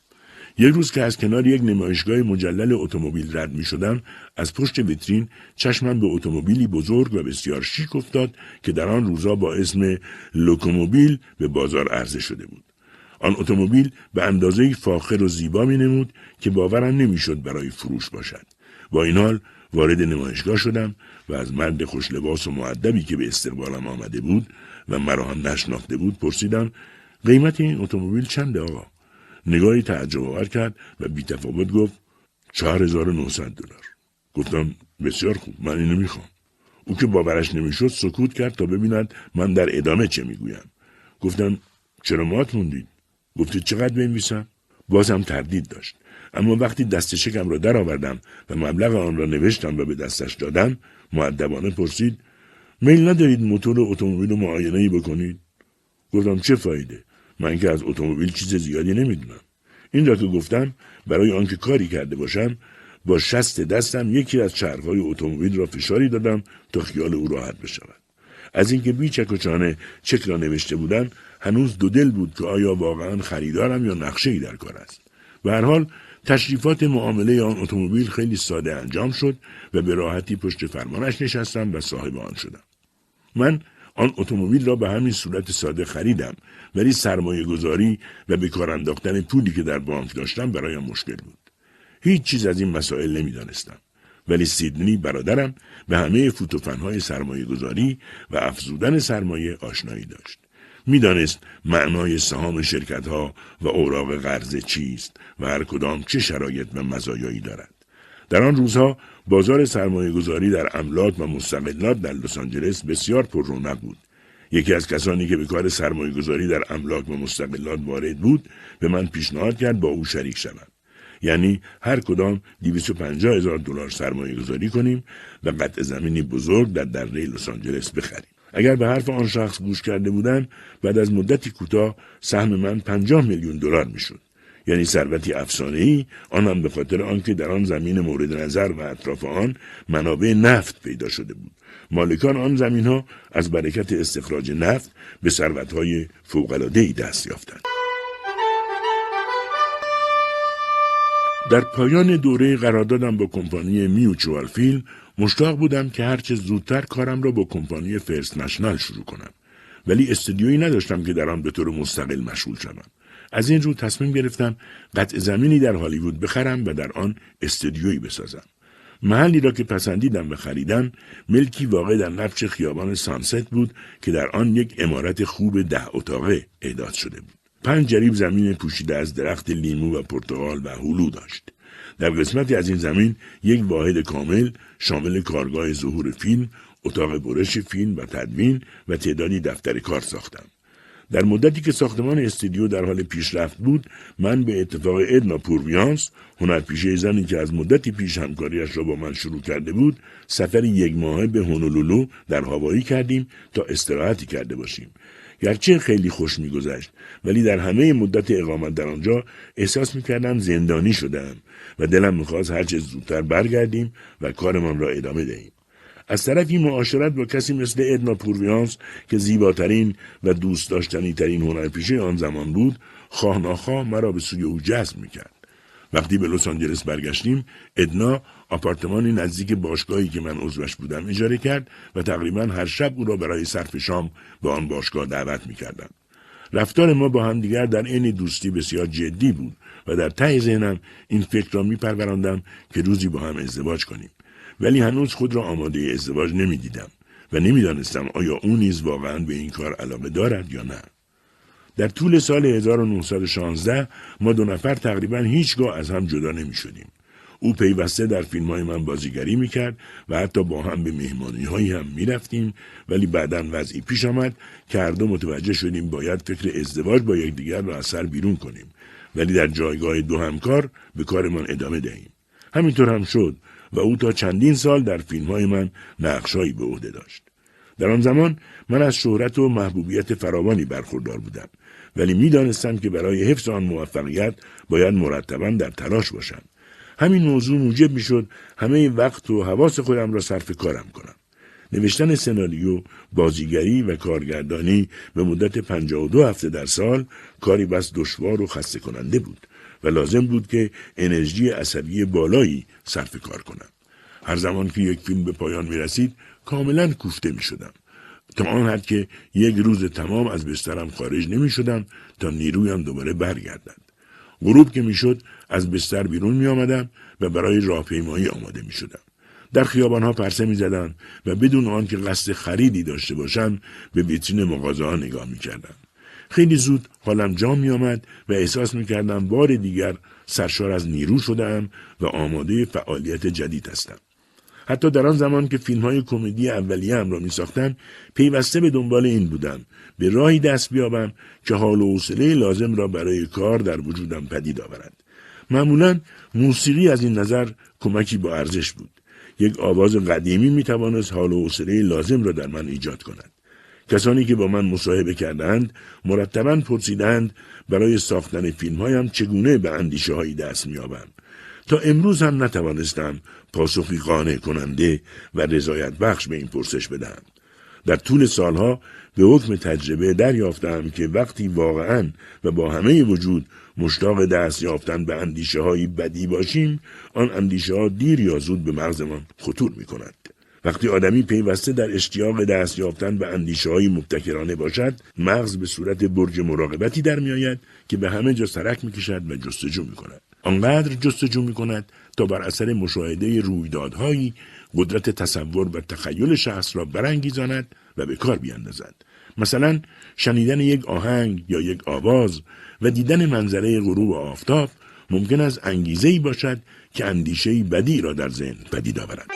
یک روز که از کنار یک نمایشگاه مجلل اتومبیل رد می شدم از پشت ویترین چشمم به اتومبیلی بزرگ و بسیار شیک افتاد که در آن روزا با اسم لوکوموبیل به بازار عرضه شده بود. آن اتومبیل به اندازه فاخر و زیبا می نمود که باورم نمی‌شد برای فروش باشد. با این حال وارد نمایشگاه شدم و از مرد خوشلباس و معدبی که به استقبالم آمده بود و مرا هم نشناخته بود پرسیدم قیمت این اتومبیل چنده آقا؟ نگاهی تعجب آور کرد و بی تفاوت گفت چهار هزار دلار. گفتم بسیار خوب من اینو می‌خوام. او که باورش نمی‌شد سکوت کرد تا ببیند من در ادامه چه می‌گویم. گفتم چرا مات موندید گفتید چقدر بنویسم؟ بازم تردید داشت. اما وقتی دست شکم را درآوردم و مبلغ آن را نوشتم و به دستش دادم معدبانه پرسید میل ندارید موتور اتومبیل معاینه بکنید؟ گفتم چه فایده؟ من که از اتومبیل چیز زیادی نمی‌دونم. این را که گفتم برای آنکه کاری کرده باشم با شست دستم یکی از چرخهای اتومبیل را فشاری دادم تا خیال او راحت بشود. از اینکه بی چک و چانه چک را نوشته بودم هنوز دو دل بود که آیا واقعا خریدارم یا نقشه ای در کار است. به هر حال تشریفات معامله آن اتومبیل خیلی ساده انجام شد و به راحتی پشت فرمانش نشستم و صاحب آن شدم. من آن اتومبیل را به همین صورت ساده خریدم ولی سرمایه گذاری و به کار انداختن پولی که در بانک داشتم برایم مشکل بود. هیچ چیز از این مسائل نمی‌دانستم. ولی سیدنی برادرم به همه فوتوفنهای سرمایه گذاری و افزودن سرمایه آشنایی داشت. می‌دانست معنای سهام شرکت ها و اوراق قرضه چیست و هر کدام چه شرایط و مزایایی دارد. در آن روزها بازار سرمایه گذاری در املاک و مستقلات در لس آنجلس بسیار پر رونق بود. یکی از کسانی که به کار سرمایه گذاری در املاک و مستقلات وارد بود به من پیشنهاد کرد با او شریک شوم. یعنی هر کدام 250 هزار دلار سرمایه گذاری کنیم و قطع زمینی بزرگ در دره لس آنجلس بخریم. اگر به حرف آن شخص گوش کرده بودم بعد از مدتی کوتاه سهم من پنجاه میلیون دلار می‌شد یعنی ثروتی افسانه ای آنم به خاطر آنکه در آن زمین مورد نظر و اطراف آن منابع نفت پیدا شده بود مالکان آن زمین ها از برکت استخراج نفت به ثروت های ای دست یافتند. در پایان دوره قراردادم با کمپانی میوچوال فیلم مشتاق بودم که هرچه زودتر کارم را با کمپانی فرست نشنال شروع کنم. ولی استودیویی نداشتم که در آن به طور مستقل مشغول شوم. از این رو تصمیم گرفتم قطع زمینی در هالیوود بخرم و در آن استودیویی بسازم. محلی را که پسندیدم و خریدم ملکی واقع در نفش خیابان سانست بود که در آن یک امارت خوب ده اتاقه اعداد شده بود. پنج جریب زمین پوشیده از درخت لیمو و پرتغال و هلو داشت. در قسمتی از این زمین یک واحد کامل شامل کارگاه ظهور فیلم اتاق برش فیلم و تدوین و تعدادی دفتر کار ساختم. در مدتی که ساختمان استودیو در حال پیشرفت بود من به اتفاق ادنا پورویانس هنرپیشه زنی که از مدتی پیش همکاریش را با من شروع کرده بود سفر یک ماهه به هونولولو در هوایی کردیم تا استراحتی کرده باشیم. گرچه خیلی خوش میگذشت ولی در همه مدت اقامت در آنجا احساس می‌کردم زندانی شدم و دلم می‌خواست هرچه زودتر برگردیم و کارمان را ادامه دهیم. از طرفی معاشرت با کسی مثل ادنا پورویانس که زیباترین و دوست داشتنی ترین هنرپیشه آن زمان بود خواه مرا به سوی او جذب می‌کرد. وقتی به لس آنجلس برگشتیم ادنا آپارتمانی نزدیک باشگاهی که من عضوش بودم اجاره کرد و تقریبا هر شب او را برای صرف شام به آن باشگاه دعوت می‌کردم. رفتار ما با همدیگر در عین دوستی بسیار جدی بود و در ته ذهنم این فکر را میپروراندم که روزی با هم ازدواج کنیم. ولی هنوز خود را آماده ازدواج نمی‌دیدم و نمی‌دانستم آیا او نیز واقعا به این کار علاقه دارد یا نه در طول سال 1916 ما دو نفر تقریبا هیچگاه از هم جدا نمی شدیم. او پیوسته در فیلم های من بازیگری می کرد و حتی با هم به مهمانی هایی هم می رفتیم ولی بعدا وضعی پیش آمد که هر دو متوجه شدیم باید فکر ازدواج با یکدیگر را از سر بیرون کنیم ولی در جایگاه دو همکار به کارمان ادامه دهیم. همینطور هم شد و او تا چندین سال در فیلم های من نقشهایی به عهده داشت. در آن زمان من از شهرت و محبوبیت فراوانی برخوردار بودم ولی می‌دانستم که برای حفظ آن موفقیت باید مرتبا در تلاش باشم همین موضوع موجب می‌شد همه وقت و حواس خودم را صرف کارم کنم نوشتن سناریو، بازیگری و کارگردانی به مدت 52 هفته در سال کاری بس دشوار و خسته کننده بود و لازم بود که انرژی عصبی بالایی صرف کار کنم. هر زمان که یک فیلم به پایان می رسید کاملا کوفته می شدم. تا آن حد که یک روز تمام از بسترم خارج نمی شدم تا نیرویم دوباره برگردد. غروب که می‌شد از بستر بیرون می آمدم و برای راهپیمایی آماده می شدم. در خیابانها پرسه می زدم و بدون آنکه قصد خریدی داشته باشم به ویترین مغازه ها نگاه می کردم. خیلی زود حالم جا می آمد و احساس می کردم بار دیگر سرشار از نیرو شدم و آماده فعالیت جدید هستم. حتی در آن زمان که فیلم های کمدی اولیه هم را می ساختم پیوسته به دنبال این بودم. به راهی دست بیابم که حال و حوصله لازم را برای کار در وجودم پدید آورد. معمولا موسیقی از این نظر کمکی با ارزش بود. یک آواز قدیمی می توانست حال و حوصله لازم را در من ایجاد کند. کسانی که با من مصاحبه کردند مرتبا پرسیدند برای ساختن فیلم هایم چگونه به اندیشه هایی دست میابم تا امروز هم نتوانستم پاسخی قانع کننده و رضایت بخش به این پرسش بدهم. در طول سالها به حکم تجربه دریافتم که وقتی واقعا و با همه وجود مشتاق دست یافتن به اندیشه های بدی باشیم آن اندیشه ها دیر یا زود به مغزمان خطور می کند. وقتی آدمی پیوسته در اشتیاق دست یافتن به اندیشه های مبتکرانه باشد مغز به صورت برج مراقبتی در می آید که به همه جا سرک می کشد و جستجو می کند. آنقدر جستجو می کند تا بر اثر مشاهده رویدادهایی قدرت تصور و تخیل شخص را برانگیزاند و به کار بیاندازد مثلا شنیدن یک آهنگ یا یک آواز و دیدن منظره غروب آفتاب ممکن است انگیزه باشد که اندیشه بدی را در ذهن پدید آورد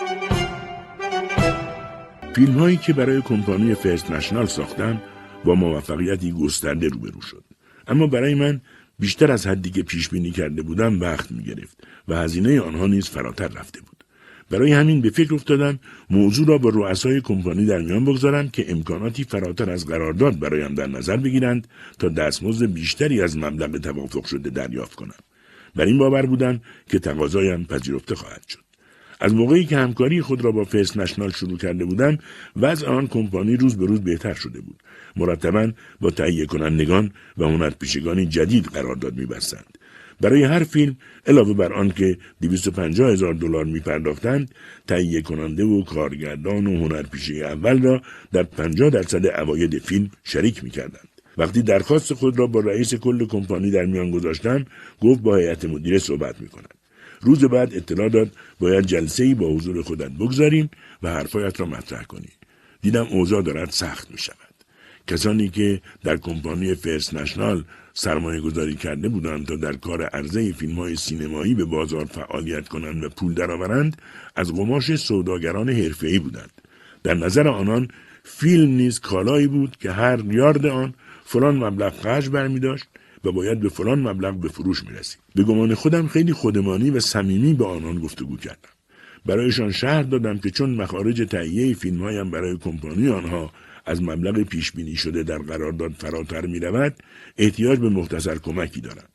فیلم هایی که برای کمپانی فرست نشنال ساختم با موفقیتی گسترده روبرو شد اما برای من بیشتر از حدی که پیش بینی کرده بودم وقت می گرفت و هزینه آنها نیز فراتر رفته بود. برای همین به فکر افتادم موضوع را با رؤسای کمپانی در میان بگذارم که امکاناتی فراتر از قرارداد برایم در نظر بگیرند تا دستمزد بیشتری از مبلغ توافق شده دریافت کنم. بر این باور بودم که تقاضایم پذیرفته خواهد شد. از موقعی که همکاری خود را با فیس نشنال شروع کرده بودم وضع آن کمپانی روز به روز بهتر شده بود مرتبا با تهیه کنندگان و هنرپیشگانی جدید قرارداد میبستند برای هر فیلم علاوه بر آن که 250 هزار دلار می پرداختند تهیه کننده و کارگردان و هنرپیشه اول را در 50 درصد عواید فیلم شریک می کردند. وقتی درخواست خود را با رئیس کل کمپانی در میان گذاشتم گفت با هیئت مدیره صحبت می کند. روز بعد اطلاع داد باید جلسه ای با حضور خودت بگذاریم و حرفایت را مطرح کنی. دیدم اوضاع دارد سخت می شود. کسانی که در کمپانی فرست نشنال سرمایه گذاری کرده بودند تا در کار عرضه فیلم های سینمایی به بازار فعالیت کنند و پول درآورند از قماش سوداگران حرفه‌ای بودند در نظر آنان فیلم نیز کالایی بود که هر یارد آن فلان مبلغ خرج برمی داشت و باید به فلان مبلغ به فروش می رسید. به گمان خودم خیلی خودمانی و صمیمی به آنان گفتگو کردم. برایشان شهر دادم که چون مخارج تهیه فیلم هایم برای کمپانی آنها از مبلغ پیش بینی شده در قرارداد فراتر می رود احتیاج به مختصر کمکی دارند.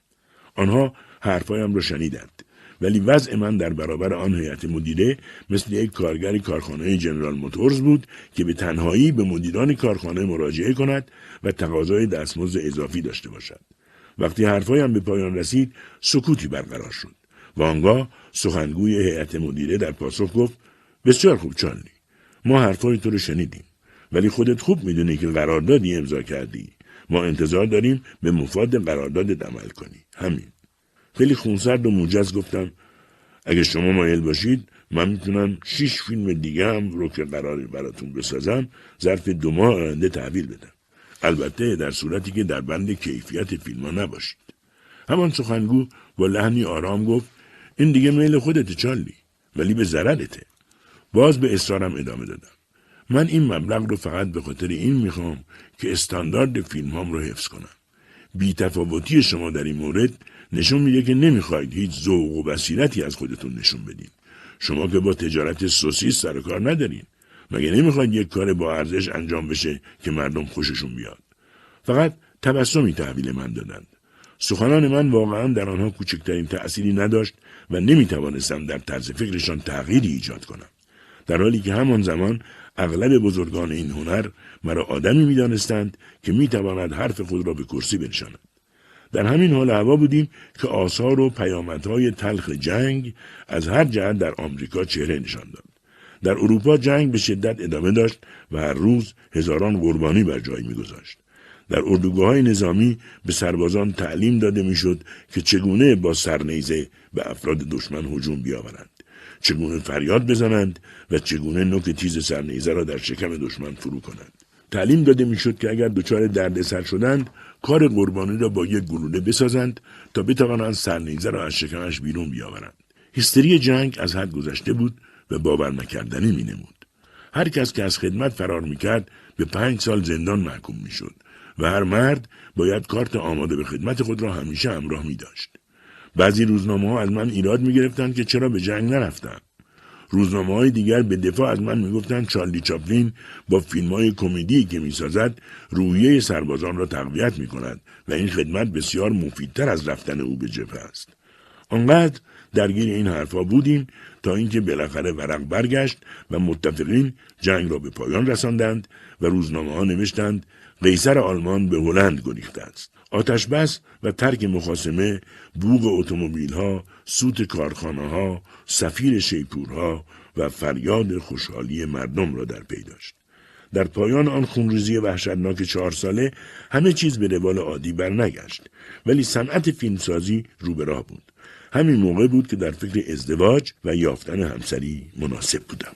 آنها حرفهایم را شنیدند. ولی وضع من در برابر آن هیئت مدیره مثل یک کارگر کارخانه جنرال موتورز بود که به تنهایی به مدیران کارخانه مراجعه کند و تقاضای دستمزد اضافی داشته باشد. وقتی حرفهایم به پایان رسید سکوتی برقرار شد و آنگاه سخنگوی هیئت مدیره در پاسخ گفت بسیار خوب چارلی. ما حرفهای تو رو شنیدیم ولی خودت خوب می‌دونی که قراردادی امضا کردی. ما انتظار داریم به مفاد قرارداد عمل کنی. همین. خیلی خونسرد و موجز گفتم اگه شما مایل باشید من می‌تونم شیش فیلم دیگه هم رو که قراری براتون بسازم ظرف دو ماه آینده تحویل بدم. البته در صورتی که در بند کیفیت فیلم ها نباشید همان سخنگو با لحنی آرام گفت این دیگه میل خودت چالی ولی به ضررته باز به اصرارم ادامه دادم من این مبلغ رو فقط به خاطر این می‌خوام که استاندارد فیلم هم رو حفظ کنم. بی تفاوتی شما در این مورد نشون میده که نمی‌خواید هیچ ذوق و بصیرتی از خودتون نشون بدین. شما که با تجارت سوسیس سر کار ندارین. مگه نمی‌خواید یک کار با ارزش انجام بشه که مردم خوششون بیاد. فقط تبسمی تحویل من دادند. سخنان من واقعا در آنها کوچکترین تأثیری نداشت و نمی‌توانستم در طرز فکرشان تغییری ایجاد کنم. در حالی که همان زمان اغلب بزرگان این هنر مرا آدمی می‌دانستند که می‌تواند حرف خود را به کرسی بنشاند در همین حال هوا بودیم که آثار و پیامدهای تلخ جنگ از هر جهت در آمریکا چهره نشان داد در اروپا جنگ به شدت ادامه داشت و هر روز هزاران قربانی بر جای میگذاشت. در اردوگاه های نظامی به سربازان تعلیم داده می‌شد که چگونه با سرنیزه به افراد دشمن هجوم بیاورند چگونه فریاد بزنند و چگونه نوک تیز سرنیزه را در شکم دشمن فرو کنند. تعلیم داده می‌شد که اگر دچار دردسر شدند کار قربانی را با یک گلوله بسازند تا بتوانند سرنیزه را از شکمش بیرون بیاورند. هیستری جنگ از حد گذشته بود و باور نکردنی مینمود هر کس که از خدمت فرار می‌کرد به پنج سال زندان محکوم می‌شد و هر مرد باید کارت آماده به خدمت خود را همیشه همراه می داشت. بعضی روزنامه ها از من ایراد می گرفتن که چرا به جنگ نرفتم. روزنامه های دیگر به دفاع از من می‌گفتند چارلی چاپلین با فیلم های کمدی که می‌سازد روحیه سربازان را تقویت می کند و این خدمت بسیار مفیدتر از رفتن او به جبهه است. آنقدر درگیر این حرفها بودیم تا اینکه بالاخره ورق برگشت و متفقین جنگ را به پایان رساندند و روزنامه ها نوشتند قیصر آلمان به هلند گریخته است. آتش بس و ترک مخاسمه بوغ اتومبیل ها، سوت کارخانه ها، سفیر شیپورها و فریاد خوشحالی مردم را در پی داشت. در پایان آن خونریزی وحشتناک چهار ساله همه چیز به روال عادی برنگشت ولی صنعت فیلمسازی رو به راه بود همین موقع بود که در فکر ازدواج و یافتن همسری مناسب بودم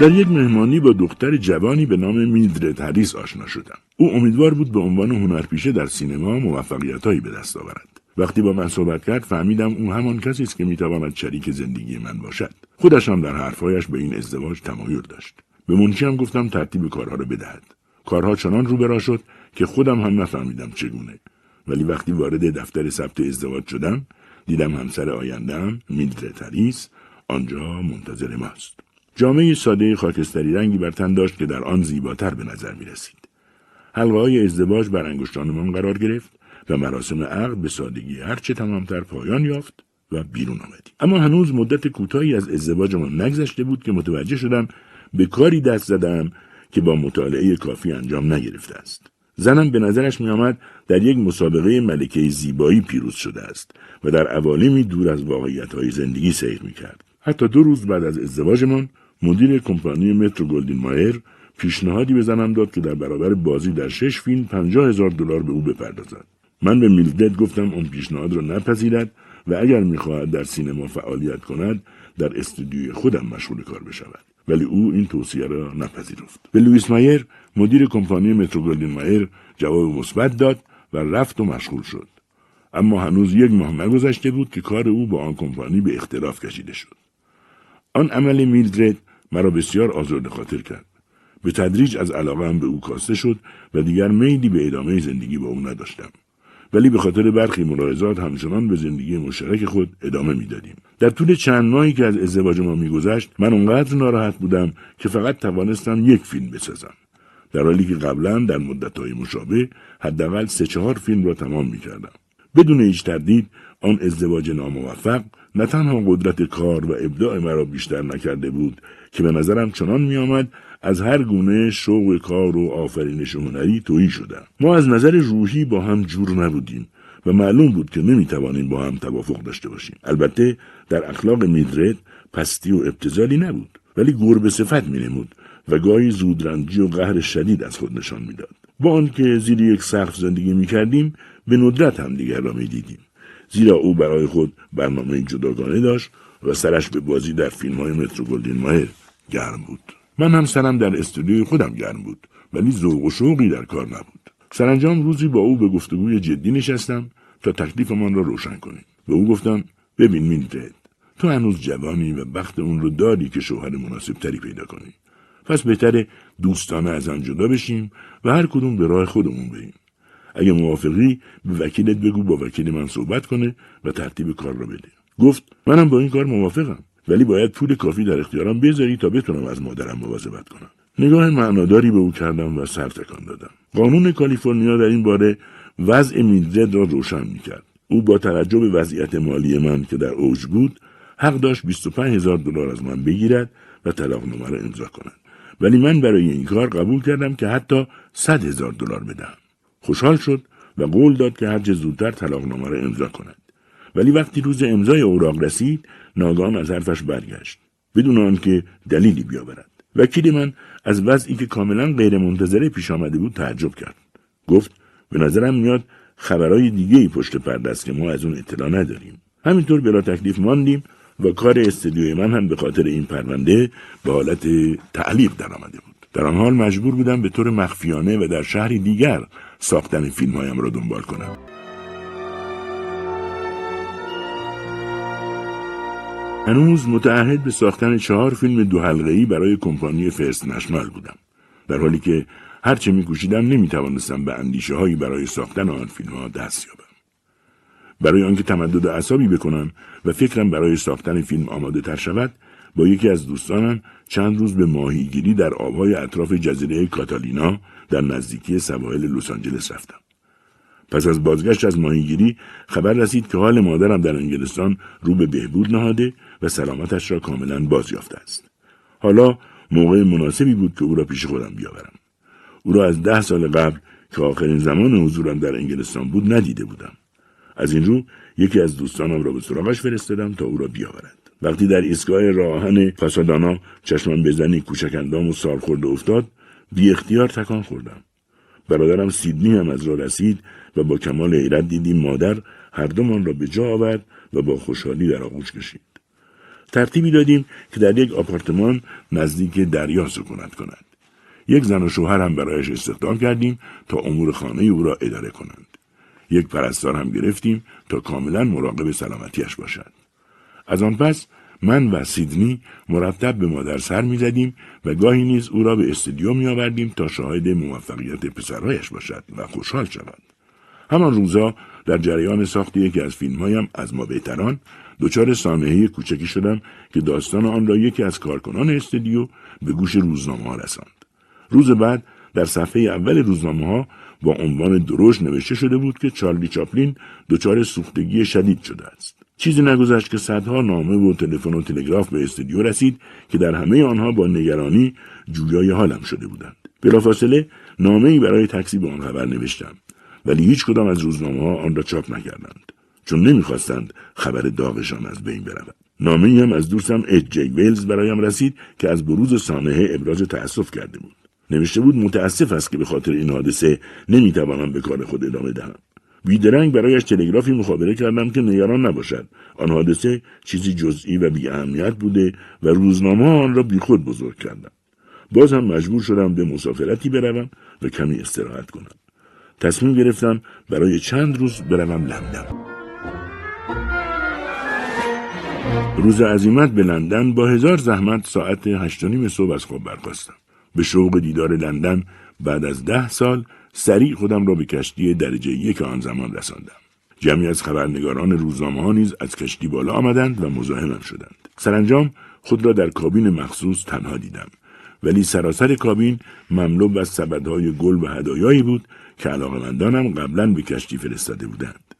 در یک مهمانی با دختر جوانی به نام میلدرد هریس آشنا شدم. او امیدوار بود به عنوان هنرپیشه در سینما موفقیتهایی به دست آورد. وقتی با من صحبت کرد فهمیدم او همان کسی است که می‌تواند شریک زندگی من باشد. خودش هم در حرفهایش به این ازدواج تمایل داشت. به منشی هم گفتم ترتیب کارها را بدهد. کارها چنان رو برا شد که خودم هم نفهمیدم چگونه. ولی وقتی وارد دفتر ثبت ازدواج شدم دیدم همسر آیندهم میلدرد هریس آنجا منتظر ماست. جامعه ساده خاکستری رنگی بر تن داشت که در آن زیباتر به نظر می رسید. حلقه های ازدواج بر انگشتانمان قرار گرفت و مراسم عقد به سادگی هرچه تمامتر پایان یافت و بیرون آمدیم. اما هنوز مدت کوتاهی از ازدواجمان نگذشته بود که متوجه شدم به کاری دست زدم که با مطالعه کافی انجام نگرفته است. زنم به نظرش می آمد در یک مسابقه ملکه زیبایی پیروز شده است و در عوالمی دور از واقعیت های زندگی سیر می کرد. حتی دو روز بعد از ازدواجمان مدیر کمپانی مترو گلدوین مایر پیشنهادی به زنم داد که در برابر بازی در شش فیلم پنجاه هزار دلار به او بپردازد. من به میلدرد گفتم اون پیشنهاد را نپذیرد و اگر می‌خواهد در سینما فعالیت کند در استودیوی خودم مشغول کار بشود ولی او این توصیه را نپذیرفت. به لوئیس مایر مدیر کمپانی مترو گلدوین مایر جواب مثبت داد و رفت و مشغول شد. اما هنوز یک ماه نگذشته بود که کار او با آن کمپانی به اختلاف کشیده شد. آن عمل میلدرد مرا بسیار آزرده خاطر کرد. به تدریج از علاقه هم به او کاسته شد و دیگر میلی به ادامه زندگی با او نداشتم. ولی به خاطر برخی ملاحظات همچنان به زندگی مشترک خود ادامه می‌دادیم. در طول چند ماهی که از ازدواج ما میگذشت من اونقدر ناراحت بودم که فقط توانستم یک فیلم بسازم. در حالی که قبلا در مدتهای مشابه حداقل سه چهار فیلم را تمام می‌کردم. بدون هیچ تردید آن ازدواج ناموفق نه تنها قدرت کار و ابداع مرا بیشتر نکرده بود که به نظرم چنان میآمد از هر گونه شوق کار و آفرینش هنری تویی شدم. ما از نظر روحی با هم جور نبودیم و معلوم بود که نمی‌توانیم با هم توافق داشته باشیم. البته در اخلاق میدرد پستی و ابتزالی نبود ولی گربه صفت مینمود و گاهی زودرنجی و قهر شدید از خود نشان می‌داد. با آنکه زیر یک سقف زندگی می‌کردیم به ندرت هم دیگر را می‌دیدیم. زیرا او برای خود برنامه جداگانه داشت و سرش به بازی در فیلم های مترو گلدین ماهر گرم بود. من هم سرم در استودیوی خودم گرم بود ولی ذوق و شوقی در کار نبود. سرانجام روزی با او به گفتگوی جدی نشستم تا تکلیفمان را روشن کنیم. به او گفتم ببین میلدرد تو هنوز جوانی و بخت اون رو داری که شوهر مناسب تری پیدا کنی. پس بهتره دوستانه از هم جدا بشیم و هر کدوم به راه خودمون بریم. اگه موافقی به وکیلت بگو با وکیل من صحبت کنه و ترتیب کار را بده. گفت منم با این کار موافقم ولی باید پول کافی در اختیارم بذاری تا بتونم از مادرم مواظبت کنم. نگاه معناداری به او کردم و سر تکان دادم. قانون کالیفرنیا در این باره وضع میلدرد را روشن می‌کرد. او با توجه به وضعیت مالی من که در اوج بود حق داشت 25 هزار دلار از من بگیرد و طلاقنامه را امضا کند. ولی من برای این کار قبول کردم که حتی 100 هزار دلار بدهم. خوشحال شد و قول داد که هرچه زودتر طلاقنامه را امضا کند. ولی وقتی روز امضای اوراق رسید ناگهان از حرفش برگشت بدون آنکه دلیلی بیاورد. وکیل من از وضعی که کاملا غیرمنتظره پیش آمده بود تعجب کرد. گفت به نظرم میاد خبرهای دیگه ای پشت پرده است که ما از اون اطلاع نداریم. همینطور بلا تکلیف ماندیم و کار استدیوی من هم به خاطر این پرونده به حالت تعلیق درآمده بود. در آن حال مجبور بودم به طور مخفیانه و در شهری دیگر ساختن فیلم هایم را دنبال کنم. هنوز متعهد به ساختن چهار فیلم دو حلقه برای کمپانی فرست نشنال بودم. در حالی که هرچه میکوشیدم نمی‌توانستم به اندیشه هایی برای ساختن آن فیلم ها دست یابم. برای آنکه تمدد اعصابی بکنم و فکرم برای ساختن فیلم آماده تر شود با یکی از دوستانم چند روز به ماهیگیری در آبهای اطراف جزیره کاتالینا در نزدیکی سواحل لس آنجلس رفتم. پس از بازگشت از ماهیگیری خبر رسید که حال مادرم در انگلستان رو به بهبود نهاده و سلامتش را کاملا باز یافته است. حالا موقع مناسبی بود که او را پیش خودم بیاورم. او را از ده سال قبل که آخرین زمان حضورم در انگلستان بود ندیده بودم. از این رو یکی از دوستانم را به سراغش فرستادم تا او را بیاورد وقتی در ایستگاه راهن پاسادانا چشمم به زنی کوچک اندام و سالخورده افتاد بی اختیار تکان خوردم. برادرم سیدنی هم از را رسید و با کمال حیرت دیدیم مادر هر دومان را به جا آورد و با خوشحالی در آغوش کشید. ترتیبی دادیم که در یک آپارتمان نزدیک دریا سکونت کند. یک زن و شوهر هم برایش استخدام کردیم تا امور خانه او را اداره کنند. یک پرستار هم گرفتیم تا کاملا مراقب سلامتیش باشد. از آن پس من و سیدنی مرتب به مادر سر می‌زدیم و گاهی نیز او را به استودیو می آوردیم تا شاهد موفقیت پسرهایش باشد و خوشحال شود. همان روزا در جریان ساخت یکی از فیلمهایم از ما بهتران دچار سانحه کوچکی شدم که داستان آن را یکی از کارکنان استودیو به گوش روزنامه ها رساند. روز بعد در صفحه اول روزنامه ها با عنوان دروش نوشته شده بود که چارلی چاپلین دچار سوختگی شدید شده است. چیزی نگذشت که صدها نامه و تلفن و تلگراف به استودیو رسید که در همه آنها با نگرانی جویای حالم شده بودند. بلافاصله نامه ای برای تاکسی به آن خبر نوشتم ولی هیچ کدام از روزنامه ها آن را چاپ نکردند چون نمی‌خواستند خبر داغشان از بین برود. نامه هم از دوستم اج جی ویلز برایم رسید که از بروز سانحه ابراز تأسف کرده بود. نوشته بود متاسف است که به خاطر این حادثه نمی‌توانم به کار خود ادامه دهم. بیدرنگ برایش تلگرافی مخابره کردم که نگران نباشد. آن حادثه چیزی جزئی و بی اهمیت بوده و روزنامه آن را بیخود بزرگ کردم. باز هم مجبور شدم به مسافرتی بروم و کمی استراحت کنم. تصمیم گرفتم برای چند روز بروم لندن. روز عزیمت به لندن با هزار زحمت ساعت هشت نیم صبح از خواب برخواستم به شوق دیدار لندن بعد از ده سال سریع خودم را به کشتی درجه یک آن زمان رساندم. جمعی از خبرنگاران روزنامه ها نیز از کشتی بالا آمدند و مزاحمم شدند. سرانجام خود را در کابین مخصوص تنها دیدم. ولی سراسر کابین مملو از سبدهای گل و هدایایی بود که علاقمندانم قبلا به کشتی فرستاده بودند.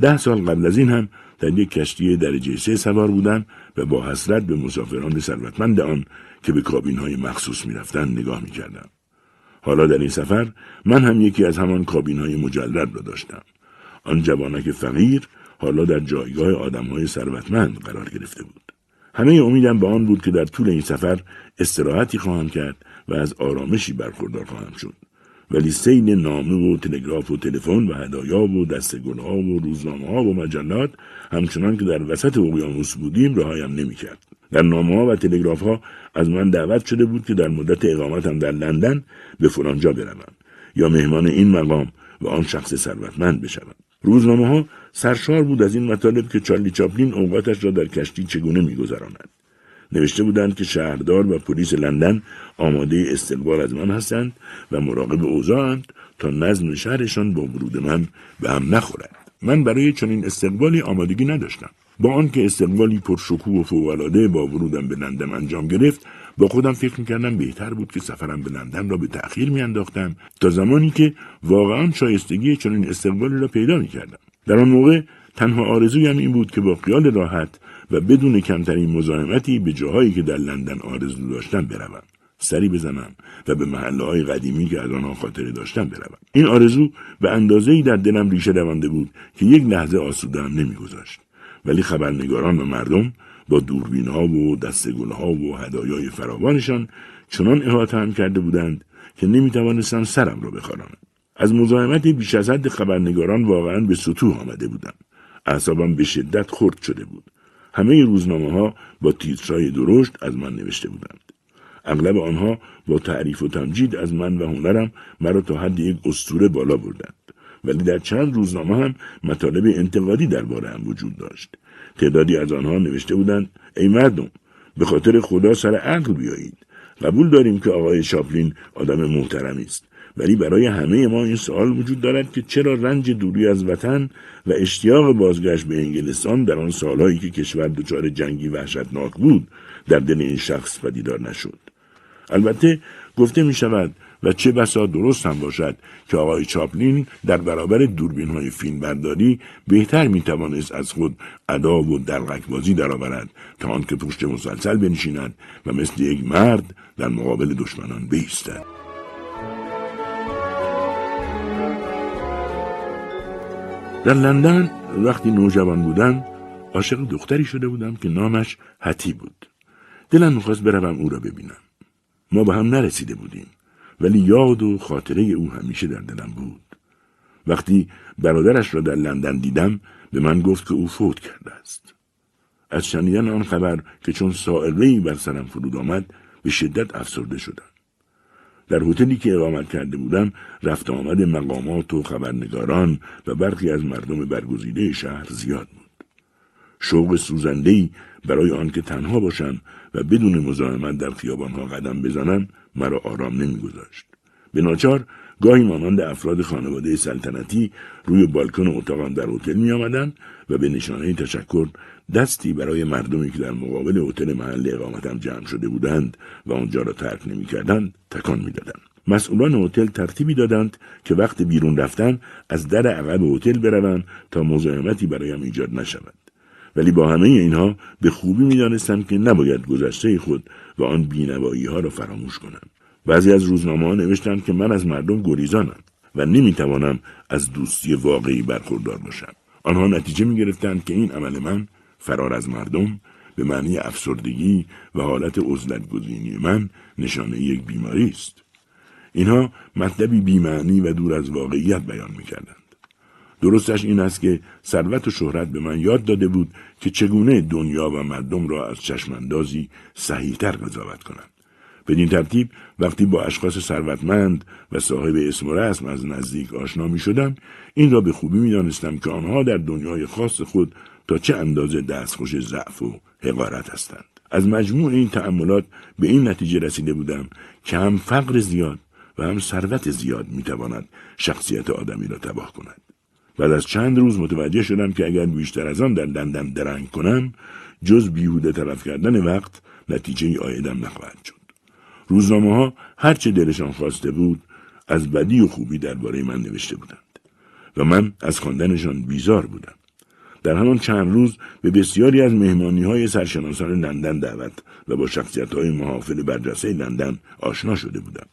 ده سال قبل از این هم در یک کشتی درجه سه سوار بودم و با حسرت به مسافران ثروتمند آن که به کابین های مخصوص می‌رفتند نگاه می‌کردم. حالا در این سفر من هم یکی از همان کابین های مجلد را داشتم. آن جوانک فقیر حالا در جایگاه آدم های ثروتمند قرار گرفته بود. همه امیدم به آن بود که در طول این سفر استراحتی خواهم کرد و از آرامشی برخوردار خواهم شد. ولی سین نامه و تلگراف و تلفن و هدایا و دست ها و روزنامه ها و مجلات همچنان که در وسط اقیانوس بودیم رهایم نمی‌کرد. در نامه ها و تلگراف ها از من دعوت شده بود که در مدت اقامتم در لندن به فلانجا بروم یا مهمان این مقام و آن شخص ثروتمند بشوم. روزنامه ها سرشار بود از این مطالب که چارلی چاپلین اوقاتش را در کشتی چگونه میگذراند. نوشته بودند که شهردار و پلیس لندن آماده استقبال از من هستند و مراقب اوضاعند تا نظم شهرشان با ورود من به هم نخورد. من برای چنین استقبالی آمادگی نداشتم. با آنکه استقبالی پرشکوه و فوقالعاده با ورودم به لندن انجام گرفت با خودم فکر می‌کردم بهتر بود که سفرم به لندن را به تأخیر میانداختم تا زمانی که واقعا شایستگی چنین استقبالی را پیدا می‌کردم. در آن موقع تنها آرزویم این بود که با خیال راحت و بدون کمترین مزاحمتی به جاهایی که در لندن آرزو داشتم بروم. سری بزنم و به محله های قدیمی که از آنها خاطره داشتم بروم. این آرزو به اندازه ای در دلم ریشه دوانده بود که یک لحظه آسوده هم نمیگذاشت. ولی خبرنگاران و مردم با دوربین ها و دستگل ها و هدایای فراوانشان چنان احاطه کرده بودند که نمی توانستم سرم را بخارانم از مزاحمت بیش از حد خبرنگاران واقعا به سطوح آمده بودم. اعصابم به شدت خرد شده بود. همه روزنامه ها با تیترهای درشت از من نوشته بودند. اغلب آنها با تعریف و تمجید از من و هنرم مرا تا حد یک استوره بالا بردند. ولی در چند روزنامه هم مطالب انتقادی درباره هم وجود داشت. تعدادی از آنها نوشته بودند ای مردم به خاطر خدا سر عقل بیایید. قبول داریم که آقای شاپلین آدم محترمی است. ولی برای همه ما این سوال وجود دارد که چرا رنج دوری از وطن و اشتیاق بازگشت به انگلستان در آن سالهایی که کشور دچار جنگی وحشتناک بود در دل این شخص پدیدار نشد. البته گفته می شود و چه بسا درست هم باشد که آقای چاپلین در برابر دوربین های فیلم برداری بهتر می توانست از خود ادا و دلغک بازی درآورد تا آنکه پشت مسلسل بنشیند و مثل یک مرد در مقابل دشمنان بیستد. در لندن وقتی نوجوان بودم عاشق دختری شده بودم که نامش حتی بود. دلم می‌خواست بروم او را ببینم. ما به هم نرسیده بودیم. ولی یاد و خاطره او همیشه در دلم بود. وقتی برادرش را در لندن دیدم به من گفت که او فوت کرده است. از شنیدن آن خبر که چون سائقهای بر سرم فرود آمد به شدت افسرده شدم. در هتلی که اقامت کرده بودم رفت آمد مقامات و خبرنگاران و برخی از مردم برگزیده شهر زیاد بود. شوق سوزندهای برای آنکه تنها باشم و بدون مزاحمت در خیابانها قدم بزنم مرا آرام نمیگذاشت. به ناچار گاهی مانند افراد خانواده سلطنتی روی بالکن اتاقم در هتل می آمدند و به نشانه تشکر دستی برای مردمی که در مقابل هتل محل اقامتم جمع شده بودند و آنجا را ترک نمی‌کردند تکان می‌دادند مسئولان هتل ترتیبی دادند که وقت بیرون رفتن از در عقب هتل بروم تا مزاحمتی برایم ایجاد نشود. ولی با همه اینها به خوبی می‌دانستم که نباید گذشته خود و آن بینوایی ها را فراموش کنم بعضی از روزنامه ها نوشتند که من از مردم گریزانم و نمی‌توانم از دوستی واقعی برخوردار باشم. آنها نتیجه می گرفتند که این عمل من فرار از مردم به معنی افسردگی و حالت عزلت گزینی من نشانه یک بیماری است. اینها مطلبی بیمعنی و دور از واقعیت بیان می کردند. درستش این است که ثروت و شهرت به من یاد داده بود که چگونه دنیا و مردم را از چشماندازی صحیحتر قضاوت کنند. بدین ترتیب وقتی با اشخاص ثروتمند و صاحب اسم و رسم از نزدیک آشنا می شدم این را به خوبی می دانستم که آنها در دنیای خاص خود تا چه اندازه دستخوش ضعف و حقارت هستند از مجموع این تأملات به این نتیجه رسیده بودم که هم فقر زیاد و هم ثروت زیاد می تواند شخصیت آدمی را تباه کند بعد از چند روز متوجه شدم که اگر بیشتر از آن در لندن درنگ کنم جز بیهوده طرف کردن وقت نتیجه آیدم نخواهد شد. روزنامه ها هرچه دلشان خواسته بود از بدی و خوبی درباره من نوشته بودند و من از خواندنشان بیزار بودم. در همان چند روز به بسیاری از مهمانی های سرشناسان لندن دعوت و با شخصیت های محافل برجسته لندن آشنا شده بودم.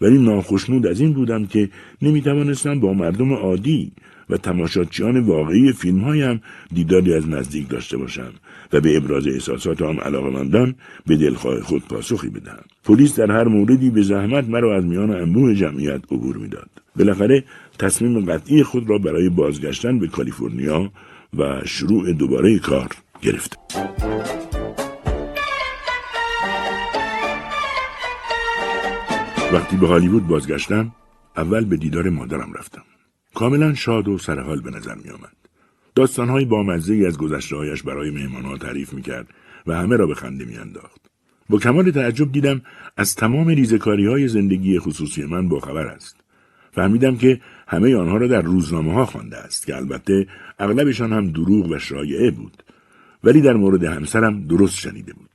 ولی ناخشنود از این بودم که نمی توانستم با مردم عادی و تماشاچیان واقعی فیلم هایم دیداری از نزدیک داشته باشم و به ابراز احساسات آن به دلخواه خود پاسخی بدهم. پلیس در هر موردی به زحمت مرا از میان انبوه جمعیت عبور می‌داد. بالاخره تصمیم قطعی خود را برای بازگشتن به کالیفرنیا و شروع دوباره کار گرفت. وقتی به هالیوود بازگشتم اول به دیدار مادرم رفتم. کاملا شاد و سرحال به نظر می آمد. داستانهای بامزه ای از گذشتههایش برای مهمانها تعریف می کرد و همه را به خنده می انداخت. با کمال تعجب دیدم از تمام ریزکاری های زندگی خصوصی من باخبر است. فهمیدم که همه آنها را در روزنامه ها خوانده است که البته اغلبشان هم دروغ و شایعه بود ولی در مورد همسرم درست شنیده بود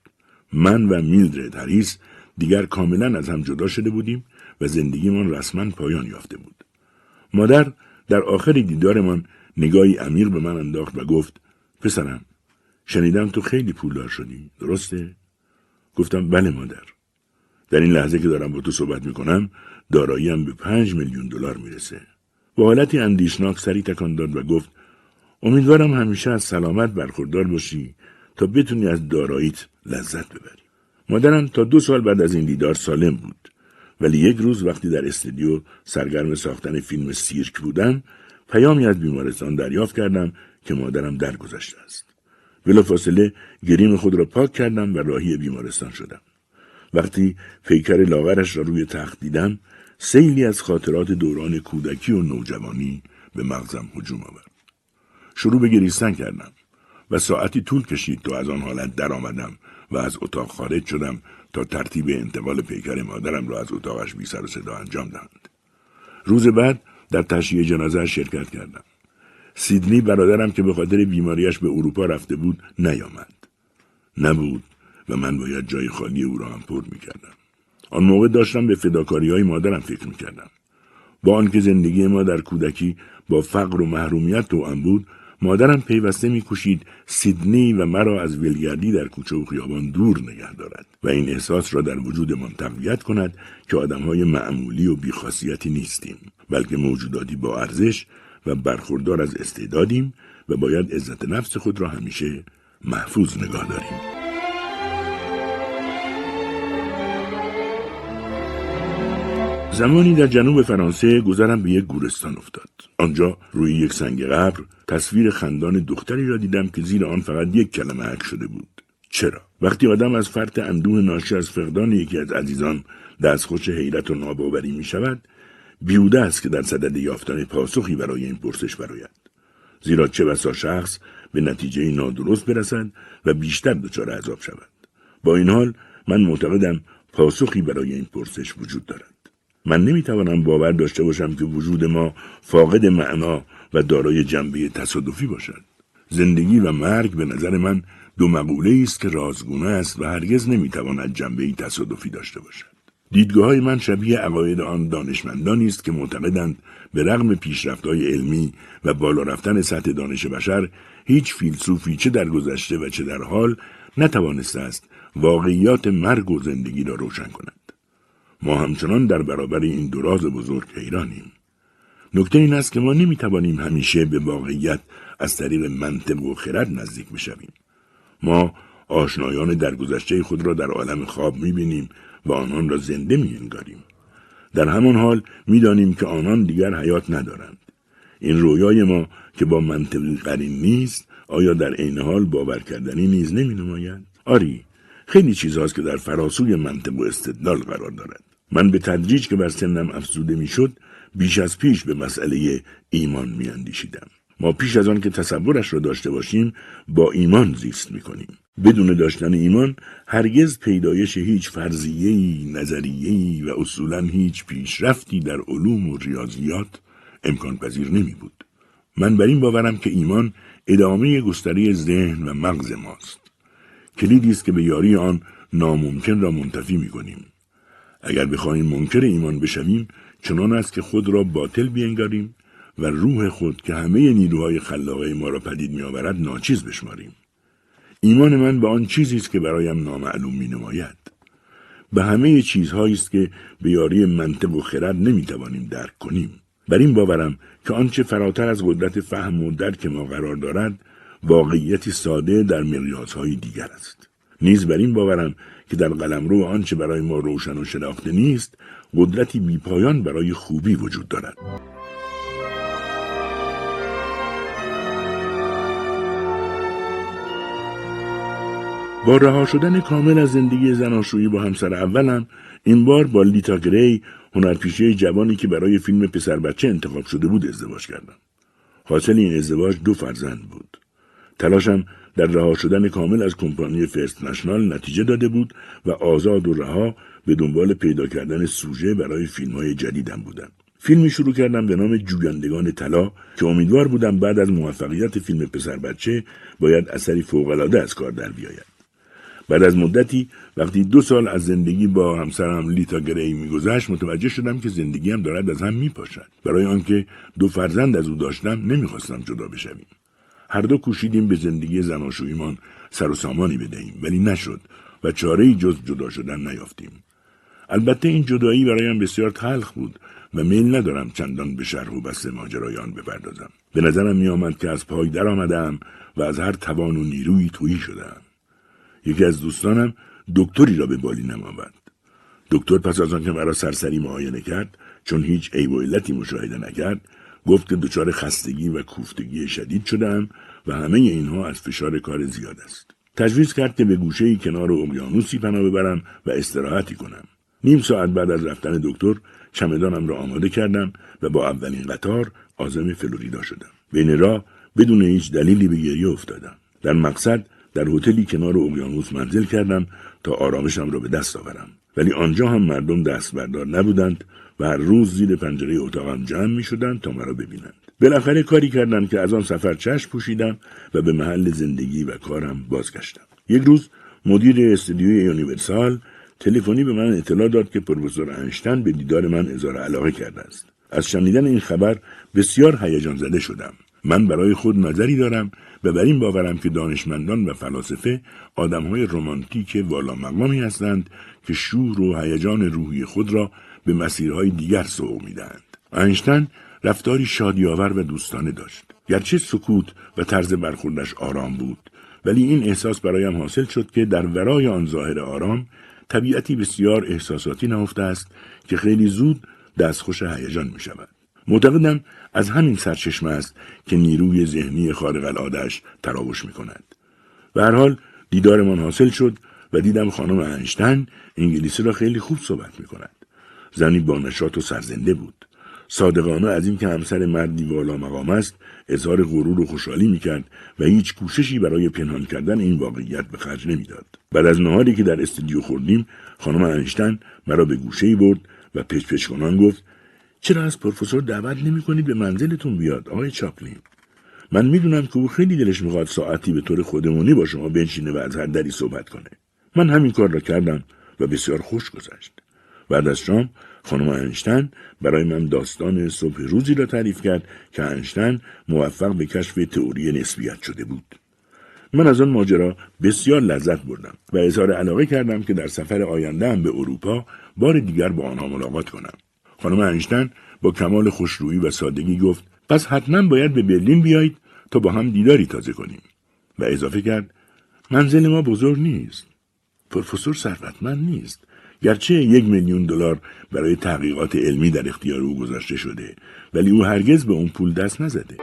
من و میلدرد هریس دیگر کاملا از هم جدا شده بودیم و زندگیمان رسما پایان یافته بود مادر در آخر دیدارمان نگاهی امیر به من انداخت و گفت پسرم شنیدم تو خیلی پولدار شدی درسته؟ گفتم بله مادر. در این لحظه که دارم با تو صحبت می‌کنم داراییم به پنج میلیون دلار می‌رسه. با حالتی اندیشناک سری تکان داد و گفت امیدوارم همیشه از سلامت برخوردار باشی تا بتونی از داراییت لذت ببری. مادرم تا دو سال بعد از این دیدار سالم بود. ولی یک روز وقتی در استودیو سرگرم ساختن فیلم سیرک بودم پیامی از بیمارستان دریافت کردم که مادرم درگذشته است. فاصله گریم خود را پاک کردم و راهی بیمارستان شدم. وقتی پیکر لاغرش را روی تخت دیدم سیلی از خاطرات دوران کودکی و نوجوانی به مغزم هجوم آورد. شروع به گریستن کردم و ساعتی طول کشید تا از آن حالت درآمدم و از اتاق خارج شدم تا ترتیب انتقال پیکر مادرم را از اتاقش بی سر و صدا انجام دهند. روز بعد در تشییع جنازه شرکت کردم. سیدنی برادرم که به خاطر بیماریش به اروپا رفته بود نیامد. نبود و من باید جای خالی او را هم پر می‌کردم. آن موقع داشتم به فداکاری های مادرم فکر می‌کردم. با آنکه زندگی ما در کودکی با فقر و محرومیت توأم بود مادرم پیوسته میکوشید سیدنی و مرا از ولگردی در کوچه و خیابان دور نگه دارد و این احساس را در وجودمان تقویت کند که آدمهای معمولی و بیخاصیتی نیستیم بلکه موجوداتی با ارزش و برخوردار از استعدادیم و باید عزت نفس خود را همیشه محفوظ نگاه داریم. زمانی در جنوب فرانسه گذرم به یک گورستان افتاد. آنجا روی یک سنگ قبر تصویر خندان دختری را دیدم که زیر آن فقط یک کلمه حک شده بود. چرا؟ وقتی آدم از فرط اندوه ناشی از فقدان یکی از عزیزان دستخوش حیرت و ناباوری می شود، بیوده است که در صدد یافتن پاسخی برای این پرسش براید. زیرا چه بسا شخص به نتیجه نادرست برسد و بیشتر دچار عذاب شود. با این حال من معتقدم پاسخی برای این پرسش وجود دارد. من نمی‌توانم باور داشته باشم که وجود ما فاقد معنا و دارای جنبه تصادفی باشد. زندگی و مرگ به نظر من دو مقوله است که رازگونه است و هرگز نمی‌تواند جنبه تصادفی داشته باشد. دیدگاه های من شبیه عقاید آن دانشمندانی است که معتقدند به رغم پیشرفت‌های علمی و بالا رفتن سطح دانش بشر هیچ فیلسوفی چه در گذشته و چه در حال نتوانسته است واقعیات مرگ و زندگی را روشن کند. ما همچنان در برابر این دراز بزرگ حیرانیم. نکته این است که ما نمی‌توانیم همیشه به واقعیت از طریق منطق و خرد نزدیک بشویم. ما آشنایان درگذشته خود را در عالم خواب می‌بینیم و آنان را زنده میانگاریم. در همان حال می‌دانیم که آنان دیگر حیات ندارند. این رویای ما که با منطقی قرین نیست آیا در عین حال باور کردنی نیز نمی نماید؟ آری خیلی چیزهاست که در فراسوی منطق و استدلال قرار دارد. من به تدریج که بر سنم افزوده می‌شد بیش از پیش به مسئله ایمان میاندیشیدم ما پیش از آن که تصورش را داشته باشیم با ایمان زیست می‌کنیم بدون داشتن ایمان هرگز پیدایش هیچ فرضیه‌ای نظریه‌ای و اصولا هیچ پیشرفتی در علوم و ریاضیات امکان پذیر نمی بود. من بر این باورم که ایمان ادامه گستری ذهن و مغز ماست. کلیدی است که به یاری آن ناممکن را منتفی می کنیم. اگر بخواهیم منکر ایمان بشویم چنان است که خود را باطل بینگاریم و روح خود که همه نیروهای خلاقه ما را پدید میآورد ناچیز بشماریم. ایمان من به آن چیزی است که برایم نامعلوم می نماید. به همه چیزهایی است که به یاری منطق و خرد نمی‌توانیم درک کنیم. بر این باورم که آنچه فراتر از قدرت فهم و درک ما قرار دارد واقعیتی ساده در مقیاسهای دیگر است. نیز بر این باورم که در قلمرو آنچه برای ما روشن و شناخته نیست قدرتی بیپایان برای خوبی وجود دارد با رها شدن کامل از زندگی زناشویی با همسر اولم این بار با لیتا گری هنرپیشه جوانی که برای فیلم پسر بچه انتخاب شده بود ازدواج کردم. حاصل این ازدواج دو فرزند بود. تلاشم در رها شدن کامل از کمپانی فرست نشنال نتیجه داده بود و آزاد و رها به دنبال پیدا کردن سوژه برای فیلم های جدیدم بودم. فیلمی شروع کردم به نام جویندگان طلا که امیدوار بودم بعد از موفقیت فیلم پسر بچه باید اثری فوقالعاده از کار در بیاید. بعد از مدتی وقتی دو سال از زندگی با همسرم لیتا گری میگذشت متوجه شدم که زندگیم دارد از هم میپاشد برای آنکه دو فرزند از او داشتم نمی‌خواستم جدا بشویم هر دو کوشیدیم به زندگی زناشویمان سر و سامانی بدهیم ولی نشد و چاره جز جدا شدن نیافتیم. البته این جدایی برایم بسیار تلخ بود و میل ندارم چندان به شرح و بسته ماجرای آن بپردازم. به نظرم میآمد که از پای درآمدم و از هر توان و نیرویی تویی شدم. یکی از دوستانم دکتری را به بالینم آورد دکتر پس از آنکه مرا سرسری معاینه کرد چون هیچ عیب و علتی مشاهده نکرد گفت که دچار خستگی و کوفتگی شدید شدم و همه اینها از فشار کار زیاد است. تجویز کرد که به گوشه کنار اقیانوسی پناه ببرم و استراحتی کنم. نیم ساعت بعد از رفتن دکتر چمدانم را آماده کردم و با اولین قطار آزم فلوریدا شدم. بین راه بدون هیچ دلیلی به گریه افتادم. در مقصد در هتلی کنار اقیانوس منزل کردم تا آرامشم را به دست آورم. ولی آنجا هم مردم دست بردار نبودند و هر روز زیر پنجره اتاقم جمع می شدند تا مرا ببینند. بالاخره کاری کردم که از آن سفر چشم پوشیدم و به محل زندگی و کارم بازگشتم. یک روز مدیر استودیوی یونیورسال تلفنی به من اطلاع داد که پروفسور انشتن به دیدار من اظهار علاقه کرده است. از شنیدن این خبر بسیار هیجان زده شدم. من برای خود نظری دارم و بر این باورم که دانشمندان و فلاسفه آدمهای رمانتیک والا مقامی هستند که شور و هیجان روحی خود را به مسیرهای دیگر سوق می‌دهند اینشتن رفتاری شادیآور و دوستانه داشت گرچه سکوت و طرز برخوردش آرام بود ولی این احساس برایم حاصل شد که در ورای آن ظاهر آرام طبیعتی بسیار احساساتی نهفته است که خیلی زود دستخوش هیجان می شود. معتقدم از همین سرچشمه است که نیروی ذهنی خارق العادهش تراوش می کند. به هر حال دیدارمان حاصل شد و دیدم خانم انشتن انگلیسی را خیلی خوب صحبت می کند. زنی با نشاط و سرزنده بود. صادقانه از اینکه همسر مردی والا مقام است اظهار غرور و خوشحالی می‌کرد و هیچ کوششی برای پنهان کردن این واقعیت به خرج نمی‌داد. بعد از نهاری که در استودیو خوردیم خانم انشتن مرا به گوشه برد و پچ پچ کنان گفت چرا از پروفسور دعوت نمی کنید به منزلتون بیاد آقای چاپلین؟ من می‌دونم که او خیلی دلش می‌خواد ساعتی به طور خودمونی با شما بنشینه و از هر دری صحبت کنه. من همین کار را کردم و بسیار خوش گذشت. بعد از شام خانم انشتن برای من داستان صبح روزی را تعریف کرد که انشتن موفق به کشف تئوری نسبیت شده بود. من از آن ماجرا بسیار لذت بردم و اظهار علاقه کردم که در سفر آینده هم به اروپا بار دیگر با آنها ملاقات کنم. خانم انشتن با کمال خوشرویی و سادگی گفت پس حتما باید به برلین بیایید تا با هم دیداری تازه کنیم. و اضافه کرد منزل ما بزرگ نیست. پروفسور ثروتمند نیست. گرچه یک میلیون دلار برای تحقیقات علمی در اختیار او گذاشته شده ولی او هرگز به اون پول دست نزده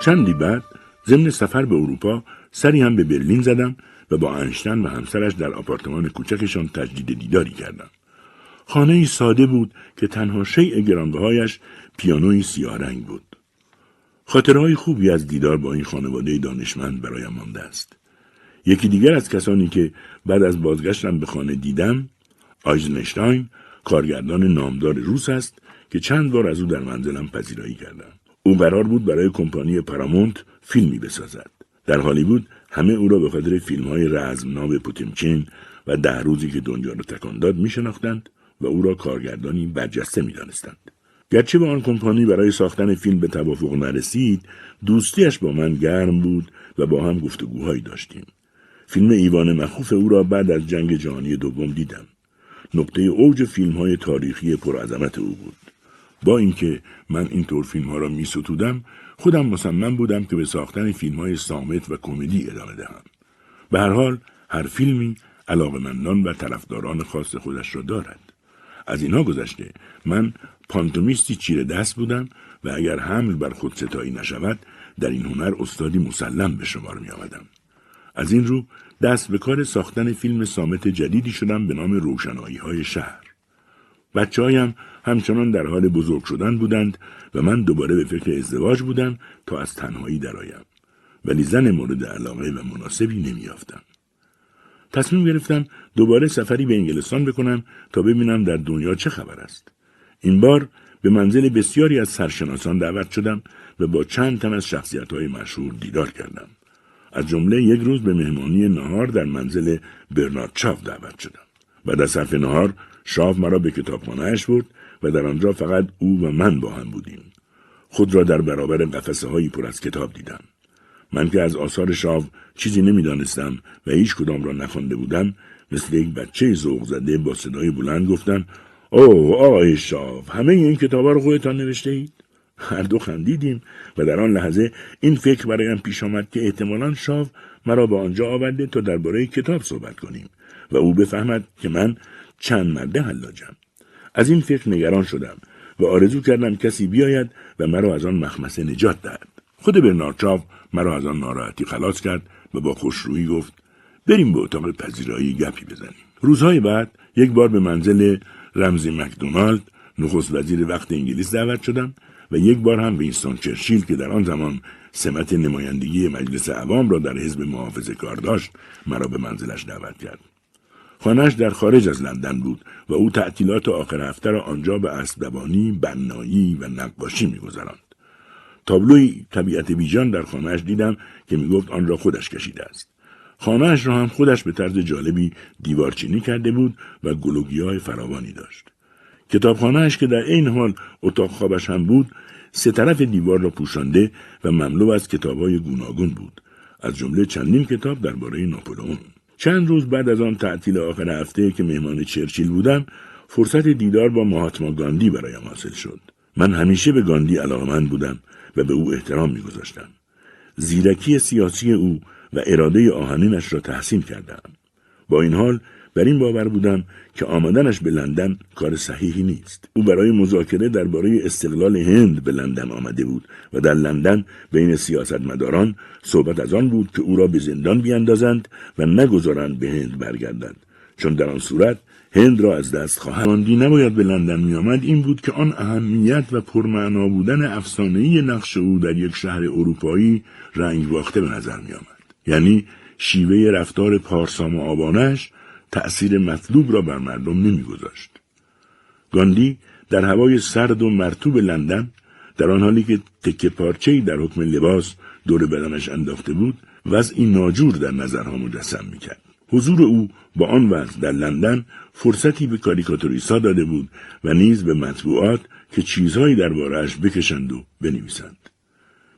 چندی بعد ضمن سفر به اروپا سری هم به برلین زدم و با انشتن و همسرش در آپارتمان کوچکشان تجدید دیداری کردم. خانه ای ساده بود که تنها شیء گرانبهایش پیانوی سیاه رنگ بود. خاطرهای خوبی از دیدار با این خانواده دانشمند برایم مانده است. یکی دیگر از کسانی که بعد از بازگشتم به خانه دیدم، آیزنشتاین، کارگردان نامدار روس است که چند بار از او در منزلم پذیرایی کردم. او قرار بود برای کمپانی پارامونت فیلمی بسازد. در هالیوود همه او را به خاطر فیلم های رزمنام پوتیمچین و ده روزی که دنیا را تکان داد می شناختند و او را کارگردانی برجسته می دانستند. گرچه به آن کمپانی برای ساختن فیلم به توافق نرسید دوستیش با من گرم بود و با هم گفتگوهایی داشتیم فیلم ایوان مخوف او را بعد از جنگ جهانی دوم دیدم. نقطه اوج فیلم های تاریخی پرعظمت او بود. با اینکه من اینطور فیلم ها را می ستودم خودم مصمم بودم که به ساختن فیلم های سامت و کمدی ادامه دهم. به هر حال هر فیلمی علاقمندان و طرفداران خاص خودش را دارد. از اینها گذشته من پانتومیستی چیره دست بودم و اگر حمل بر خود ستایی نشود در این هنر استادی مسلم به شمار می آمدم. از این رو دست به کار ساختن فیلم سامت جدیدی شدم به نام روشنایی های شهر. بچه هایم همچنان در حال بزرگ شدن بودند و من دوباره به فکر ازدواج بودم تا از تنهایی درآیم. ولی زن مورد علاقه و مناسبی نمیافتم. تصمیم گرفتم دوباره سفری به انگلستان بکنم تا ببینم در دنیا چه خبر است. این بار به منزل بسیاری از سرشناسان دعوت شدم و با چند تن از شخصیت های مشهور دیدار کردم. از جمله یک روز به مهمانی نهار در منزل برنارد شاف دعوت شدم. بعد از صرف نهار شاف مرا به کتابخانهاش برد و در آنجا فقط او و من با هم بودیم. خود را در برابر قفسه هایی پر از کتاب دیدم. من که از آثار شاو چیزی نمی‌دانستم و هیچ کدام را نخوانده بودم مثل یک بچه ذوق زده با صدای بلند گفتم او آقای شاو همه این کتابا رو خودتان نوشته اید؟ هر دو خندیدیم و در آن لحظه این فکر برایم پیش آمد که احتمالا شاو مرا به آنجا آورده تا درباره کتاب صحبت کنیم و او بفهمد که من چند مرده حلاجم. از این فکر نگران شدم و آرزو کردم کسی بیاید و مرا از آن مخمسه نجات دهد. خود برنارد شاو مرا از آن ناراحتی خلاص کرد و با خوشرویی گفت بریم به اتاق پذیرایی گپی بزنیم. روزهای بعد یک بار به منزل رمزی مکدونالد نخست وزیر وقت انگلیس دعوت شدم و یک بار هم وینستون چرچیل که در آن زمان سمت نمایندگی مجلس عوام را در حزب محافظه کار داشت مرا به منزلش دعوت کرد. خانهش در خارج از لندن بود و او تعطیلات آخر هفته را آنجا به اسبدوانی بنایی و نقاشی میگذراند. تابلوی طبیعت بیجان در خانهاش دیدم که می‌گفت آن را خودش کشیده است. خانهاش را هم خودش به طرز جالبی دیوارچینی کرده بود و گلوگی های فراوانی داشت. کتابخانهاش که در این حال اتاق خوابش هم بود سه طرف دیوار را پوشانده و مملو از کتابهای گوناگون بود. از جمله چندین کتاب درباره ناپلئون چند روز بعد از آن تعطیل آخر هفته که مهمان چرچیل بودم فرصت دیدار با مهاتما گاندی برایم حاصل شد. من همیشه به گاندی علاقمند بودم و به او احترام میگذاشتم. زیرکی سیاسی او و اراده آهنینش را تحسین کردم با این حال بر این باور بودم که آمدنش به لندن کار صحیحی نیست. او برای مذاکره درباره استقلال هند به لندن آمده بود و در لندن بین سیاستمداران صحبت از آن بود که او را به زندان بیاندازند و نگذارند به هند برگردد چون در آن صورت هند را از دست خواهد. ماندی نباید به لندن میآمد این بود که آن اهمیت و پرمعنا بودن افسانهای نقش او در یک شهر اروپایی رنگ باخته به نظر میآمد. یعنی شیوه رفتار پارسام و آبانش تأثیر مطلوب را بر مردم نمیگذاشت. گاندی در هوای سرد و مرتوب لندن در آن حالی که تکه پارچه‌ای در حکم لباس دور بدنش انداخته بود وضعی ناجور در نظرها مجسم می‌کرد. حضور او با آن وضع در لندن فرصتی به کاریکاتوریسا داده بود و نیز به مطبوعات که چیزهایی دربارهاش بکشند و بنویسند.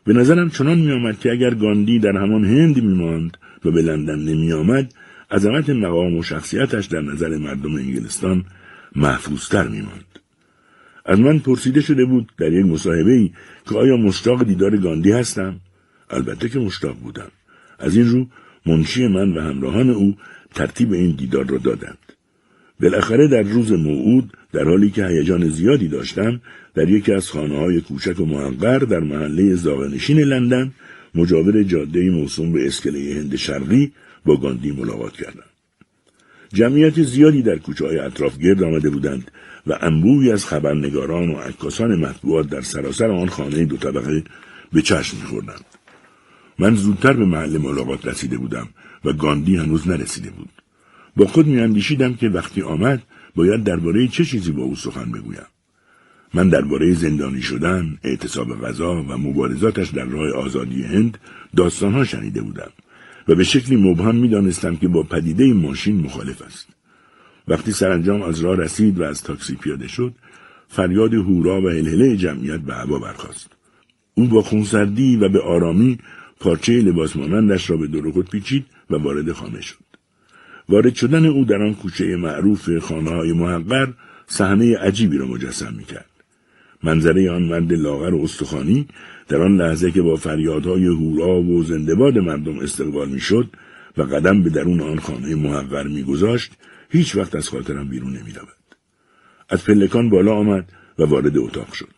به نظرم چنان میآمد که اگر گاندی در همان هند میماند و به لندن نمیآمد عظمت مقام و شخصیتش در نظر مردم انگلستان محفوظتر میماند. از من پرسیده شده بود در یک مصاحبه ای که آیا مشتاق دیدار گاندی هستم؟ البته که مشتاق بودم. از این رو منشی من و همراهان او ترتیب این دیدار را دادند. بالاخره در روز موعود در حالی که هیجان زیادی داشتم در یکی از خانه های کوچک و محقر در محله زاغنشین لندن مجاور جاده موسوم به اسکله هند شرقی با گاندی ملاقات کردم. جمعیت زیادی در کوچه های اطراف گرد آمده بودند و انبوی از خبرنگاران و عکاسان مطبوعات در سراسر آن خانه دو طبقه به چشم میخوردند. من زودتر به محل ملاقات رسیده بودم و گاندی هنوز نرسیده بود. با خود میاندیشیدم که وقتی آمد باید درباره چه چیزی با او سخن بگویم. من درباره زندانی شدن، اعتصاب غذا و مبارزاتش در راه آزادی هند داستانها شنیده بودم و به شکلی مبهم می‌دانستم که با پدیده ماشین مخالف است. وقتی سرانجام از راه رسید و از تاکسی پیاده شد، فریاد هورا و هلهله جمعیت به هوا برخاست. او با خونسردی و به آرامی پارچه لباس مانندش را به دور پیچید و وارد خانه شد. وارد شدن او در آن کوچه معروف خانه های محقر صحنه عجیبی را مجسم می‌کرد. منظره آن مرد لاغر و استخوانی در آن لحظه که با فریادهای هورا و زندباد مردم استقبال می‌شد و قدم به درون آن خانه محقر میگذاشت هیچ وقت از خاطرم بیرون نمی‌رود. از پلکان بالا آمد و وارد اتاق شد.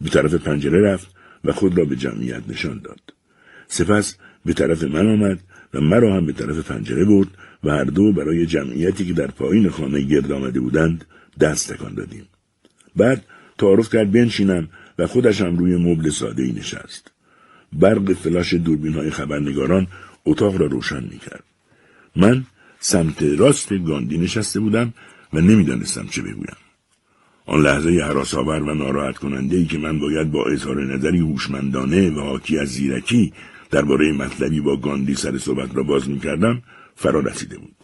به طرف پنجره رفت و خود را به جمعیت نشان داد. سپس به طرف من آمد و مرا هم به طرف پنجره برد و هر دو برای جمعیتی که در پایین خانه گرد آمده بودند دست تکان دادیم. بعد تعارف کرد بنشینم و خودش هم روی مبل ساده ای نشست. برق فلاش دوربین های خبرنگاران اتاق را روشن می کرد. من سمت راست گاندی نشسته بودم و نمی‌دانستم چه بگویم. آن لحظه حراسآور و ناراحت کننده ای که من باید با اظهار نظری هوشمندانه و حاکی از زیرکی درباره مطلبی با گاندی سر صحبت را باز می کردم فرا رسیده بود.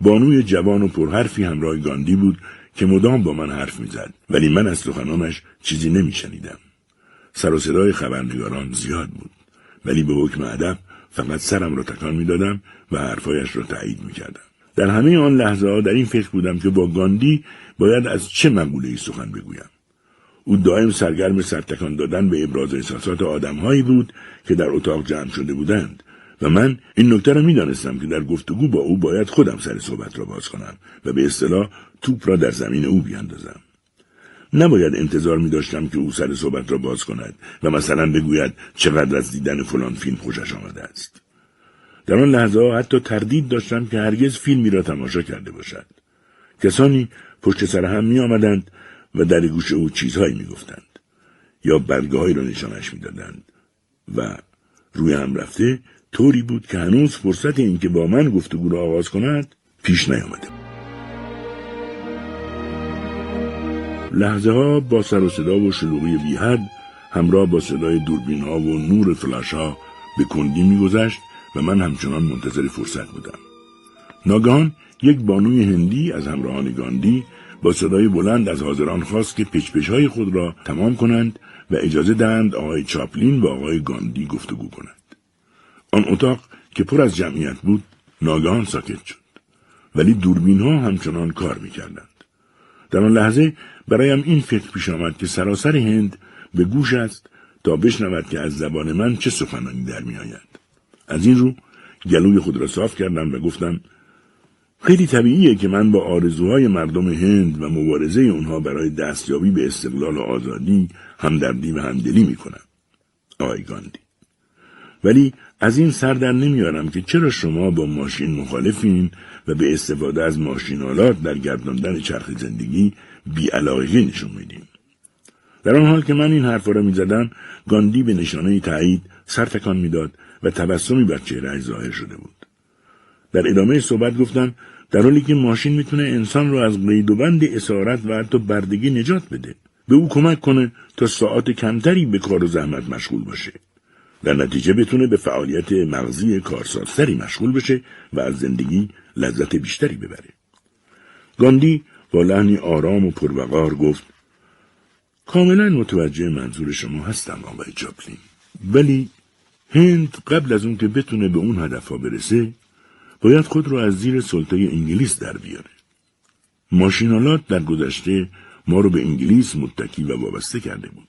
بانوی جوان و پرحرفی همراه گاندی بود که مدام با من حرف می‌زد. ولی من از سخنانش چیزی نمیشنیدم. سر و صدای خبرنگاران زیاد بود. ولی به حکم ادب فقط سرم را تکان می‌دادم و حرفایش را تایید می‌کردم. در همه آن لحظه ها در این فکر بودم که با گاندی باید از چه مقوله سخن بگویم. او دائم سرگرم سرتکان دادن به ابراز احساسات آدمهایی بود که در اتاق جمع شده بودند. و من این نکته را می‌دانستم که در گفتگو با او باید خودم سر صحبت را باز کنم و به اصطلاح توپ را در زمین او بیاندازم. نباید انتظار می داشتم که او سر صحبت را باز کند و مثلا بگوید چقدر از دیدن فلان فیلم خوشش آمده است. در آن لحظه حتی تردید داشتم که هرگز فیلمی را تماشا کرده باشد. کسانی پشت سر هم می آمدند و در گوش او چیزهایی می گفتند یا برگاهی را نشانش می دادند و روی هم رفته طوری بود که هنوز فرصت اینکه با من گفتگو را آغاز کند پیش نیامده لحظه ها با سر و صدا و شلوغی بیحد همراه با صدای دوربین ها و نور فلاش ها به کندی میگذشت و من همچنان منتظر فرصت بودم. ناگهان یک بانوی هندی از همراهان گاندی با صدای بلند از حاضران خواست که پچپش های خود را تمام کنند و اجازه دهند آقای چاپلین با آقای گاندی گفتگو کنند. آن اتاق که پر از جمعیت بود ناگهان ساکت شد. ولی دوربین ها همچنان کار می‌کردند. در آن لحظه برایم این فکر پیش آمد که سراسر هند به گوش است تا بشنود که از زبان من چه سخنانی در میآید. از این رو گلوی خود را صاف کردم و گفتم خیلی طبیعیه که من با آرزوهای مردم هند و مبارزه اونها برای دستیابی به استقلال و آزادی همدردی و همدلی می‌کنم. آقای گاندی. ولی از این سر در نمیارم که چرا شما با ماشین مخالفین و به استفاده از ماشینالات در گرداندن چرخ زندگی بیعلاقگی نشون میدیم در آن حال که من این حرف را می‌زدم گاندی به نشانه تایید سر تکان می‌داد و تبسمی بر چهرهاش ظاهر شده بود. در ادامه صحبت گفتم در حالی که ماشین می‌تونه انسان رو از قید و بند اسارت و حتی بردگی نجات بده به او کمک کنه تا ساعت کمتری به کار و زحمت مشغول باشه. در نتیجه بتونه به فعالیت مغزی کارسازتری مشغول بشه و از زندگی لذت بیشتری ببره. گاندی با لحنی آرام و پروقار گفت کاملا متوجه منظور شما هستم آقای جاپلین ولی هند قبل از اون که بتونه به اون هدفها برسه باید خود رو از زیر سلطه انگلیس در بیاره. ماشینالات در گذشته ما رو به انگلیس متکی و وابسته کرده بود.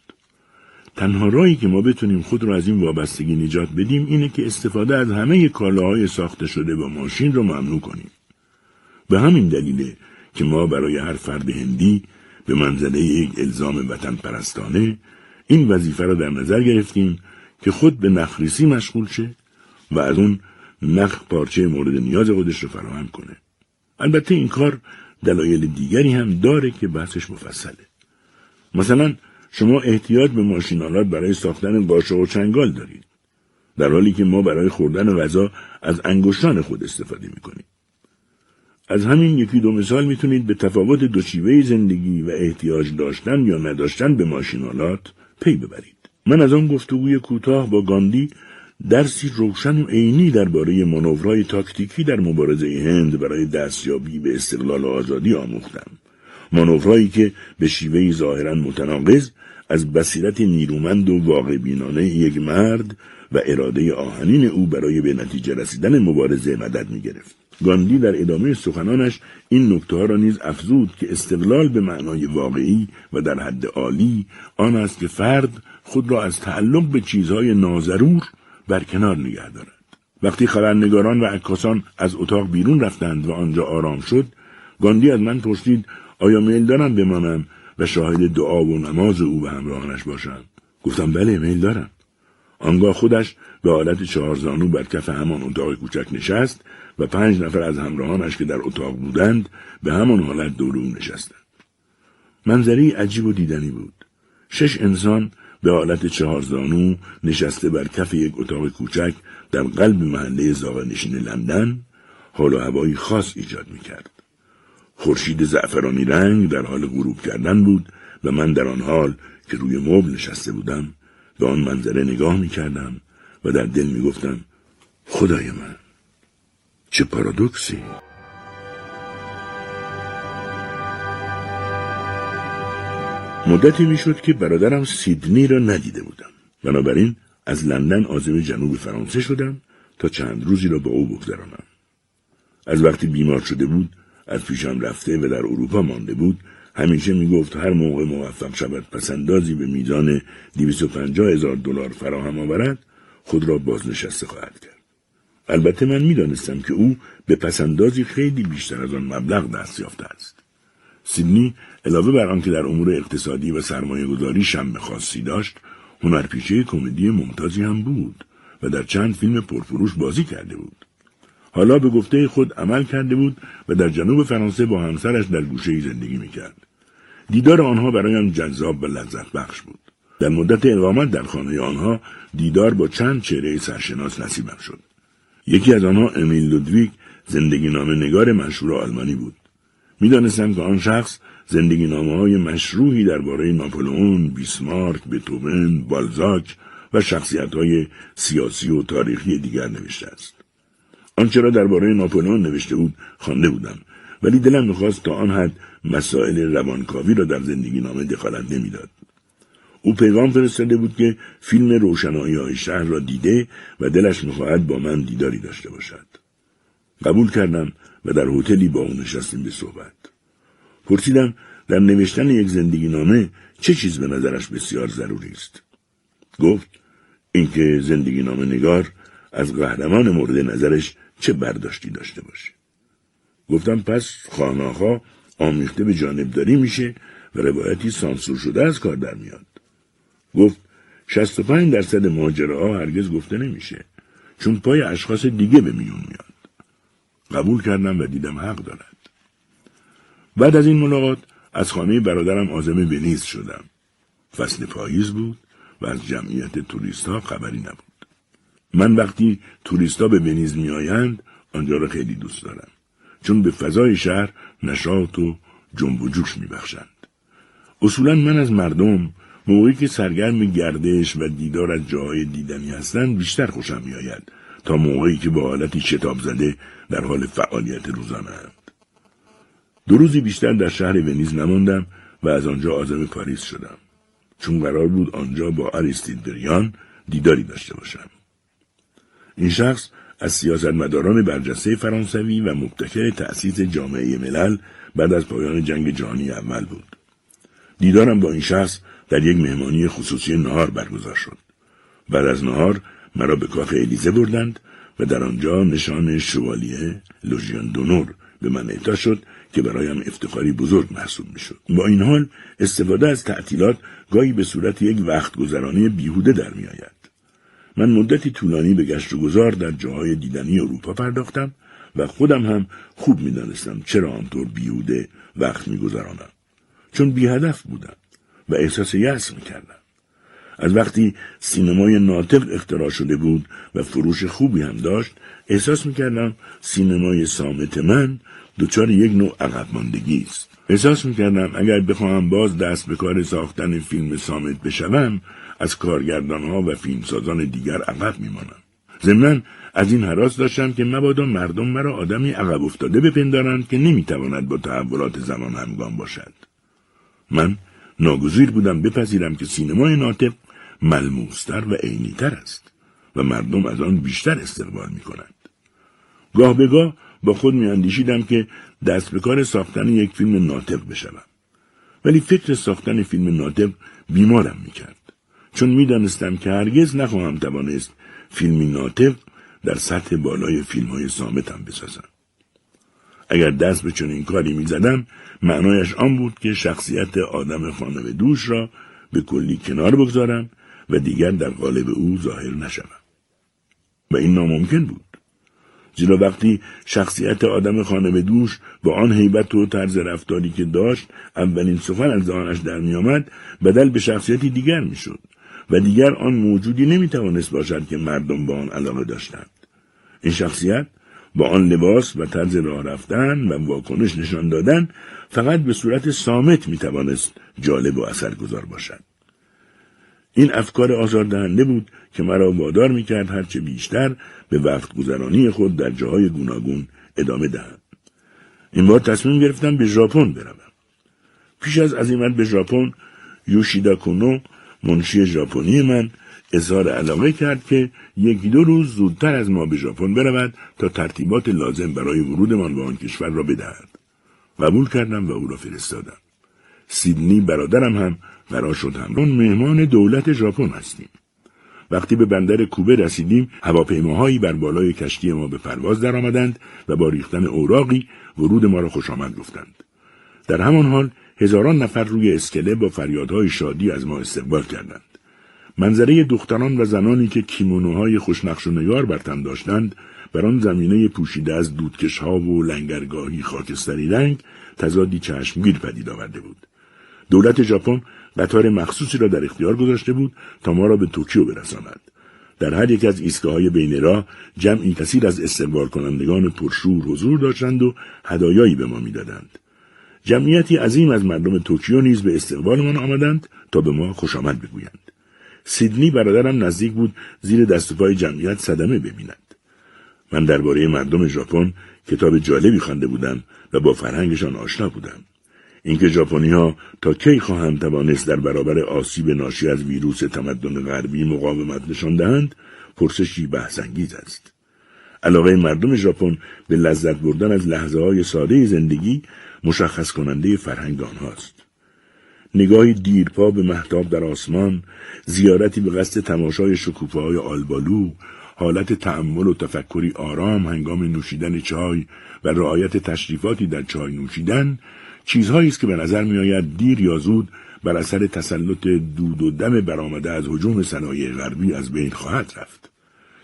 تنها راهی که ما بتونیم خود رو از این وابستگی نجات بدیم اینه که استفاده از همه کالاهای ساخته شده با ماشین رو ممنوع کنیم. به همین دلیله که ما برای هر فرد هندی به منزله یک الزام وطن پرستانه این وظیفه را در نظر گرفتیم که خود به نخریسی مشغول شه و از اون نخ پارچه مورد نیاز خودش رو فراهم کنه. البته این کار دلایل دیگری هم داره که بحثش مفصله. مثلا شما احتیاج به ماشینالات برای ساختن قاشه و چنگال دارید. در حالی که ما برای خوردن غذا از انگشتان خود استفاده می‌کنیم. از همین یکی دو مثال می‌تونید به تفاوت دو شیوه زندگی و احتیاج داشتن یا نداشتن به ماشینالات پی ببرید. من از آن گفتگوی کوتاه با گاندی درسی روشن و عینی درباره مانورهای تاکتیکی در مبارزه هند برای دستیابی به استقلال و آزادی آموختم. مانورهایی که به شیوهی ظاهرا متناقض از بصیرت نیرومند و واقع بینانه یک مرد و اراده آهنین او برای به نتیجه رسیدن مبارزه مدد می گرفت. گاندی در ادامه سخنانش این نکته ها را نیز افزود که استقلال به معنای واقعی و در حد عالی آن است که فرد خود را از تعلق به چیزهای نازرور برکنار نگه دارد. وقتی خبرنگاران و عکاسان از اتاق بیرون رفتند و آنجا آرام شد گاندی از من پرسید آیا میل دارم بمانم و شاهد دعا و نماز او و همراهانش باشم؟ گفتم بله میل دارم. آنگاه خودش به حالت چهارزانو بر کف همان اتاق کوچک نشست و پنج نفر از همراهانش که در اتاق بودند به همان حالت دور او نشستند. منظری عجیب و دیدنی بود. شش انسان به حالت چهارزانو نشسته بر کف یک اتاق کوچک در قلب محله زاغنشین لندن حال و هوایی خاص ایجاد می‌کرد. خورشید زعفرانی رنگ در حال غروب کردن بود و من در آن حال که روی مبل نشسته بودم به آن منظره نگاه می کردم و در دل می گفتم خدای من چه پارادوکسی؟ مدتی می‌شد که برادرم سیدنی را ندیده بودم. بنابراین از لندن آزم جنوب فرانسه شدم تا چند روزی را با او بگذرانم. از وقتی بیمار شده بود از پیشم رفته و در اروپا مانده بود همیشه می‌گفت هر موقع موفق شود پسندازی به میزان 250 هزار دلار فراهم آورد خود را بازنشسته خواهد کرد. البته من می‌دانستم که او به پسندازی خیلی بیشتر از آن مبلغ دست یافته است. سیدنی علاوه بر آنکه در امور اقتصادی و سرمایه گذاری شم خاصی داشت هنرپیشه کمدی ممتازی هم بود و در چند فیلم پرفروش بازی کرده بود. حالا به گفته خود عمل کرده بود و در جنوب فرانسه با همسرش در گوشه زندگی می‌کرد. دیدار آنها برایم جذاب و لذت بخش بود. در مدت اقامت در خانه آنها دیدار با چند چهره سرشناس نصیبم شد. یکی از آنها امیل لودویک زندگی نامه نگار مشهور آلمانی بود. می‌دانستم که آن شخص زندگی نامه های مشروعی درباره ناپلئون، بیسمارک، بتوون، بالزاک و شخصیت های سیاسی و تاریخی دیگر نوشته است. آنچه را درباره ناپلئون نوشته بود خوانده بودم. ولی دلم می‌خواست تا آن حد مسائل روانکاوی را در زندگی نامه دخالت نمی‌داد. او پیغام فرستاده بود که فیلم روشنایی های شهر را دیده و دلش می‌خواهد با من دیداری داشته باشد. قبول کردم و در هتلی با او نشستیم به صحبت. پرسیدم در نوشتن یک زندگی نامه چه چیز به نظرش بسیار ضروری است؟ گفت اینکه زندگی نامه نگار از قهرمان مورد نظرش چه برداشتی داشته باشه گفتم پس خاناها آمیخته به جانبداری میشه و روایتی سانسور شده از کار در میاد. گفت 65 درصد ماجراها هرگز گفته نمیشه چون پای اشخاص دیگه به میون میاد. قبول کردم و دیدم حق دارد. بعد از این ملاقات از خانه برادرم آزم ونیز شدم. فصل پاییز بود و از جمعیت توریست ها خبری نبود. من وقتی توریستا به ونیز میآیند آنجا را خیلی دوست دارم چون به فضای شهر نشاط و جنب و جوش میبخشند اصولا من از مردم موقعی که سرگرم گردش و دیدار از جاهای دیدنی هستند بیشتر خوشم میآید تا موقعی که با حالتی شتاب زده در حال فعالیت روزانه اند. دو روزی بیشتر در شهر ونیز نماندم و از آنجا آزم پاریس شدم. چون قرار بود آنجا با اریستید بریان دیداری داشته باشم. این شخص از سیاستمداران برجسته فرانسوی و مبتکر تأسیس جامعه ملل بعد از پایان جنگ جهانی اول بود. دیدارم با این شخص در یک مهمانی خصوصی نهار برگزار شد. بعد از نهار مرا به کاخ الیزه بردند و در آنجا نشان شوالیه لوژیان دونور به من اعطا شد که برایم افتخاری بزرگ محسوب می‌شد با این حال استفاده از تعطیلات گاهی به صورت یک وقت گذرانی بیهوده در میآید من مدتی طولانی به گشت و گذار در جاهای دیدنی اروپا پرداختم و خودم هم خوب می‌دانستم چرا آنطور بیهوده وقت میگذرانم. چون بیهدف بودم و احساس یأس می‌کردم. از وقتی سینمای ناطق اختراع شده بود و فروش خوبی هم داشت احساس می‌کردم سینمای سامت من دچار یک نوع عقب ماندگی است. احساس می‌کردم اگر بخواهم باز دست به کار ساختن فیلم سامت بشوم از کارگردانها و فیلمسازان دیگر عقب میمانم ضمنا از این حراس داشتم که مبادا مردم مرا آدمی عقب افتاده بپندارند که نمی‌تواند با تحولات زمان همگام باشد من ناگزیر بودم بپذیرم که سینمای ناطق ملموستر و عینیتر است و مردم از آن بیشتر استقبال می کنند. گاه به گاه با خود می اندیشیدم که دست به کار ساختن یک فیلم ناطق بشوم. ولی فکر ساختن فیلم ناطق بیمارم می کرد. چون می دانستم که هرگز نخواهم توانست فیلمی ناطق در سطح بالای فیلم های سامتم بسازم. اگر دست به چنین کاری می زدم معنایش آن بود که شخصیت آدم خانه دوش را به کلی کنار بگذارم و دیگر در قالب او ظاهر نشوم. و این ناممکن بود. زیرا وقتی شخصیت آدم خانه دوش با آن حیبت و طرز رفتاری که داشت اولین سخن از آنش در میآمد بدل به شخصیتی دیگر می‌شد و دیگر آن موجودی نمی‌توانست باشد که مردم با آن علاقه داشتند این شخصیت با آن لباس و طرز راه رفتن و واکنش نشان دادن فقط به صورت سامت می‌توانست جالب و اثرگذار باشد این افکار آزاردهنده بود که مرا وادار می‌کرد هرچه بیشتر به وقت گذرانی خود در جاهای گوناگون ادامه دهم. این بار تصمیم گرفتم به ژاپن بروم. پیش از عزیمت به ژاپن یوشیدا کونو منشی ژاپنی من اظهار علاقه کرد که یکی دو روز زودتر از ما به ژاپن برود تا ترتیبات لازم برای ورودمان به آن کشور را بدهد. قبول کردم و او را فرستادم. سیدنی برادرم هم قرار شد همرون مهمان دولت ژاپن هستیم. وقتی به بندر کوبه رسیدیم هواپیماهایی بر بالای کشتی ما به پرواز درآمدند و با ریختن اوراقی ورود ما را خوش آمد گفتند در همان حال هزاران نفر روی اسکله با فریادهای شادی از ما استقبال کردند. منظره دختران و زنانی که کیمونوهای خوشنقش و نگار بر تن داشتند بر آن زمینه پوشیده از دودکشها و لنگرگاهی خاکستری رنگ تضادی چشمگیر پدید آورده بود. دولت ژاپن قطار مخصوصی را در اختیار گذاشته بود تا ما را به توکیو برساند. در هر یک از ایستگاه های بین راه جمعی کثیر از استقبال کنندگان پرشور حضور داشتند و هدایایی به ما می‌دادند. جمعیتی عظیم از مردم توکیو نیز به استقبالمان آمدند تا به ما خوش آمد بگویند. سیدنی برادرم نزدیک بود زیر دست پای جمعیت صدمه ببیند. من درباره مردم ژاپن کتاب جالبی خوانده بودم و با فرهنگشان آشنا بودم. اینکه ژاپنی ها تا کی خواهند توانست در برابر آسیب ناشی از ویروس تمدن غربی مقاومت نشان دهند پرسشی بحثانگیز است. علاقه مردم ژاپن به لذت بردن از لحظه های ساده زندگی مشخص کننده فرهنگ آنهاست. نگاهی دیرپا به محتاب در آسمان زیارتی به قصد تماشای شکوفه آلبالو حالت تأمل و تفکری آرام هنگام نوشیدن چای و رعایت تشریفاتی در چای نوشیدن چیزهایی است که به نظر میآید دیر یا زود بر اثر تسلط دود و دم برآمده از حجوم صنایع غربی از بین خواهد رفت.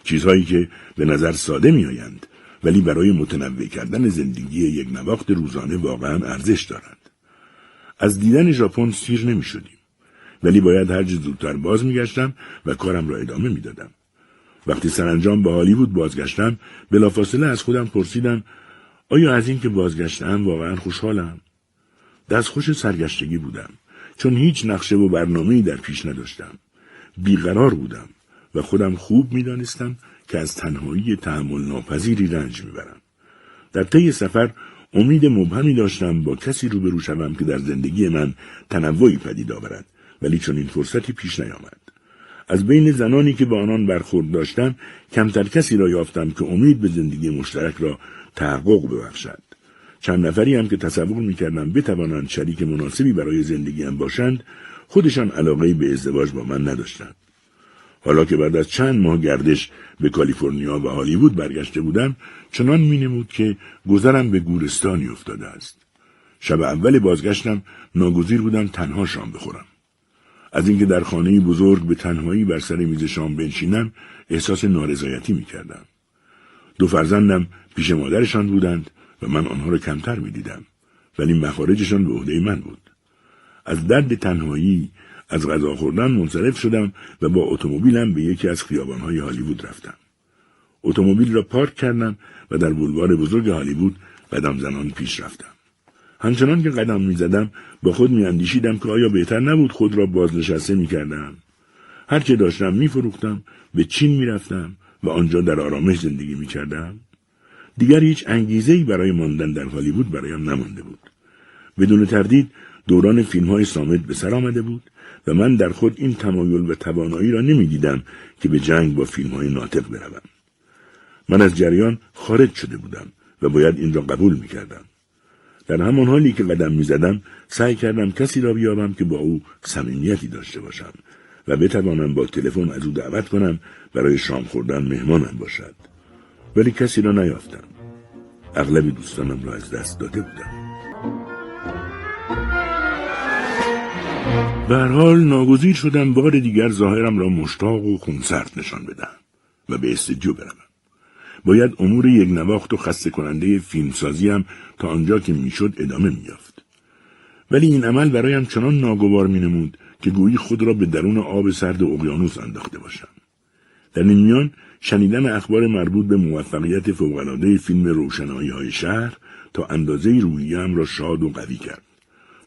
چیزهایی که به نظر ساده میآیند. ولی برای متنوع کردن زندگی یک نواخت روزانه واقعا ارزش دارند از دیدن ژاپن سیر نمی شدیم. ولی باید هر زودتر باز میگشتم و کارم را ادامه می‌دادم. وقتی سرانجام به هالیوود بازگشتم بلافاصله از خودم پرسیدم آیا از اینکه بازگشتم واقعا خوشحالم؟ دستخوش سرگشتگی بودم چون هیچ نقشه و برنامه‌ای در پیش نداشتم. بیقرار بودم و خودم خوب می‌دانستم که از تنهایی تحمل ناپذیری رنج می‌برم. در طی سفر امید مبهمی داشتم با کسی روبرو شوم که در زندگی من تنوعی پدید آورد ولی چون این فرصتی پیش نیامد. از بین زنانی که با آنان برخورد داشتم کمتر کسی را یافتم که امید به زندگی مشترک را تحقق ببخشد. چند نفری هم که تصور می‌کردم بتوانند شریک مناسبی برای زندگیم باشند خودشان علاقه به ازدواج با من نداشتند. حالا که بعد از چند ماه گردش به کالیفرنیا و هالیوود برگشته بودم چنان مینمود که گذرم به گورستانی افتاده است. شب اول بازگشتم ناگزیر بودم تنها شام بخورم. از اینکه در خانه بزرگ به تنهایی بر سر میز شام بنشینم احساس نارضایتی می‌کردم. دو فرزندم پیش مادرشان بودند و من آنها را کمتر می‌دیدم ولی مخارجشان به عهده من بود. از درد تنهایی از غذا خوردن منصرف شدم و با اتومبیلم به یکی از خیابانهای هالیوود رفتم. اتومبیل را پارک کردم و در بولوار بزرگ هالیوود قدم زنان پیش رفتم. همچنان که قدم می‌زدم با خود میاندیشیدم که آیا بهتر نبود خود را بازنشسته می‌کردم. هر چه داشتم میفروختم به چین می‌رفتم و آنجا در آرامش زندگی می‌کردم. دیگر هیچ انگیزهای برای ماندن در هالیوود برایم نمانده بود. بدون تردید دوران فیلم های سامت به سر آمده بود. و من در خود این تمایل و توانایی را نمی‌دیدم که به جنگ با فیلم های ناطق بروم. من از جریان خارج شده بودم و باید این را قبول می‌کردم. در همان حالی که قدم می‌زدم سعی کردم کسی را بیابم که با او صمیمیتی داشته باشم و بتوانم با تلفن از او دعوت کنم برای شام خوردن مهمانم باشد. ولی کسی را نیافتم. اغلب دوستانم را از دست داده بودم. به حال ناگزیر شدم بار دیگر ظاهرم را مشتاق و خونسرد نشان بدم و به استدیو بروم. باید امور یک نواخت و خسته کننده فیلمسازی هم تا آنجا که می‌شد ادامه میافت ولی این عمل برایم چنان ناگوار مینمود که گویی خود را به درون آب سرد اقیانوس انداخته باشم. در این میان شنیدن اخبار مربوط به موفقیت فوقالعاده فیلم روشنایی های شهر تا اندازه روحیم را شاد و قوی کرد.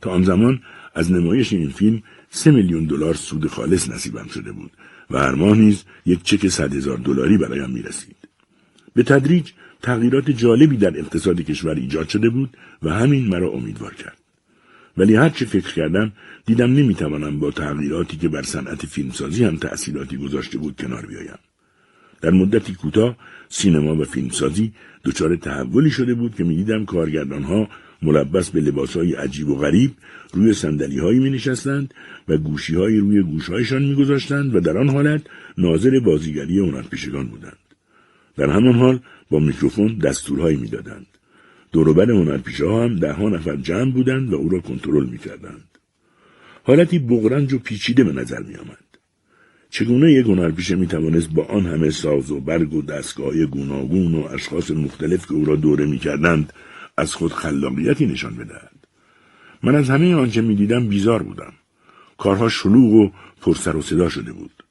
تا آن زمان از نمایش این فیلم سه میلیون دلار سود خالص نصیبم شده بود و هر ماه نیز یک چک صد هزار دلاری برایم می‌رسید. به تدریج تغییرات جالبی در اقتصاد کشور ایجاد شده بود و همین مرا امیدوار کرد. ولی هر چه فکر کردم دیدم نمی‌توانم با تغییراتی که بر صنعت فیلمسازی هم تأثیراتی گذاشته بود کنار بیایم. در مدتی کوتاه سینما و فیلمسازی دچار تحولی شده بود که می‌دیدم کارگردانها ملبس به لباسهای عجیب و غریب روی سندلی هایی می نشستند و گوشی های روی گوشهایشان می گذاشتند و در آن حالت ناظر بازیگری هنرپیشگان بودند. در همان حال با میکروفون دستورهایی می‌دادند. دوروبر هنرپیشه ها هم ها نفر جمع بودند و او را کنترل می‌کردند. حالتی بغرنج و پیچیده به نظر می آمد. چگونه یک هنرپیشه می توانست با آن همه ساز و برگ و دستگاه گوناگون و اشخاص مختلف که او را دوره می کردند از خود خلاقیتی نشان بدهد. من از همه آنچه می دیدم بیزار بودم. کارها شلوغ و پرسر و صدا شده بود.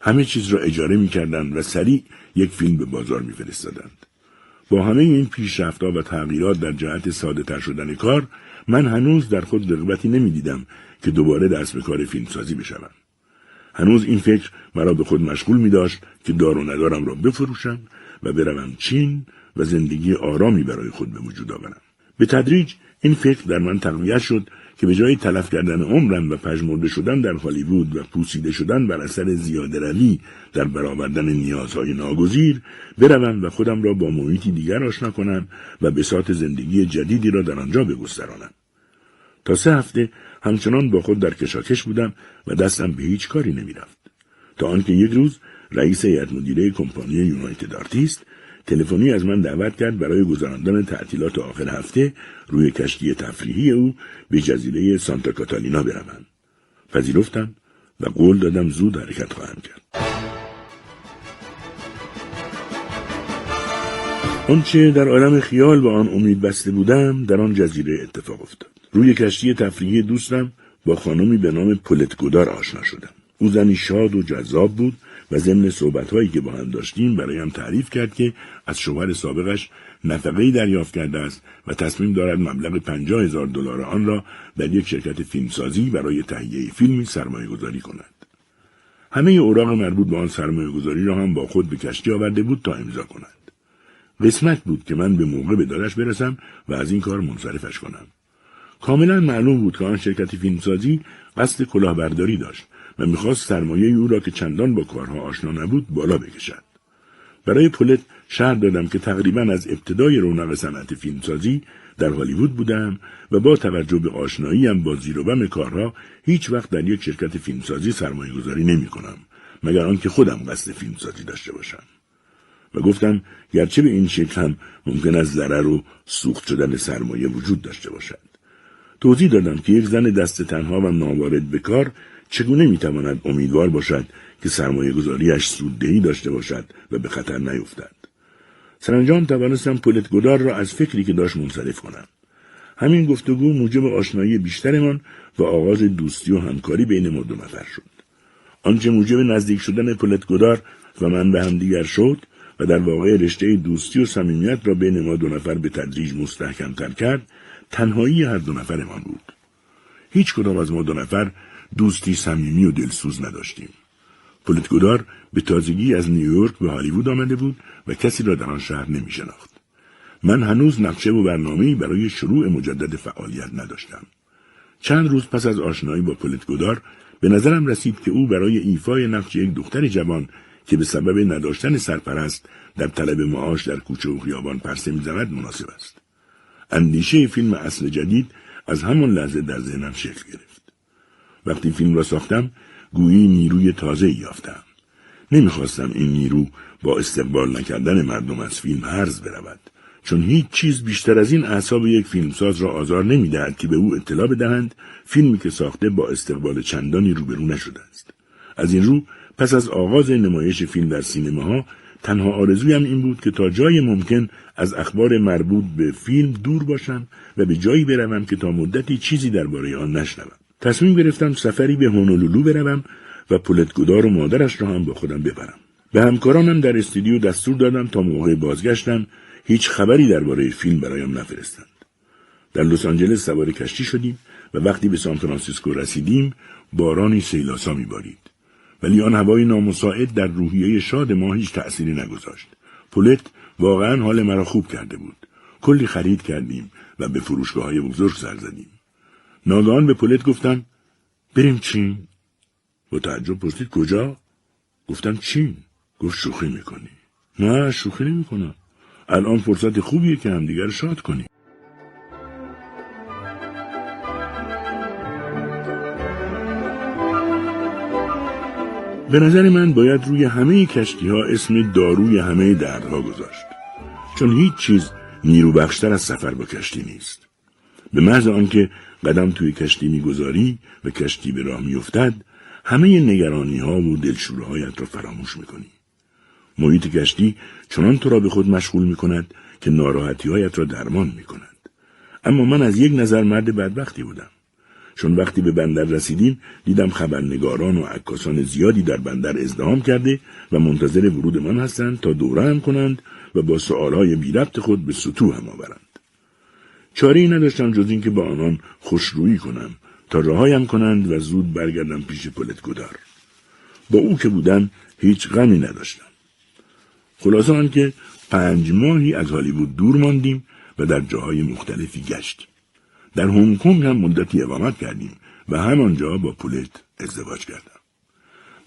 همه چیز را اجاره می کردند و سریع یک فیلم به بازار می فرستادند. با همه این پیشرفتها و تغییرات در جهت ساده تر شدن کار من هنوز در خود رغبتی نمی دیدم که دوباره دست به کار فیلمسازی بشوم. هنوز این فکر مرا به خود مشغول می داشت که دار و ندارم را بفروشم و بروم چین و زندگی آرامی برای خود به وجود آورم. به تدریج این فکر در من تقویت شد که به جای تلف کردن عمرم و پژمرده شدن در هالیوود و پوسیده شدن بر اثر زیاده روی در برآوردن نیازهای ناگزیر بروم و خودم را با محیطی دیگر آشنا کنم و بساط زندگی جدیدی را در آنجا بگسترانم تا سه هفته همچنان با خود در کشاکش بودم و دستم به هیچ کاری نمی‌رفت تا آنکه یک روز رئیس هیئت مدیره کمپانی یونایتد آرتیست تلفنی از من دعوت کرد برای گذراندن تعطیلات آخر هفته روی کشتی تفریحی او به جزیره سانتا کاتالینا بروم. پذیرفتم و قول دادم زود حرکت خواهم کرد. آنچه در عالم خیال با آن امید بسته بودم در آن جزیره اتفاق افتاد. روی کشتی تفریحی دوستم با خانمی به نام پولت گودار آشنا شدم. او زنی شاد و جذاب بود و ضمن صحبتهایی که با هم داشتیم برایم تعریف کرد که از شوهر سابقش نفقهای دریافت کرده است و تصمیم دارد مبلغ پنجاه هزار دلار آن را در یک شرکت فیلمسازی برای تهیه فیلمی سرمایه گذاری کند. همه اوراق مربوط به آن سرمایه گذاری را هم با خود به کشتی آورده بود تا امضا کند. قسمت بود که من به موقع به دادش برسم و از این کار منصرفش کنم. کاملا معلوم بود که آن شرکت فیلمسازی قصد کلاهبرداری داشت و می‌خواست سرمایه او را که چندان با کارها آشنا نبود بالا بکشد. برای پولت شهر دادم که تقریبا از ابتدای رونق صنعت فیلمسازی در هالیوود بودم و با توجه به آشناییم با زیر و کارها هیچ وقت در یک شرکت فیلمسازی سرمایه گذاری نمی کنم مگر آنکه خودم قصد فیلمسازی داشته باشم و گفتم گرچه به این شکل هم ممکن است ضرر و سوخت شدن سرمایه وجود داشته باشد توضیح دادم که یک زن دست تنها و ناوارد به کار چگونه می‌تواند امیدوار باشد که سرمایه گذاریش سوددهی داشته باشد و به خطر نیفتد. سرانجام توانستم پولت گدار را از فکری که داشت منصرف کنم. همین گفتگو موجب آشنایی بیشترمان و آغاز دوستی و همکاری بین ما دو نفر شد. آنچه موجب نزدیک شدن پولت گدار و من به همدیگر شد و در واقع رشته دوستی و صمیمیت را بین ما دو نفر به تدریج مستحکمتر کرد تنهایی هر دو نفرمان بود. هیچ کدام از ما دو نفر دوستی صمیمی و دلسوز نداشتیم. پولیتگودار به تازگی از نیویورک به هالیوود آمده بود و کسی را در آن شهر نمی شناخت. من هنوز نقشه و برنامه‌ای برای شروع مجدد فعالیت نداشتم. چند روز پس از آشنایی با پولیتگودار به نظرم رسید که او برای ایفای نقش یک دختر جوان که به سبب نداشتن سرپرست در طلب معاش در کوچه و خیابان پرسه می‌زند مناسب است. اندیشه فیلم اصل جدید از همان لحظه در ذهنم شکل گرفت. وقتی فیلم را ساختم گویی نیروی تازه یافتم. نمی‌خواستم این نیرو با استقبال نکردن مردم از فیلم هرز برود. چون هیچ چیز بیشتر از این اعصاب یک فیلمساز را آزار نمی‌دهد که به او اطلاع بدهند فیلمی که ساخته با استقبال چندانی روبرو نشده است. از این رو پس از آغاز نمایش فیلم در سینماها تنها آرزویم این بود که تا جای ممکن از اخبار مربوط به فیلم دور باشم و به جایی بروم که تا مدتی چیزی درباره آن نشنوم. تصمیم گرفتم سفری به هونولولو بروم و پولتگودار و مادرش را هم با خودم ببرم. به همکارانم در استودیو دستور دادم تا موقع بازگشتم هیچ خبری درباره فیلم برایم نفرستند. در لس آنجلس سوار کشتی شدیم و وقتی به سان فرانسیسکو رسیدیم بارانی سیلاسا میبارید. ولی آن هوای نامساعد در روحیه شاد ما هیچ تأثیری نگذاشت. پولت واقعا حال مرا خوب کرده بود. کلی خرید کردیم و به فروشگاه های بزرگ سر زدیم. ناگهان به پولت گفتن بریم چین؟ با تعجب پرسید کجا؟ گفتم چین. گفت شوخی می‌کنی. نه شوخی نمی‌کنم. الان فرصت خوبیه که همدیگر شاد کنیم. به نظر من باید روی همه کشتی ها اسم داروی همه دردها گذاشت. چون هیچ چیز نیرو بخشتر از سفر با کشتی نیست. به محض آنکه قدم توی کشتی می‌گذاری و کشتی به راه میافتد همه نگرانی ها و دلشورهایت را فراموش می‌کنی. محیط کشتی چنان تو را به خود مشغول می کند که ناراحتی هایت را درمان می کند. اما من از یک نظر مرد بدبختی بودم. چون وقتی به بندر رسیدیم دیدم خبرنگاران و عکاسان زیادی در بندر ازدهام کرده و منتظر ورود من هستند تا دوره هم کنند و با سؤالهای بی ربط خود به سطوح هم آورند. چاره ای نداشتم جز اینکه با آنان خوشرویی کنم تا رهایم کنند و زود برگردم پیش پلت گدار. با او که بودم هیچ غمی نداشتم. خلاصه آنکه پنج ماهی از هالیوود دور ماندیم و در جاهای مختلفی گشتیم. در هنگ کنگ هم مدتی اقامت کردیم و همانجا با پولت ازدواج کردم.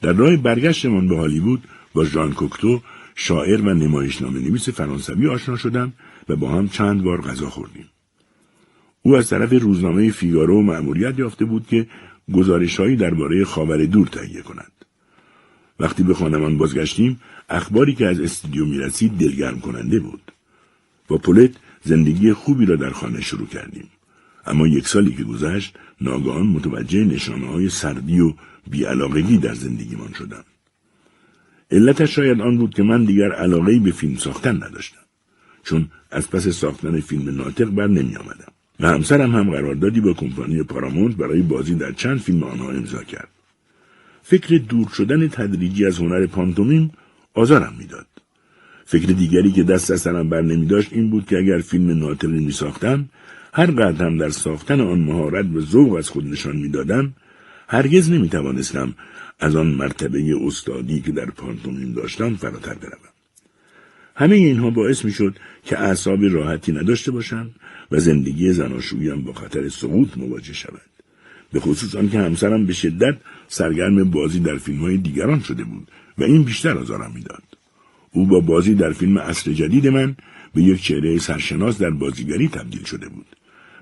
در راه برگشتمان به هالیوود با ژان کوکتو شاعر و نمایشنامه نویس فرانسوی آشنا شدم و با هم چند بار غذا خوردیم. او از طرف روزنامه فیگارو مأموریت یافته بود که گزارشهایی درباره خاور دور تهیه کند. وقتی به خانمان بازگشتیم اخباری که از استودیو می‌رسید دلگرم کننده بود. با پولت زندگی خوبی را در خانه شروع کردیم. اما یک سالی که گذشت ناگهان متوجه نشانه های سردی و بیعلاقگی در زندگیمان شدم. علتش شاید آن بود که من دیگر علاقهای به فیلم ساختن نداشتم. چون از پس ساختن فیلم ناطق بر نمی آمدم. و همسرم هم قراردادی با کمپانی پارامونت برای بازی در چند فیلم آنها امضا کرد. فکر دور شدن تدریجی از هنر پانتومیم آزارم می‌داد. فکر دیگری که دست از سرم بر نمی داشت این بود که اگر فیلم ناطقی می ساختم هر هم در ساختن آن مهارت و ذوق از خود نشان می‌دادم هرگز نمی توانستم از آن مرتبه استادی که در پانتومیم داشتم فراتر بروم. همه اینها باعث می شد که اعصاب راحتی نداشته باشم و زندگی زناشویم با خطر سقوط مواجه شود. به خصوص آنکه همسرم به شدت سرگرم بازی در فیلم های دیگران شده بود و این بیشتر آزارم می‌داد او با بازی در فیلم اصر جدید من به یک چهره سرشناس در بازیگری تبدیل شده بود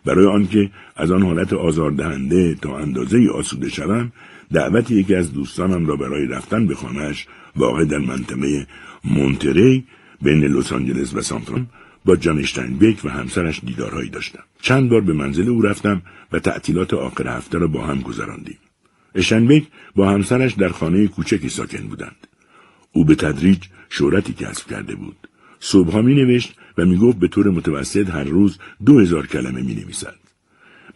برای آنکه از آن حالت آزاردهنده تا اندازه آسوده شوم دعوت یکی از دوستانم را برای رفتن به خانهاش واقع در منطقه مونتری بین لس آنجلس و سانفران با جان بیک و همسرش دیدارهایی داشتم چند بار به منزل او رفتم و تعطیلات آخر هفته را با هم گذراندیم اشنبک با همسرش در خانه کوچکی ساکن بودند او به تدریج شهرتی کسب کرده بود صبحها می نوشت و می گفت به طور متوسط هر روز دو هزار کلمه می نویسد.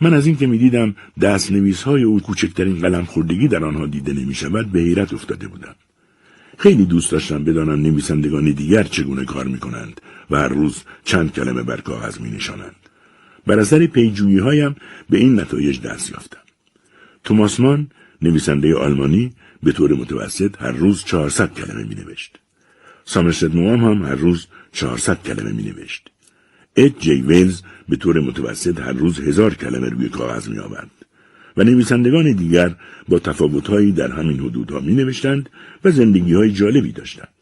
من از اینکه می دیدم دست نویس های او کوچکترین قلم خوردگی در آنها دیده نمی شود به حیرت افتاده بودم. خیلی دوست داشتم بدانم نویسندگان دیگر چگونه کار می کنند و هر روز چند کلمه بر کاغذ می نشانند. بر اثر پیجویی هایم به این نتایج دست یافتم. توماس مان نویسنده آلمانی به طور متوسط هر روز 400 کلمه می نوشت. سامرست موام هم هر روز 400 کلمه می نوشت. اد جی ویلز به طور متوسط هر روز هزار کلمه روی کاغذ می آورد. و نویسندگان دیگر با تفاوتهایی در همین حدودها می نوشتند و زندگی های جالبی داشتند.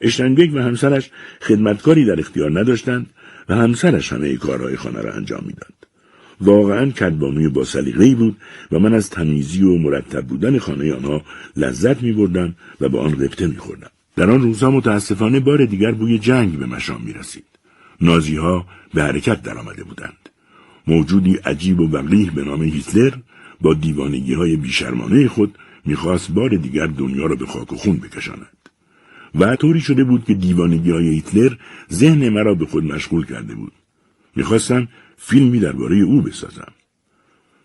اشتنبیک و همسرش خدمتکاری در اختیار نداشتند و همسرش همه کارهای خانه را انجام می‌داد. واقعا کدبانوی با سلیقه‌ای بود و من از تمیزی و مرتب بودن خانه آنها لذت می بردم و با آن ربطه می خوردم. در آن روزها متاسفانه بار دیگر بوی جنگ به مشام می رسید. نازی ها به حرکت درآمده بودند. موجودی عجیب و وقیح به نام هیتلر با دیوانگی های بیشرمانه خود می‌خواست بار دیگر دنیا را به خاک و خون بکشاند. و طوری شده بود که دیوانگی های هیتلر ذهن مرا به خود مشغول کرده بود. می‌خواستم فیلمی درباره او بسازم.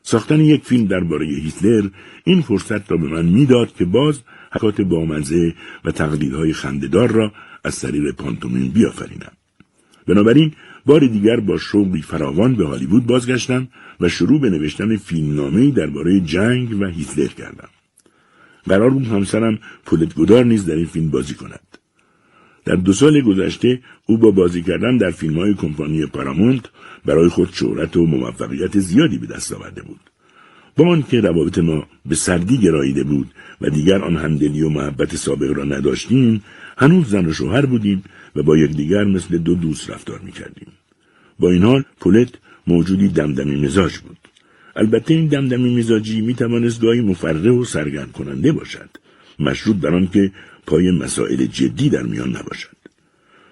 ساختن یک فیلم درباره هیتلر این فرصت را به من می‌داد که باز حکات بامزه و تقلیدهای خندهدار را از طریق پانتومین بیافرینم. بنابراین بار دیگر با شوقی فراوان به هالیوود بازگشتم و شروع به نوشتن فیلمنامهای درباره جنگ و هیتلر کردم. قرار بود همسرم پولت گدار نیز در این فیلم بازی کند. در دو سال گذشته او با بازی کردن در فیلم های کمپانی پارامونت برای خود شهرت و موفقیت زیادی به دست آورده بود. با آنکه روابط ما به سردی گراییده بود و دیگر آن همدلی و محبت سابق را نداشتیم هنوز زن و شوهر بودیم و با یکدیگر مثل دو دوست رفتار می‌کردیم با این حال پولت موجودی دمدمی مزاج بود البته این دمدمی مزاجی می توانست گاهی مفرح و سرگرم کننده باشد. مشروط بر آنکه پای مسائل جدی در میان نباشد.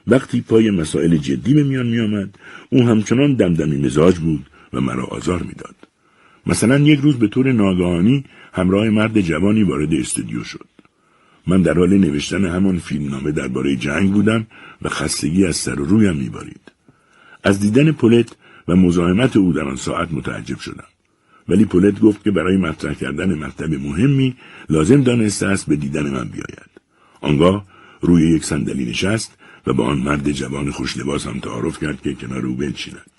وقتی پای مسائل جدی به میان می آمد او همچنان دمدمی مزاج بود و مرا آزار می‌داد. مثلا یک روز به طور ناگهانی همراه مرد جوانی وارد استودیو شد. من در حال نوشتن همان فیلمنامه درباره جنگ بودم و خستگی از سر و رویم میبارید. از دیدن پولت و مزاحمت او در آن ساعت متعجب شدم. ولی پولت گفت که برای مطرح کردن مطلب مهمی لازم دانسته است به دیدن من بیاید. آنگاه روی یک صندلی نشست و با آن مرد جوان خوشلباس هم تعارف کرد که کنار او بنشیند.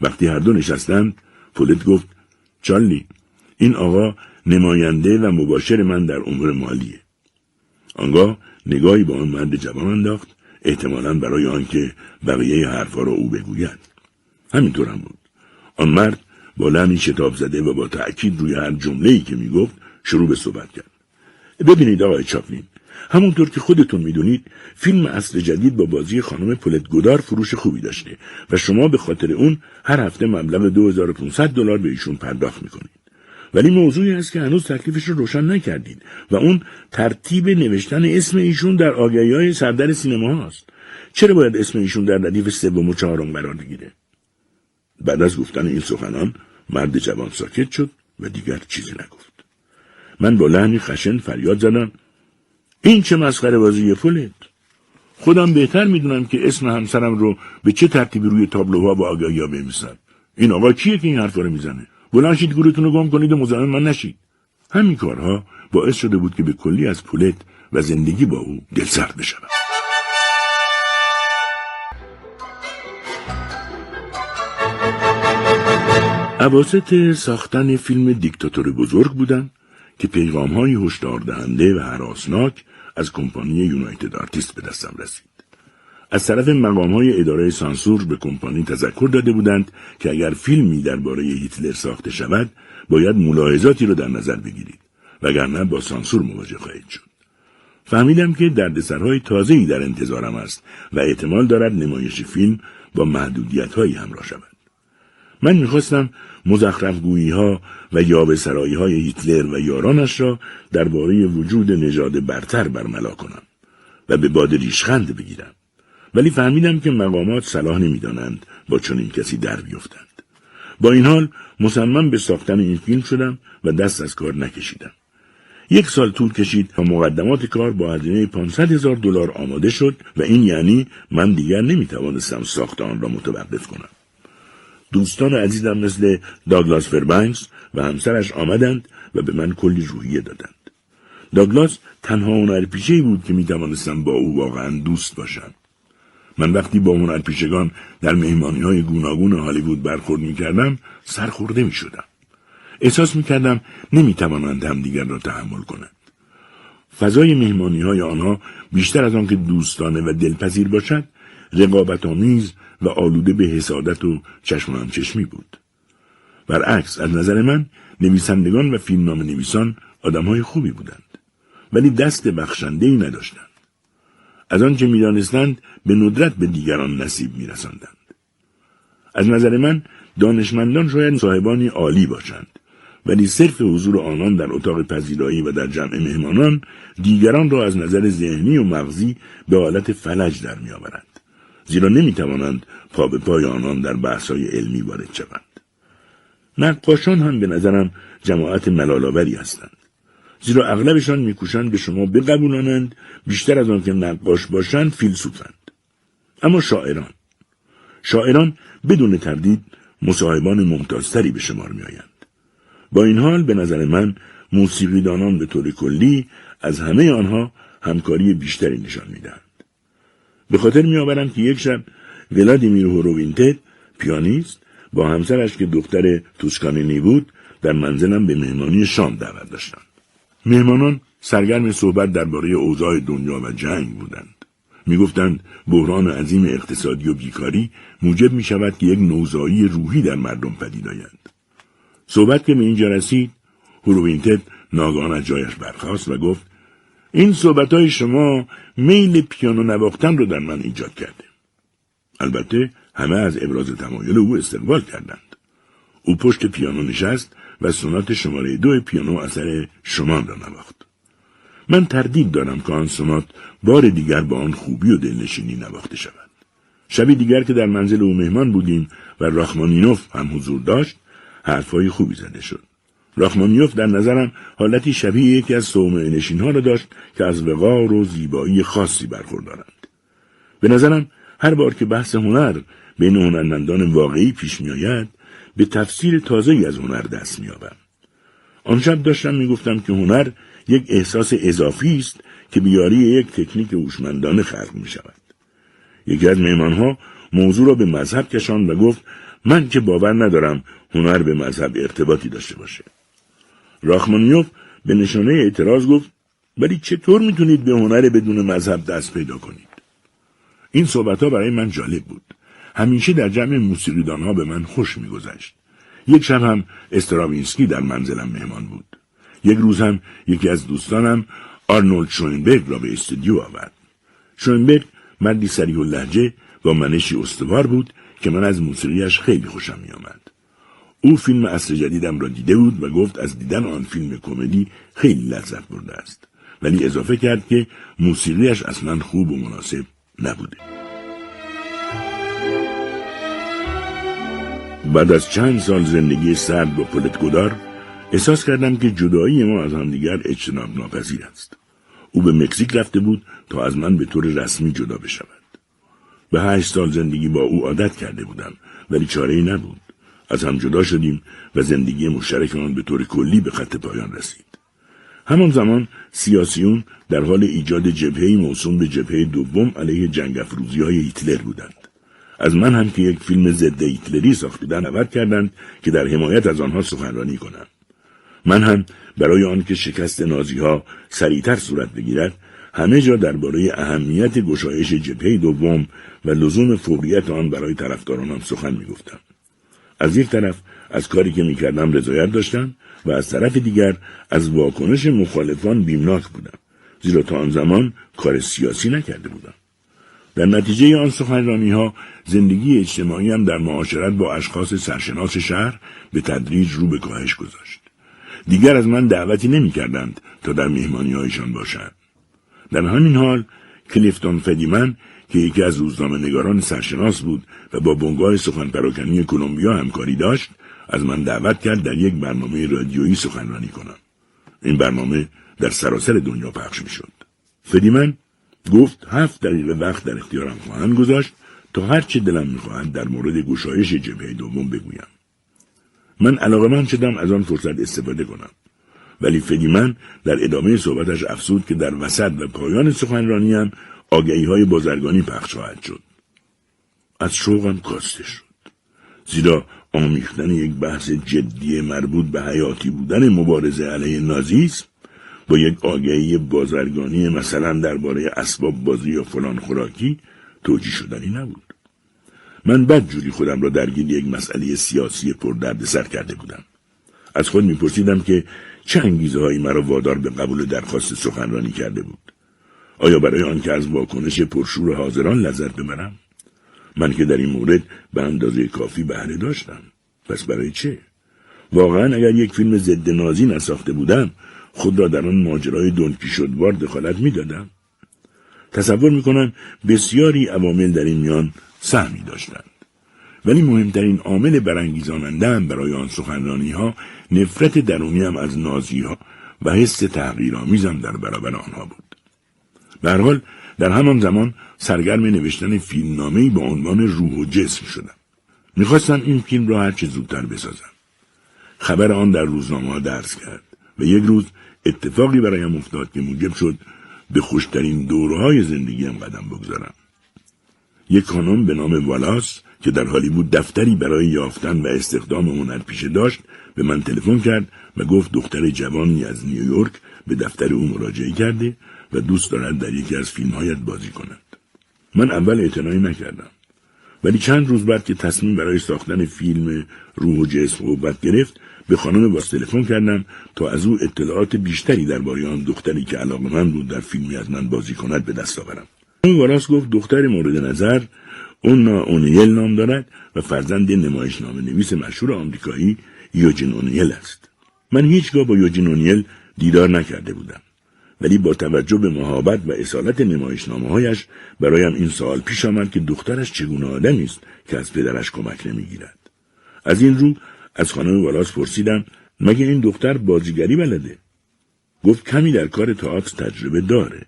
وقتی هر دو نشستند پولت گفت چارلی این آقا نماینده و مباشر من در امور مالیه. آنگاه نگاهی به آن مرد جوان انداخت احتمالا برای آنکه بقیه حرفها را او بگوید. همینطور هم بود. آن مرد با لحنی شتاب زده و با تأکید روی هر جمله‌ای که می‌گفت شروع به صحبت کرد. ببینید آقای چاپلین همونطور که خودتون می‌دونید فیلم اصل جدید با بازی خانم پولت گدار فروش خوبی داشته و شما به خاطر اون هر هفته مبلغ 2500 دلار به ایشون پرداخت می‌کنید. ولی موضوعی هست که هنوز تکلیفش رو روشن نکردید و اون ترتیب نوشتن اسم ایشون در آگهی های سردر سینما هست. چرا باید اسم ایشون در ردیف سوم و چهارم قرار بگیره؟ بعد از گفتن این سخنان مرد جوان ساکت شد و دیگر چیزی نگفت. من با لحنی خشن فریاد زدم. این چه مسخره بازی پولت خودم بهتر می‌دونم که اسم همسرم رو به چه ترتیبی روی تابلوها با آگهی ها بمیسن این آقا کیه که این حرفا رو می‌زنه؟ بلند شید گورتون رو گم کنید و مزاحم من نشید. همین کارها باعث شده بود که به کلی از پولت و زندگی با او دلسرد بشوم. اواسط ساختن فیلم دیکتاتور بزرگ بودن که پیغام های هشدار دهنده و هراسناک از کمپانی یونایتد آرتیست به دستم رسید. از طرف مقام های اداره سانسور به کمپانی تذکر داده بودند که اگر فیلمی درباره هیتلر ساخته شود باید ملاحظاتی را در نظر بگیرید وگرنه با سانسور مواجه خواهید شد فهمیدم که دردسرهای تازه‌ای در انتظارم است و احتمال دارد نمایش فیلم با محدودیتهایی همراه شود من می‌خواستم مزخرفگویی ها و یاب سرایی های هیتلر و یارانش را درباره وجود نژاد برتر برملا کنم و به باد ریشخند بگیرم. ولی فهمیدم که مقامات صلاح نمی‌دانند با چنین کسی در بیفتند. با این حال مصمم به ساختن این فیلم شدم و دست از کار نکشیدم. یک سال طول کشید تا مقدمات کار با هزینه 500 هزار دلار آماده شد و این یعنی من دیگر نمی‌توانستم ساخت آن را متوقف کنم. دوستان عزیزم مثل داگلاس فربنکس و همسرش آمدند و به من کلی روحیه دادند. داگلاس تنها هنرپیشه بود که می‌توانستم با او واقعا دوست باشم. من وقتی با هنرپیشگان در مهمانی های گوناگون هالیوود برخورد می‌کردم سرخورده می‌شدم. احساس می‌کردم نمی‌توانند همدیگر را تحمل کنند. فضای مهمانی های آنها بیشتر از آنکه دوستانه و دلپذیر باشد رقابت آمیز و آلوده به حسادت و چشم چشمی بود. برعکس از نظر من نویسندگان و فیلمنامه نویسان آدمهای خوبی بودند ولی دست بخشنده ای نداشتند. از آنچه می‌دانستند به ندرت به دیگران نصیب میرساندند. از نظر من دانشمندان شاید صاحبانی عالی باشند ولی صرف حضور آنان در اتاق پذیرایی و در جمع مهمانان دیگران را از نظر ذهنی و مغزی به حالت فلج در میآورند زیرا نمی‌توانند پا به پای آنان در بحثهای علمی وارد شوند. نقاشان هم به نظرم جماعت ملالاوری هستند. زیرا اغلبشان میکوشند به شما بقبولانند بیشتر از آن که نقاش باشند فیلسوفند. اما شاعران شاعران بدون تردید مصاحبان ممتازتری به شمار میآیند. با این حال به نظر من موسیقیدانان به طور کلی از همه آنها همکاری بیشتری نشان می‌دهند. به خاطر میآورم که یک شب ولادیمیر هورووینتت پیانیست با همسرش که دختر توسکانینی بود در منزلم به مهمانی شام دعوت داشتند. مهمانان سرگرم صحبت درباره اوضاع دنیا و جنگ بودند. می‌گفتند بحران عظیم اقتصادی و بیکاری موجب می شود که یک نوزایی روحی در مردم پدید آید صحبت که به اینجا رسید هوروینتت ناگهان از جایش برخاست و گفت این صحبت های شما میل پیانو نواختن رو در من ایجاد کرده. البته همه از ابراز تمایل او استقبال کردند. او پشت پیانو نشست و سونات شماره دو پیانو اثر شمان را نواخت. من تردید دارم که آن سونات بار دیگر با آن خوبی و دلنشینی نواخته شود. شبی دیگر که در منزل او مهمان بودیم و راخمانینوف هم حضور داشت، حرفهای خوبی زده شد. راخمانیوف در نظرم حالتی شبیه یکی از صومعه نشین ها را داشت که از وقار و زیبایی خاصی برخوردارند. به نظرم هر بار که بحث هنر بین هنرمندان واقعی پیش میآید به تفسیر تازه از هنر دست مییابم. آن شب داشتم می‌گفتم که هنر یک احساس اضافی است که بیاری یک تکنیک هوشمندانه خلق می شود. یکی از مهمانها موضوع را به مذهب کشان و گفت من که باور ندارم هنر به مذهب ارتباطی داشته باشه. راخمانیوف به نشانه اعتراض گفت ولی چطور می‌تونید به هنر بدون مذهب دست پیدا کنید؟ این صحبت ها برای من جالب بود. همیشه در جمع موسیقیدان ها به من خوش میگذشت. یک شب هم استراوینسکی در منزلم مهمان بود. یک روز هم یکی از دوستانم آرنولد شوینبرگ را به استودیو آورد. شوینبرگ مردی سریع و لحجه با منشی استوار بود که من از موسیقیش خیلی خوشم میآمد. او فیلم اصل جدیدم را دیده بود و گفت از دیدن آن فیلم کمدی خیلی لذت برده است. ولی اضافه کرد که موسیقیش اصلا خوب و مناسب نبوده. بعد از چند سال زندگی سرد با پولت گدار احساس کردم که جدایی ما از همدیگر اجتناب ناپذیر است. او به مکزیک رفته بود تا از من به طور رسمی جدا بشود. به هشت سال زندگی با او عادت کرده بودم ولی چاره ای نبود. از هم جدا شدیم و زندگی مشترکمان به طور کلی به خط پایان رسید. همان زمان سیاسیون در حال ایجاد جبهه موسوم به جبهه دوم علیه جنگ افروزی های هیتلر بودند. از من هم که یک فیلم ضد هیتلری ساختیدن دعوت کردند که در حمایت از آنها سخنرانی کنم. من هم برای آنکه شکست نازی ها سریعتر صورت بگیرد همه جا درباره اهمیت گشایش جبهه دوم و لزوم فوریت آن برای طرفدارانم سخن می‌گفتم از یک طرف از کاری که می‌کردم رضایت داشتم و از طرف دیگر از واکنش مخالفان بیمناک بودم زیرا تا آن زمان کار سیاسی نکرده بودم در نتیجه آن سخنرانی ها زندگی اجتماعی هم در معاشرت با اشخاص سرشناس شهر به تدریج رو به کاهش گذاشت. دیگر از من دعوتی نمی کردند تا در مهمانی هایشان باشند. در همین حال کلیفتون فدیمن که یکی از روزنامه نگاران سرشناس بود و با بنگاه سخن پراکنی کلمبیا همکاری داشت از من دعوت کرد در یک برنامه رادیویی سخنرانی کنم. این برنامه در سراسر دنیا پخش می شد. فدیمن گفت هفت دقیقه وقت در اختیارم خواهند گذاشت تا هر چه دلم می‌خواهد در مورد گشایش جبهه دوم بگویم من علاقه من شدم از آن فرصت استفاده کنم ولی فدیمن در ادامه صحبتش افسود که در وسط و پایان سخنرانی هم آگهی های بازرگانی پخش خواهد شد از شوقم کاسته شد زیرا آمیختن یک بحث جدی مربوط به حیاتی بودن مبارزه علیه نازیسم با یک آگهی بازرگانی مثلا درباره اسباب بازی یا فلان خوراکی توجیه شدنی نبود. من بد جوری خودم را درگیر یک مسئله سیاسی پر درد سر کرده بودم. از خود میپرسیدم که چه انگیزه هایی مرا وادار به قبول درخواست سخنرانی کرده بود. آیا برای آنکه از واکنش پرشور حاضران لذت ببرم؟ من که در این مورد به اندازه کافی بهره داشتم. پس برای چه؟ واقعا اگر یک فیلم ضد نازی نساخته بودم خود را در آن ماجرای دونکیشودوار دخالت می‌دادم تصور می‌کنم بسیاری عوامل در این میان سهمی داشتند ولی مهمترین عامل برانگیزاننده هم برای آن سخنرانی ها نفرت درونی هم از نازی ها و حس تحقیرآمیزم در برابر آنها بود به حال در همان زمان سرگرم نوشتن فیلمنامهای با عنوان روح و جسم شدم می‌خواستم این فیلم را هرچه زودتر بسازم خبر آن در روزنامه ها درس کرد و یک روز اتفاقی برایم افتاد که موجب شد به خوشترین دورهای زندگیم قدم بگذارم. یک خانم به نام والاس که در هالیوود دفتری برای یافتن و استخدام هنرپیشه داشت به من تلفن کرد و گفت دختر جوانی از نیویورک به دفتر او مراجعه کرده و دوست دارد در یکی از فیلمهایت بازی کند. من اول اعتنایی نکردم. ولی چند روز بعد که تصمیم برای ساختن فیلم روح و جسم قوت گرفت به خانم باز تلفن کردم تا از او اطلاعات بیشتری درباره آن دختری که علاقه من بود در فیلمی از من بازی کند به دست آورم اون واراس گفت دختر مورد نظر اونا اونیل نام دارد و فرزند نمایشنامه نویس مشهور آمریکایی یوجین اونیل است من هیچگاه با یوجین اونیل دیدار نکرده بودم ولی با توجه به مهابت و اصالت نمایشنامه هایش برایم این سوال پیش آمد که دخترش چگونه آدمی است که از پدرش کمک نمی‌گیرد. از این رو از خانم والاس پرسیدم مگه این دختر بازیگری بلده؟ گفت کمی در کار تئاتر تجربه داره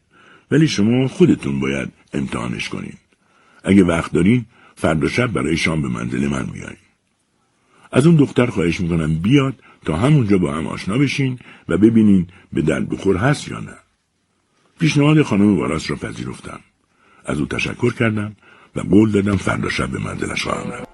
ولی شما خودتون باید امتحانش کنین. اگه وقت دارین فردا شب برای شام به منزل من بیاین از اون دختر خواهش می‌کنم بیاد تا همونجا با هم آشنا بشین و ببینین به درد بخور هست یا نه. پیشنهاد خانم والاس را پذیرفتم از او تشکر کردم و قول دادم فردا شب به منزلش خواهم رفت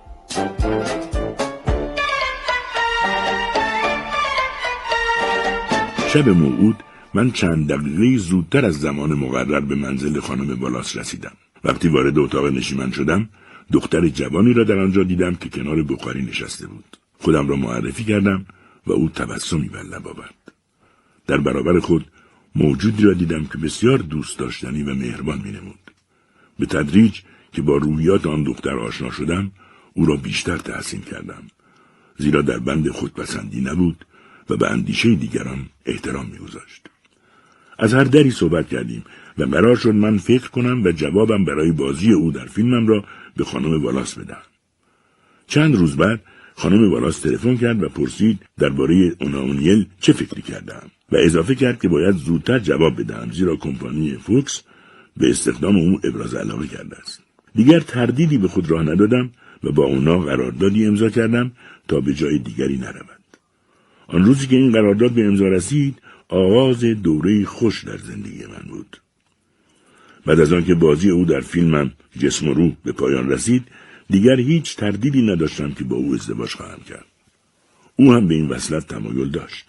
شب موعود من چند دقیقه زودتر از زمان مقرر به منزل خانم بالاس رسیدم. وقتی وارد اتاق نشیمن شدم، دختر جوانی را در آنجا دیدم که کنار بخاری نشسته بود. خودم را معرفی کردم و او تبسمی بر لب آورد. در برابر خود موجودی را دیدم که بسیار دوست داشتنی و مهربان مینمود. به تدریج که با رویات آن دختر آشنا شدم، او را بیشتر تحسین کردم. زیرا در بند خودپسندی نبود و به اندیشه دیگران احترام میگذاشت. از هر دری صحبت کردیم و قرار شد من فکر کنم و جوابم برای بازی او در فیلمم را به خانم والاس بدم. چند روز بعد خانم والاس تلفن کرد و پرسید درباره اوناونیل چه فکری کردم و اضافه کرد که باید زودتر جواب بدهم زیرا کمپانی فوکس به استخدام او ابراز علاقه کرده است. دیگر تردیدی به خود راه ندادم و با اونا قراردادی امضا کردم تا به جای دیگری نروم. آن روزی که این قرارداد به امضا رسید آغاز دوره خوش در زندگی من بود بعد از آنکه بازی او در فیلمم جسم و روح به پایان رسید دیگر هیچ تردیدی نداشتم که با او ازدواج خواهم کرد او هم به این وصلت تمایل داشت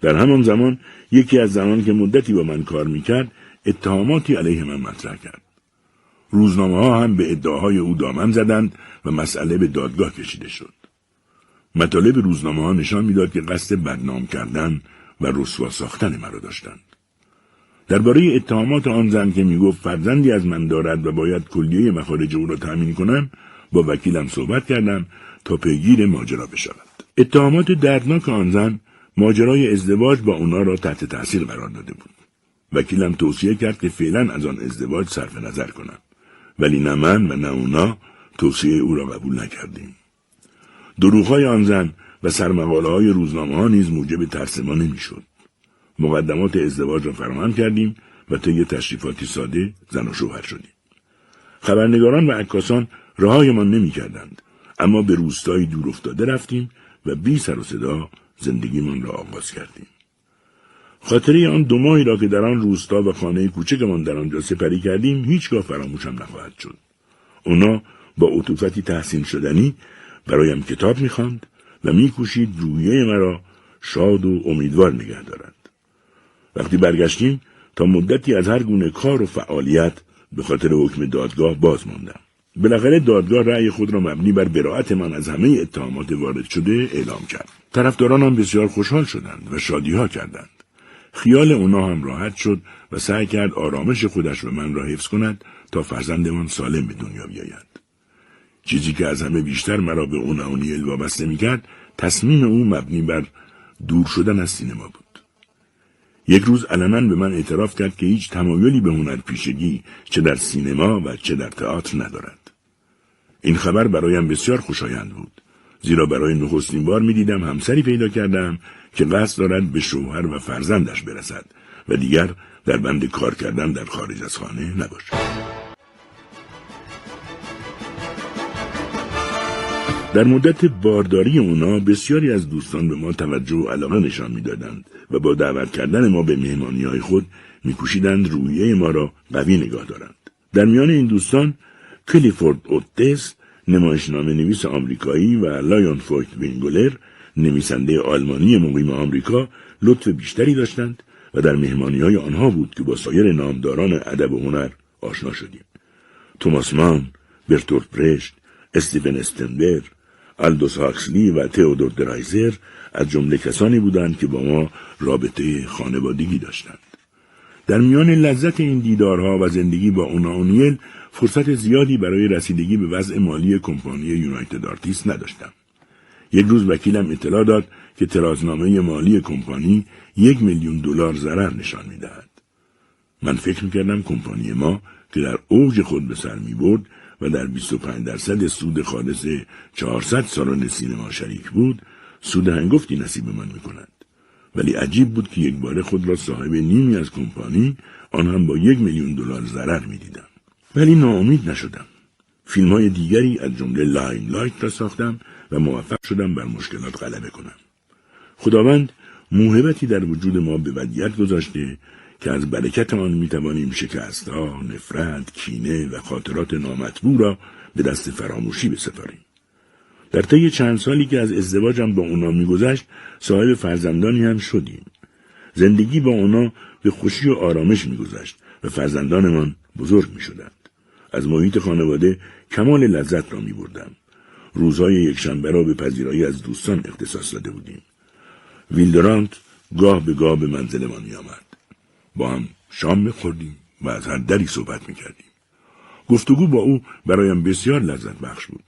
در همان زمان یکی از زمان که مدتی با من کار می‌کرد اتهاماتی علیه من مطرح کرد. روزنامه ها هم به ادعاهای او دامن زدند و مسئله به دادگاه کشیده شد. مطالب روزنامه ها نشان می‌داد که قصد بدنام کردن و رسوا ساختن مرا داشتند. درباره اتهامات آن زن که می‌گفت فرزندی از من دارد و باید کلیه مخارج او را تأمین کنم با وکیلم صحبت کردم تا پیگیر ماجرا بشود اتهامات دردناک آن زن ماجرای ازدواج با اونا را تحت تاثیر قرار داده بود. وکیلم توصیه کرد که فعلا از آن ازدواج صرف نظر کنم. ولی نه من و نه اونا توصیه او را قبول نکردیم. دروغهای آن زن و سرمقاله های روزنامه ها نیز موجب ترس ما نمی‌شد. مقدمات ازدواج را فراهم کردیم و طی تشریفاتی ساده زن و شوهر شدیم. خبرنگاران و عکاسان رهایمان نمی‌کردند اما به روستایی دور افتاده رفتیم و بی سر و صدا زندگیمان را آغاز کردیم. خاطره آن دو ماهی را که در آن روستا و خانه کوچکمان در آنجا سپری کردیم هیچگاه فراموشم نخواهد شد. اونا با عطوفتی تحسین شدنی برایم کتاب می‌خواند و میکوشید رویه مرا شاد و امیدوار نگه دارد. وقتی برگشتیم تا مدتی از هر گونه کار و فعالیت به خاطر حکم دادگاه باز ماندم. بالاخره دادگاه رأی خود را مبنی بر براعت من از همه اتهامات وارد شده اعلام کرد. طرفدارانم بسیار خوشحال شدند و شادی ها کردند. خیال اونا هم راحت شد و سعی کرد آرامش خودش و من را حفظ کند تا فرزندمان سالم به دنیا بیاید. چیزی که از همه بیشتر مرا به اون اونیل وابسته می‌کرد تصمیم او مبنی بر دور شدن از سینما بود. یک روز علنا به من اعتراف کرد که هیچ تمایلی به هنر پیشگی چه در سینما و چه در تئاتر ندارد. این خبر برایم بسیار خوشایند بود. زیرا برای نخستین بار می دیدم همسری پیدا کردم که قصد دارد به شوهر و فرزندش برسد و دیگر در بند کار کردن در خارج از خانه نباشد. در مدت بارداری اونا بسیاری از دوستان به ما توجه و علاقه نشان می‌دادند و با دعوت کردن ما به مهمانی های خود میکوشیدند روحیه ما را قوی نگاه دارند. در میان این دوستان کلیفورد اودتس نمایشنامه نویس آمریکایی و لیون فویشت وانگر نویسنده آلمانی مقیم آمریکا لطف بیشتری داشتند و در مهمانی های آنها بود که با سایر نامداران ادب و هنر آشنا شدیم. توماس مان، برتورت برشت، استیون اسپندر، آلدوس هاکسلی و تئودور درایزر از جمله کسانی بودند که با ما رابطه خانوادگی داشتند. در میان لذت این دیدارها و زندگی با اونا اونیل فرصت زیادی برای رسیدگی به وضع مالی کمپانی یونایتد آرتیست نداشتم. یک روز وکیلم اطلاع داد که ترازنامه مالی کمپانی یک میلیون دلار ضرر نشان می‌دهد. من فکر می‌کردم کمپانی ما که در اوج خود به سر می برد و در 25 درصد سود خالص 400 سالن سینما شریک بود سود هنگفتی نصیب من می کند. ولی عجیب بود که یک بار خود را صاحب نیمی از کمپانی آن هم با یک میلیون دلار ضرر می دیدم. ولی ناامید نشدم. فیلم های دیگری از جمله لایم لایت را ساختم و موفق شدم بر مشکلات غلبه کنم. خداوند موهبتی در وجود ما به ودیعت گذاشته که از برکت آن می توانیم شکستها، نفرت، کینه و خاطرات نامطبوع را به دست فراموشی بسپاریم. در طی چند سالی که از ازدواجم با اونا میگذشت صاحب فرزندانی هم شدیم. زندگی با اونا به خوشی و آرامش میگذشت و فرزندانمان بزرگ می شدند. از محیط خانواده کمال لذت را می بردم. روزهای یکشنبه را به پذیرایی از دوستان اختصاص داده بودیم. ویلدرانت گاه به گاه به منزلمان می آمد. با هم شام میخوردیم و از هر دری صحبت می‌کردیم. گفتگو با او برایم بسیار لذت بخش بود.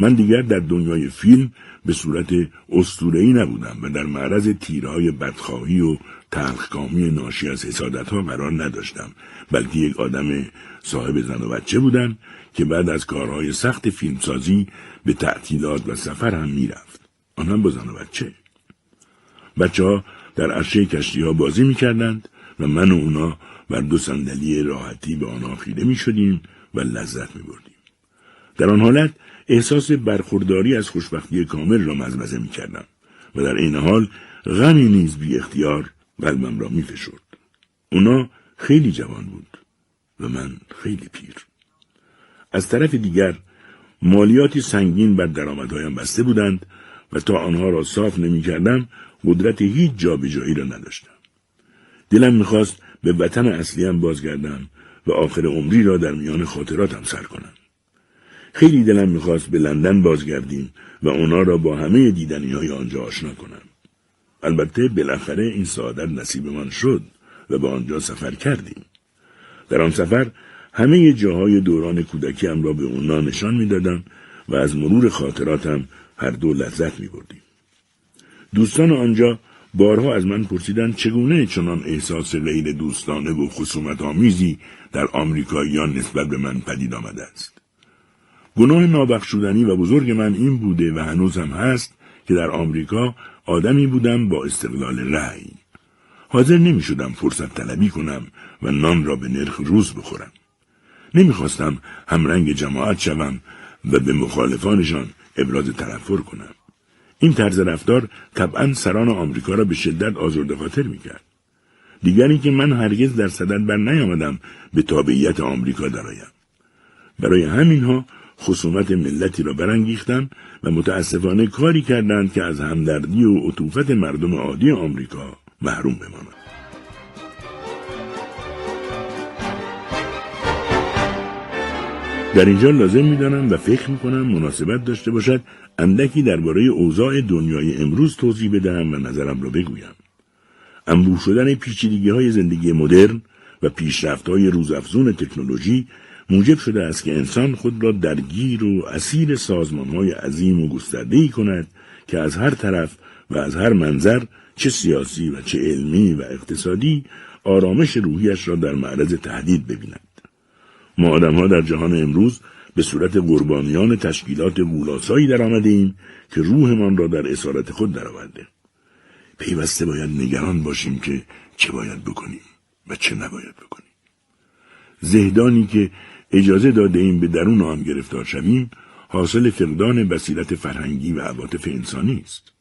من دیگر در دنیای فیلم به صورت استورهی نبودم و در معرض تیرهای بدخواهی و تلخکامی ناشی از حسادتها قرار نداشتم بلکه یک آدم صاحب زن و بچه بودم که بعد از کارهای سخت فیلمسازی به تعطیلات و سفر هم می‌رفت آن هم با زن و بچه بچه ها در عرشه کشتی ها بازی می‌کردند و من و اونا بر دو صندلی راحتی به آنها خیره می شدیم و لذت می بردیم. در آن حالت احساس برخورداری از خوشبختی کامل را مزمزه می کردم و در این حال غمی نیز بی اختیار قلبم را می فشرد. اونا خیلی جوان بود و من خیلی پیر. از طرف دیگر مالیاتی سنگین بر درآمدهایم بسته بودند و تا آنها را صاف نمی کردم قدرت هیچ جابجایی را نداشتم. دلم می‌خواست به وطن اصلیم بازگردم و آخر عمری را در میان خاطراتم سر کنم. خیلی دلم می‌خواست به لندن بازگردیم و اونا را با همه دیدنی های آنجا آشنا کنم. البته بالاخره این سعادت نصیب من شد و به آنجا سفر کردیم. در آن سفر همه جاهای دوران کودکیم را به اونا نشان می‌دادم و از مرور خاطراتم هر دو لذت می بردیم. دوستان آنجا بارها از من پرسیدند چگونه چنان احساس غیر دوستانه و خصومت آمیزی در آمریکاییان نسبت به من پدید آمده است. گناه نابخشودنی و بزرگ من این بوده و هنوز هم هست که در آمریکا آدمی بودم با استقلال رأی. حاضر نمی شدم فرصت طلبی کنم و نان را به نرخ روز بخورم. نمی‌خواستم همرنگ جماعت شوم و به مخالفانشان ابراز تنفر کنم. این طرز رفتار طبعا سران آمریکا را به شدت آزرده خاطر می‌کرد. دیگری که من هرگز در صدد بر نیامدم به تابعیت آمریکا درآیم. برای همینها خصومت ملتی را برانگیختم و متاسفانه کاری کردند که از همدردی و عطوفت مردم عادی آمریکا محروم بمانند. در اینجا لازم می‌دانم و فکر می‌کنم مناسبت داشته باشد اندکی درباره اوضاع دنیای امروز توضیح بدهم و نظرم را بگویم. انبوه شدن پیچیدگی های زندگی مدرن و پیشرفت های روزافزون تکنولوژی موجب شده است که انسان خود را درگیر و اسیر سازمان های عظیم و گسترده کند که از هر طرف و از هر منظر چه سیاسی و چه علمی و اقتصادی آرامش روحیش را در معرض تهدید ببیند. ما آدمها در جهان امروز به صورت قربانیان تشکیلات غولاسایی در آمده ایم که روحمان را در اسارت خود درآورده. پیوسته باید نگران باشیم که چه باید بکنیم و چه نباید بکنیم. زهدانی که اجازه داده ایم به درون آن گرفتار شویم حاصل فقدان بصیرت فرهنگی و عواطف انسانی است.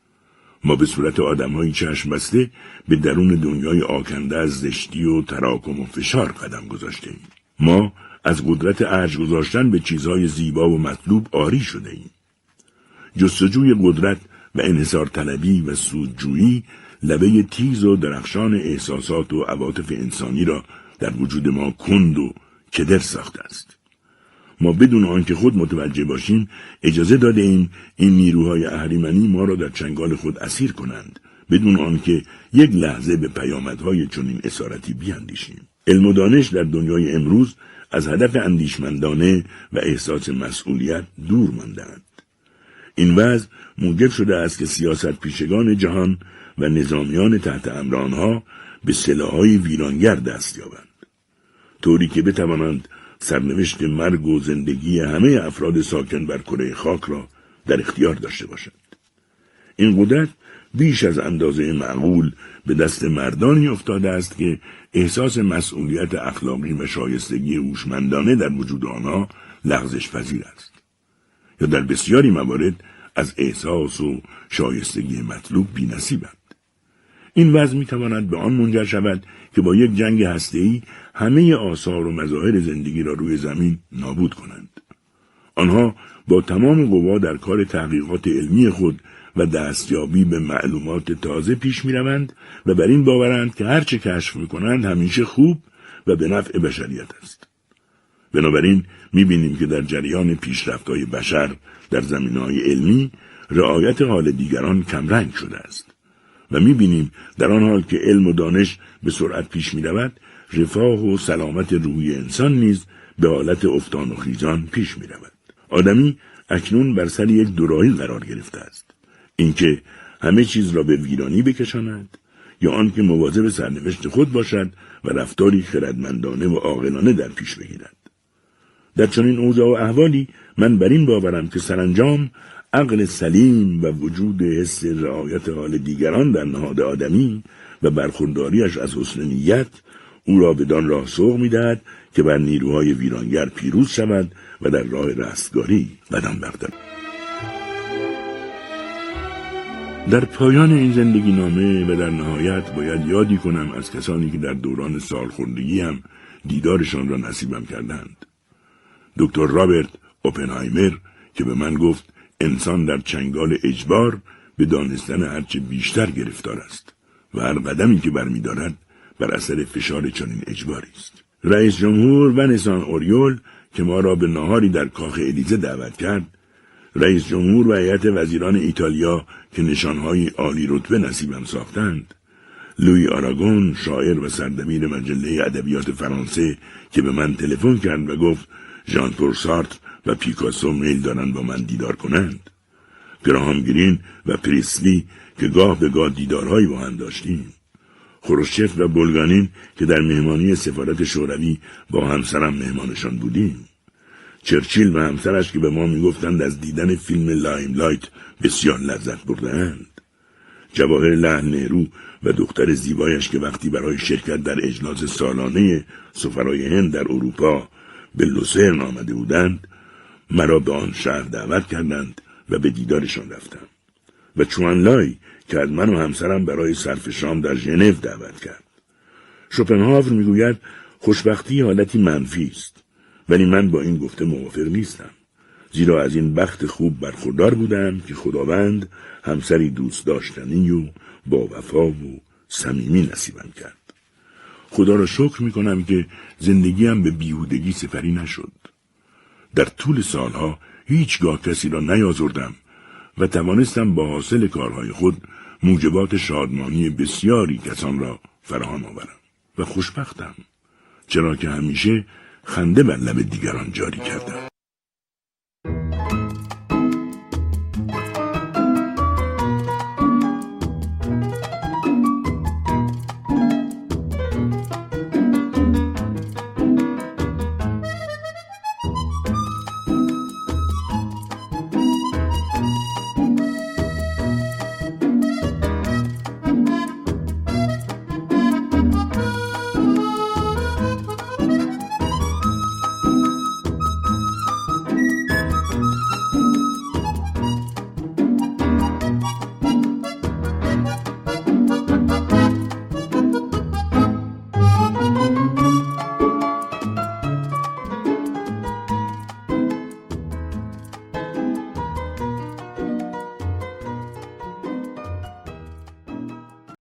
ما به صورت آدمهایی چشم بسته به درون دنیای آکنده از زشتی و تراکم و فشار قدم گذاشته ایم. ما از قدرت ارج گذاشتن به چیزهای زیبا و مطلوب آری شده ایم. جستجوی قدرت و انحصار طلبی و سودجویی لبه تیز و درخشان احساسات و عواطف انسانی را در وجود ما کند و کدر ساخته است. ما بدون آنکه خود متوجه باشیم اجازه داده ایم این نیروهای اهریمنی ما را در چنگال خود اسیر کنند بدون آنکه یک لحظه به پیامدهای چنین اسارتی بیاندیشیم. علم و دانش در دنیای امروز از هدف اندیشمندانه و احساس مسئولیت دور ماندند. این وضع موجب شده است که سیاست پیشگان جهان و نظامیان تحت امرانها به سلاحهای ویرانگر دست یابند. طوری که بتوانند سرنوشت مرگ و زندگی همه افراد ساکن بر کره خاک را در اختیار داشته باشند. این قدرت بیش از اندازه معقول به دست مردانی افتاده است که احساس مسئولیت اخلاقی و شایستگی هوشمندانه در وجود آنها لغزش پذیر است یا در بسیاری موارد از احساس و شایستگی مطلوب بینصیبند این وضع می‌تواند به آن منجر شود که با یک جنگ هسته‌ای همه آثار و مظاهر زندگی را روی زمین نابود کنند آنها با تمام قوا در کار تحقیقات علمی خود و دستیابی به معلومات تازه پیش می و بر این باورند که هرچه کشف می کنند همیشه خوب و به نفع بشریت است. بنابراین می بینیم که در جریان پیشرفت بشر در زمین های علمی رعایت حال دیگران کمرنگ شده است و می بینیم در آن حال که علم و دانش به سرعت پیش می رود رفاه و سلامت روحی انسان نیز به حالت افتان و خیزان پیش می رود. آدمی اکنون بر سر یک دوراهی قرار گرفته است. اینکه همه چیز را به ویرانی بکشاند یا آنکه مواظب سرنوشت خود باشد و رفتاری خردمندانه و عاقلانه در پیش بگیرد در چنین اوضاع و احوالی من بر این باورم که سرانجام عقل سلیم و وجود حس رعایت حال دیگران در نهاد آدمی و برخورداریش از حسن نیت او را بدان راه سوق می‌دهد که بر نیروهای ویرانگر پیروز شود و در راه رستگاری قدم بردارد در پایان این زندگی نامه و در نهایت باید یادی کنم از کسانی که در دوران سالخوردگی هم دیدارشان را نصیبم کردند. دکتر رابرت اوپنهایمر که به من گفت انسان در چنگال اجبار به دانستن هرچه بیشتر گرفتار است و هر قدمی که برمیدارد بر اثر فشار چنین اجباری است. رئیس جمهور و نسان اوریول که ما را به نهاری در کاخ الیزه دعوت کرد رئیس جمهور و هیئت وزیران ایتالیا که نشانهای عالی رتبه نصیبم ساختند لوی آراگون شاعر و سردبیر مجله ادبیات فرانسه که به من تلفن کرد و گفت ژان پل و پیکاسو میل دارند با من دیدار کنند. گراهام گرین و پریسلی که گاه به گاه دیدارهایی با هم داشتیم. خروشچف و بلگانین که در مهمانی سفارت شوروی با همسرم مهمانشان بودیم. چرچیل و همسرش که به ما می‌گفتند از دیدن فیلم لایم لایت بسیار لذت برده‌اند. جواهر لعل نهرو و دختر زیبایش که وقتی برای شرکت در اجلاس سالانه سفرای هند در اروپا به لوسرن آمده بودند مرا به آن شهر دعوت کردند و به دیدارشان رفتم. و چوانلای که از من و همسرم برای صرف شام در ژنو دعوت کرد. شوپنهاور می‌گوید خوشبختی حالتی منفی است. ولی من با این گفته موافق نیستم. زیرا از این بخت خوب برخوردار بودم که خداوند همسری دوست داشتنی و با وفا و صمیمی نصیبم کرد. خدا را شکر می کنم که زندگیم به بیهودگی سفری نشد. در طول سالها هیچگاه کسی را نیازردم و توانستم با حاصل کارهای خود موجبات شادمانی بسیاری کسان را فراهم آورم و خوشبختم چرا که همیشه خنده بر لب دیگران جاری کردم.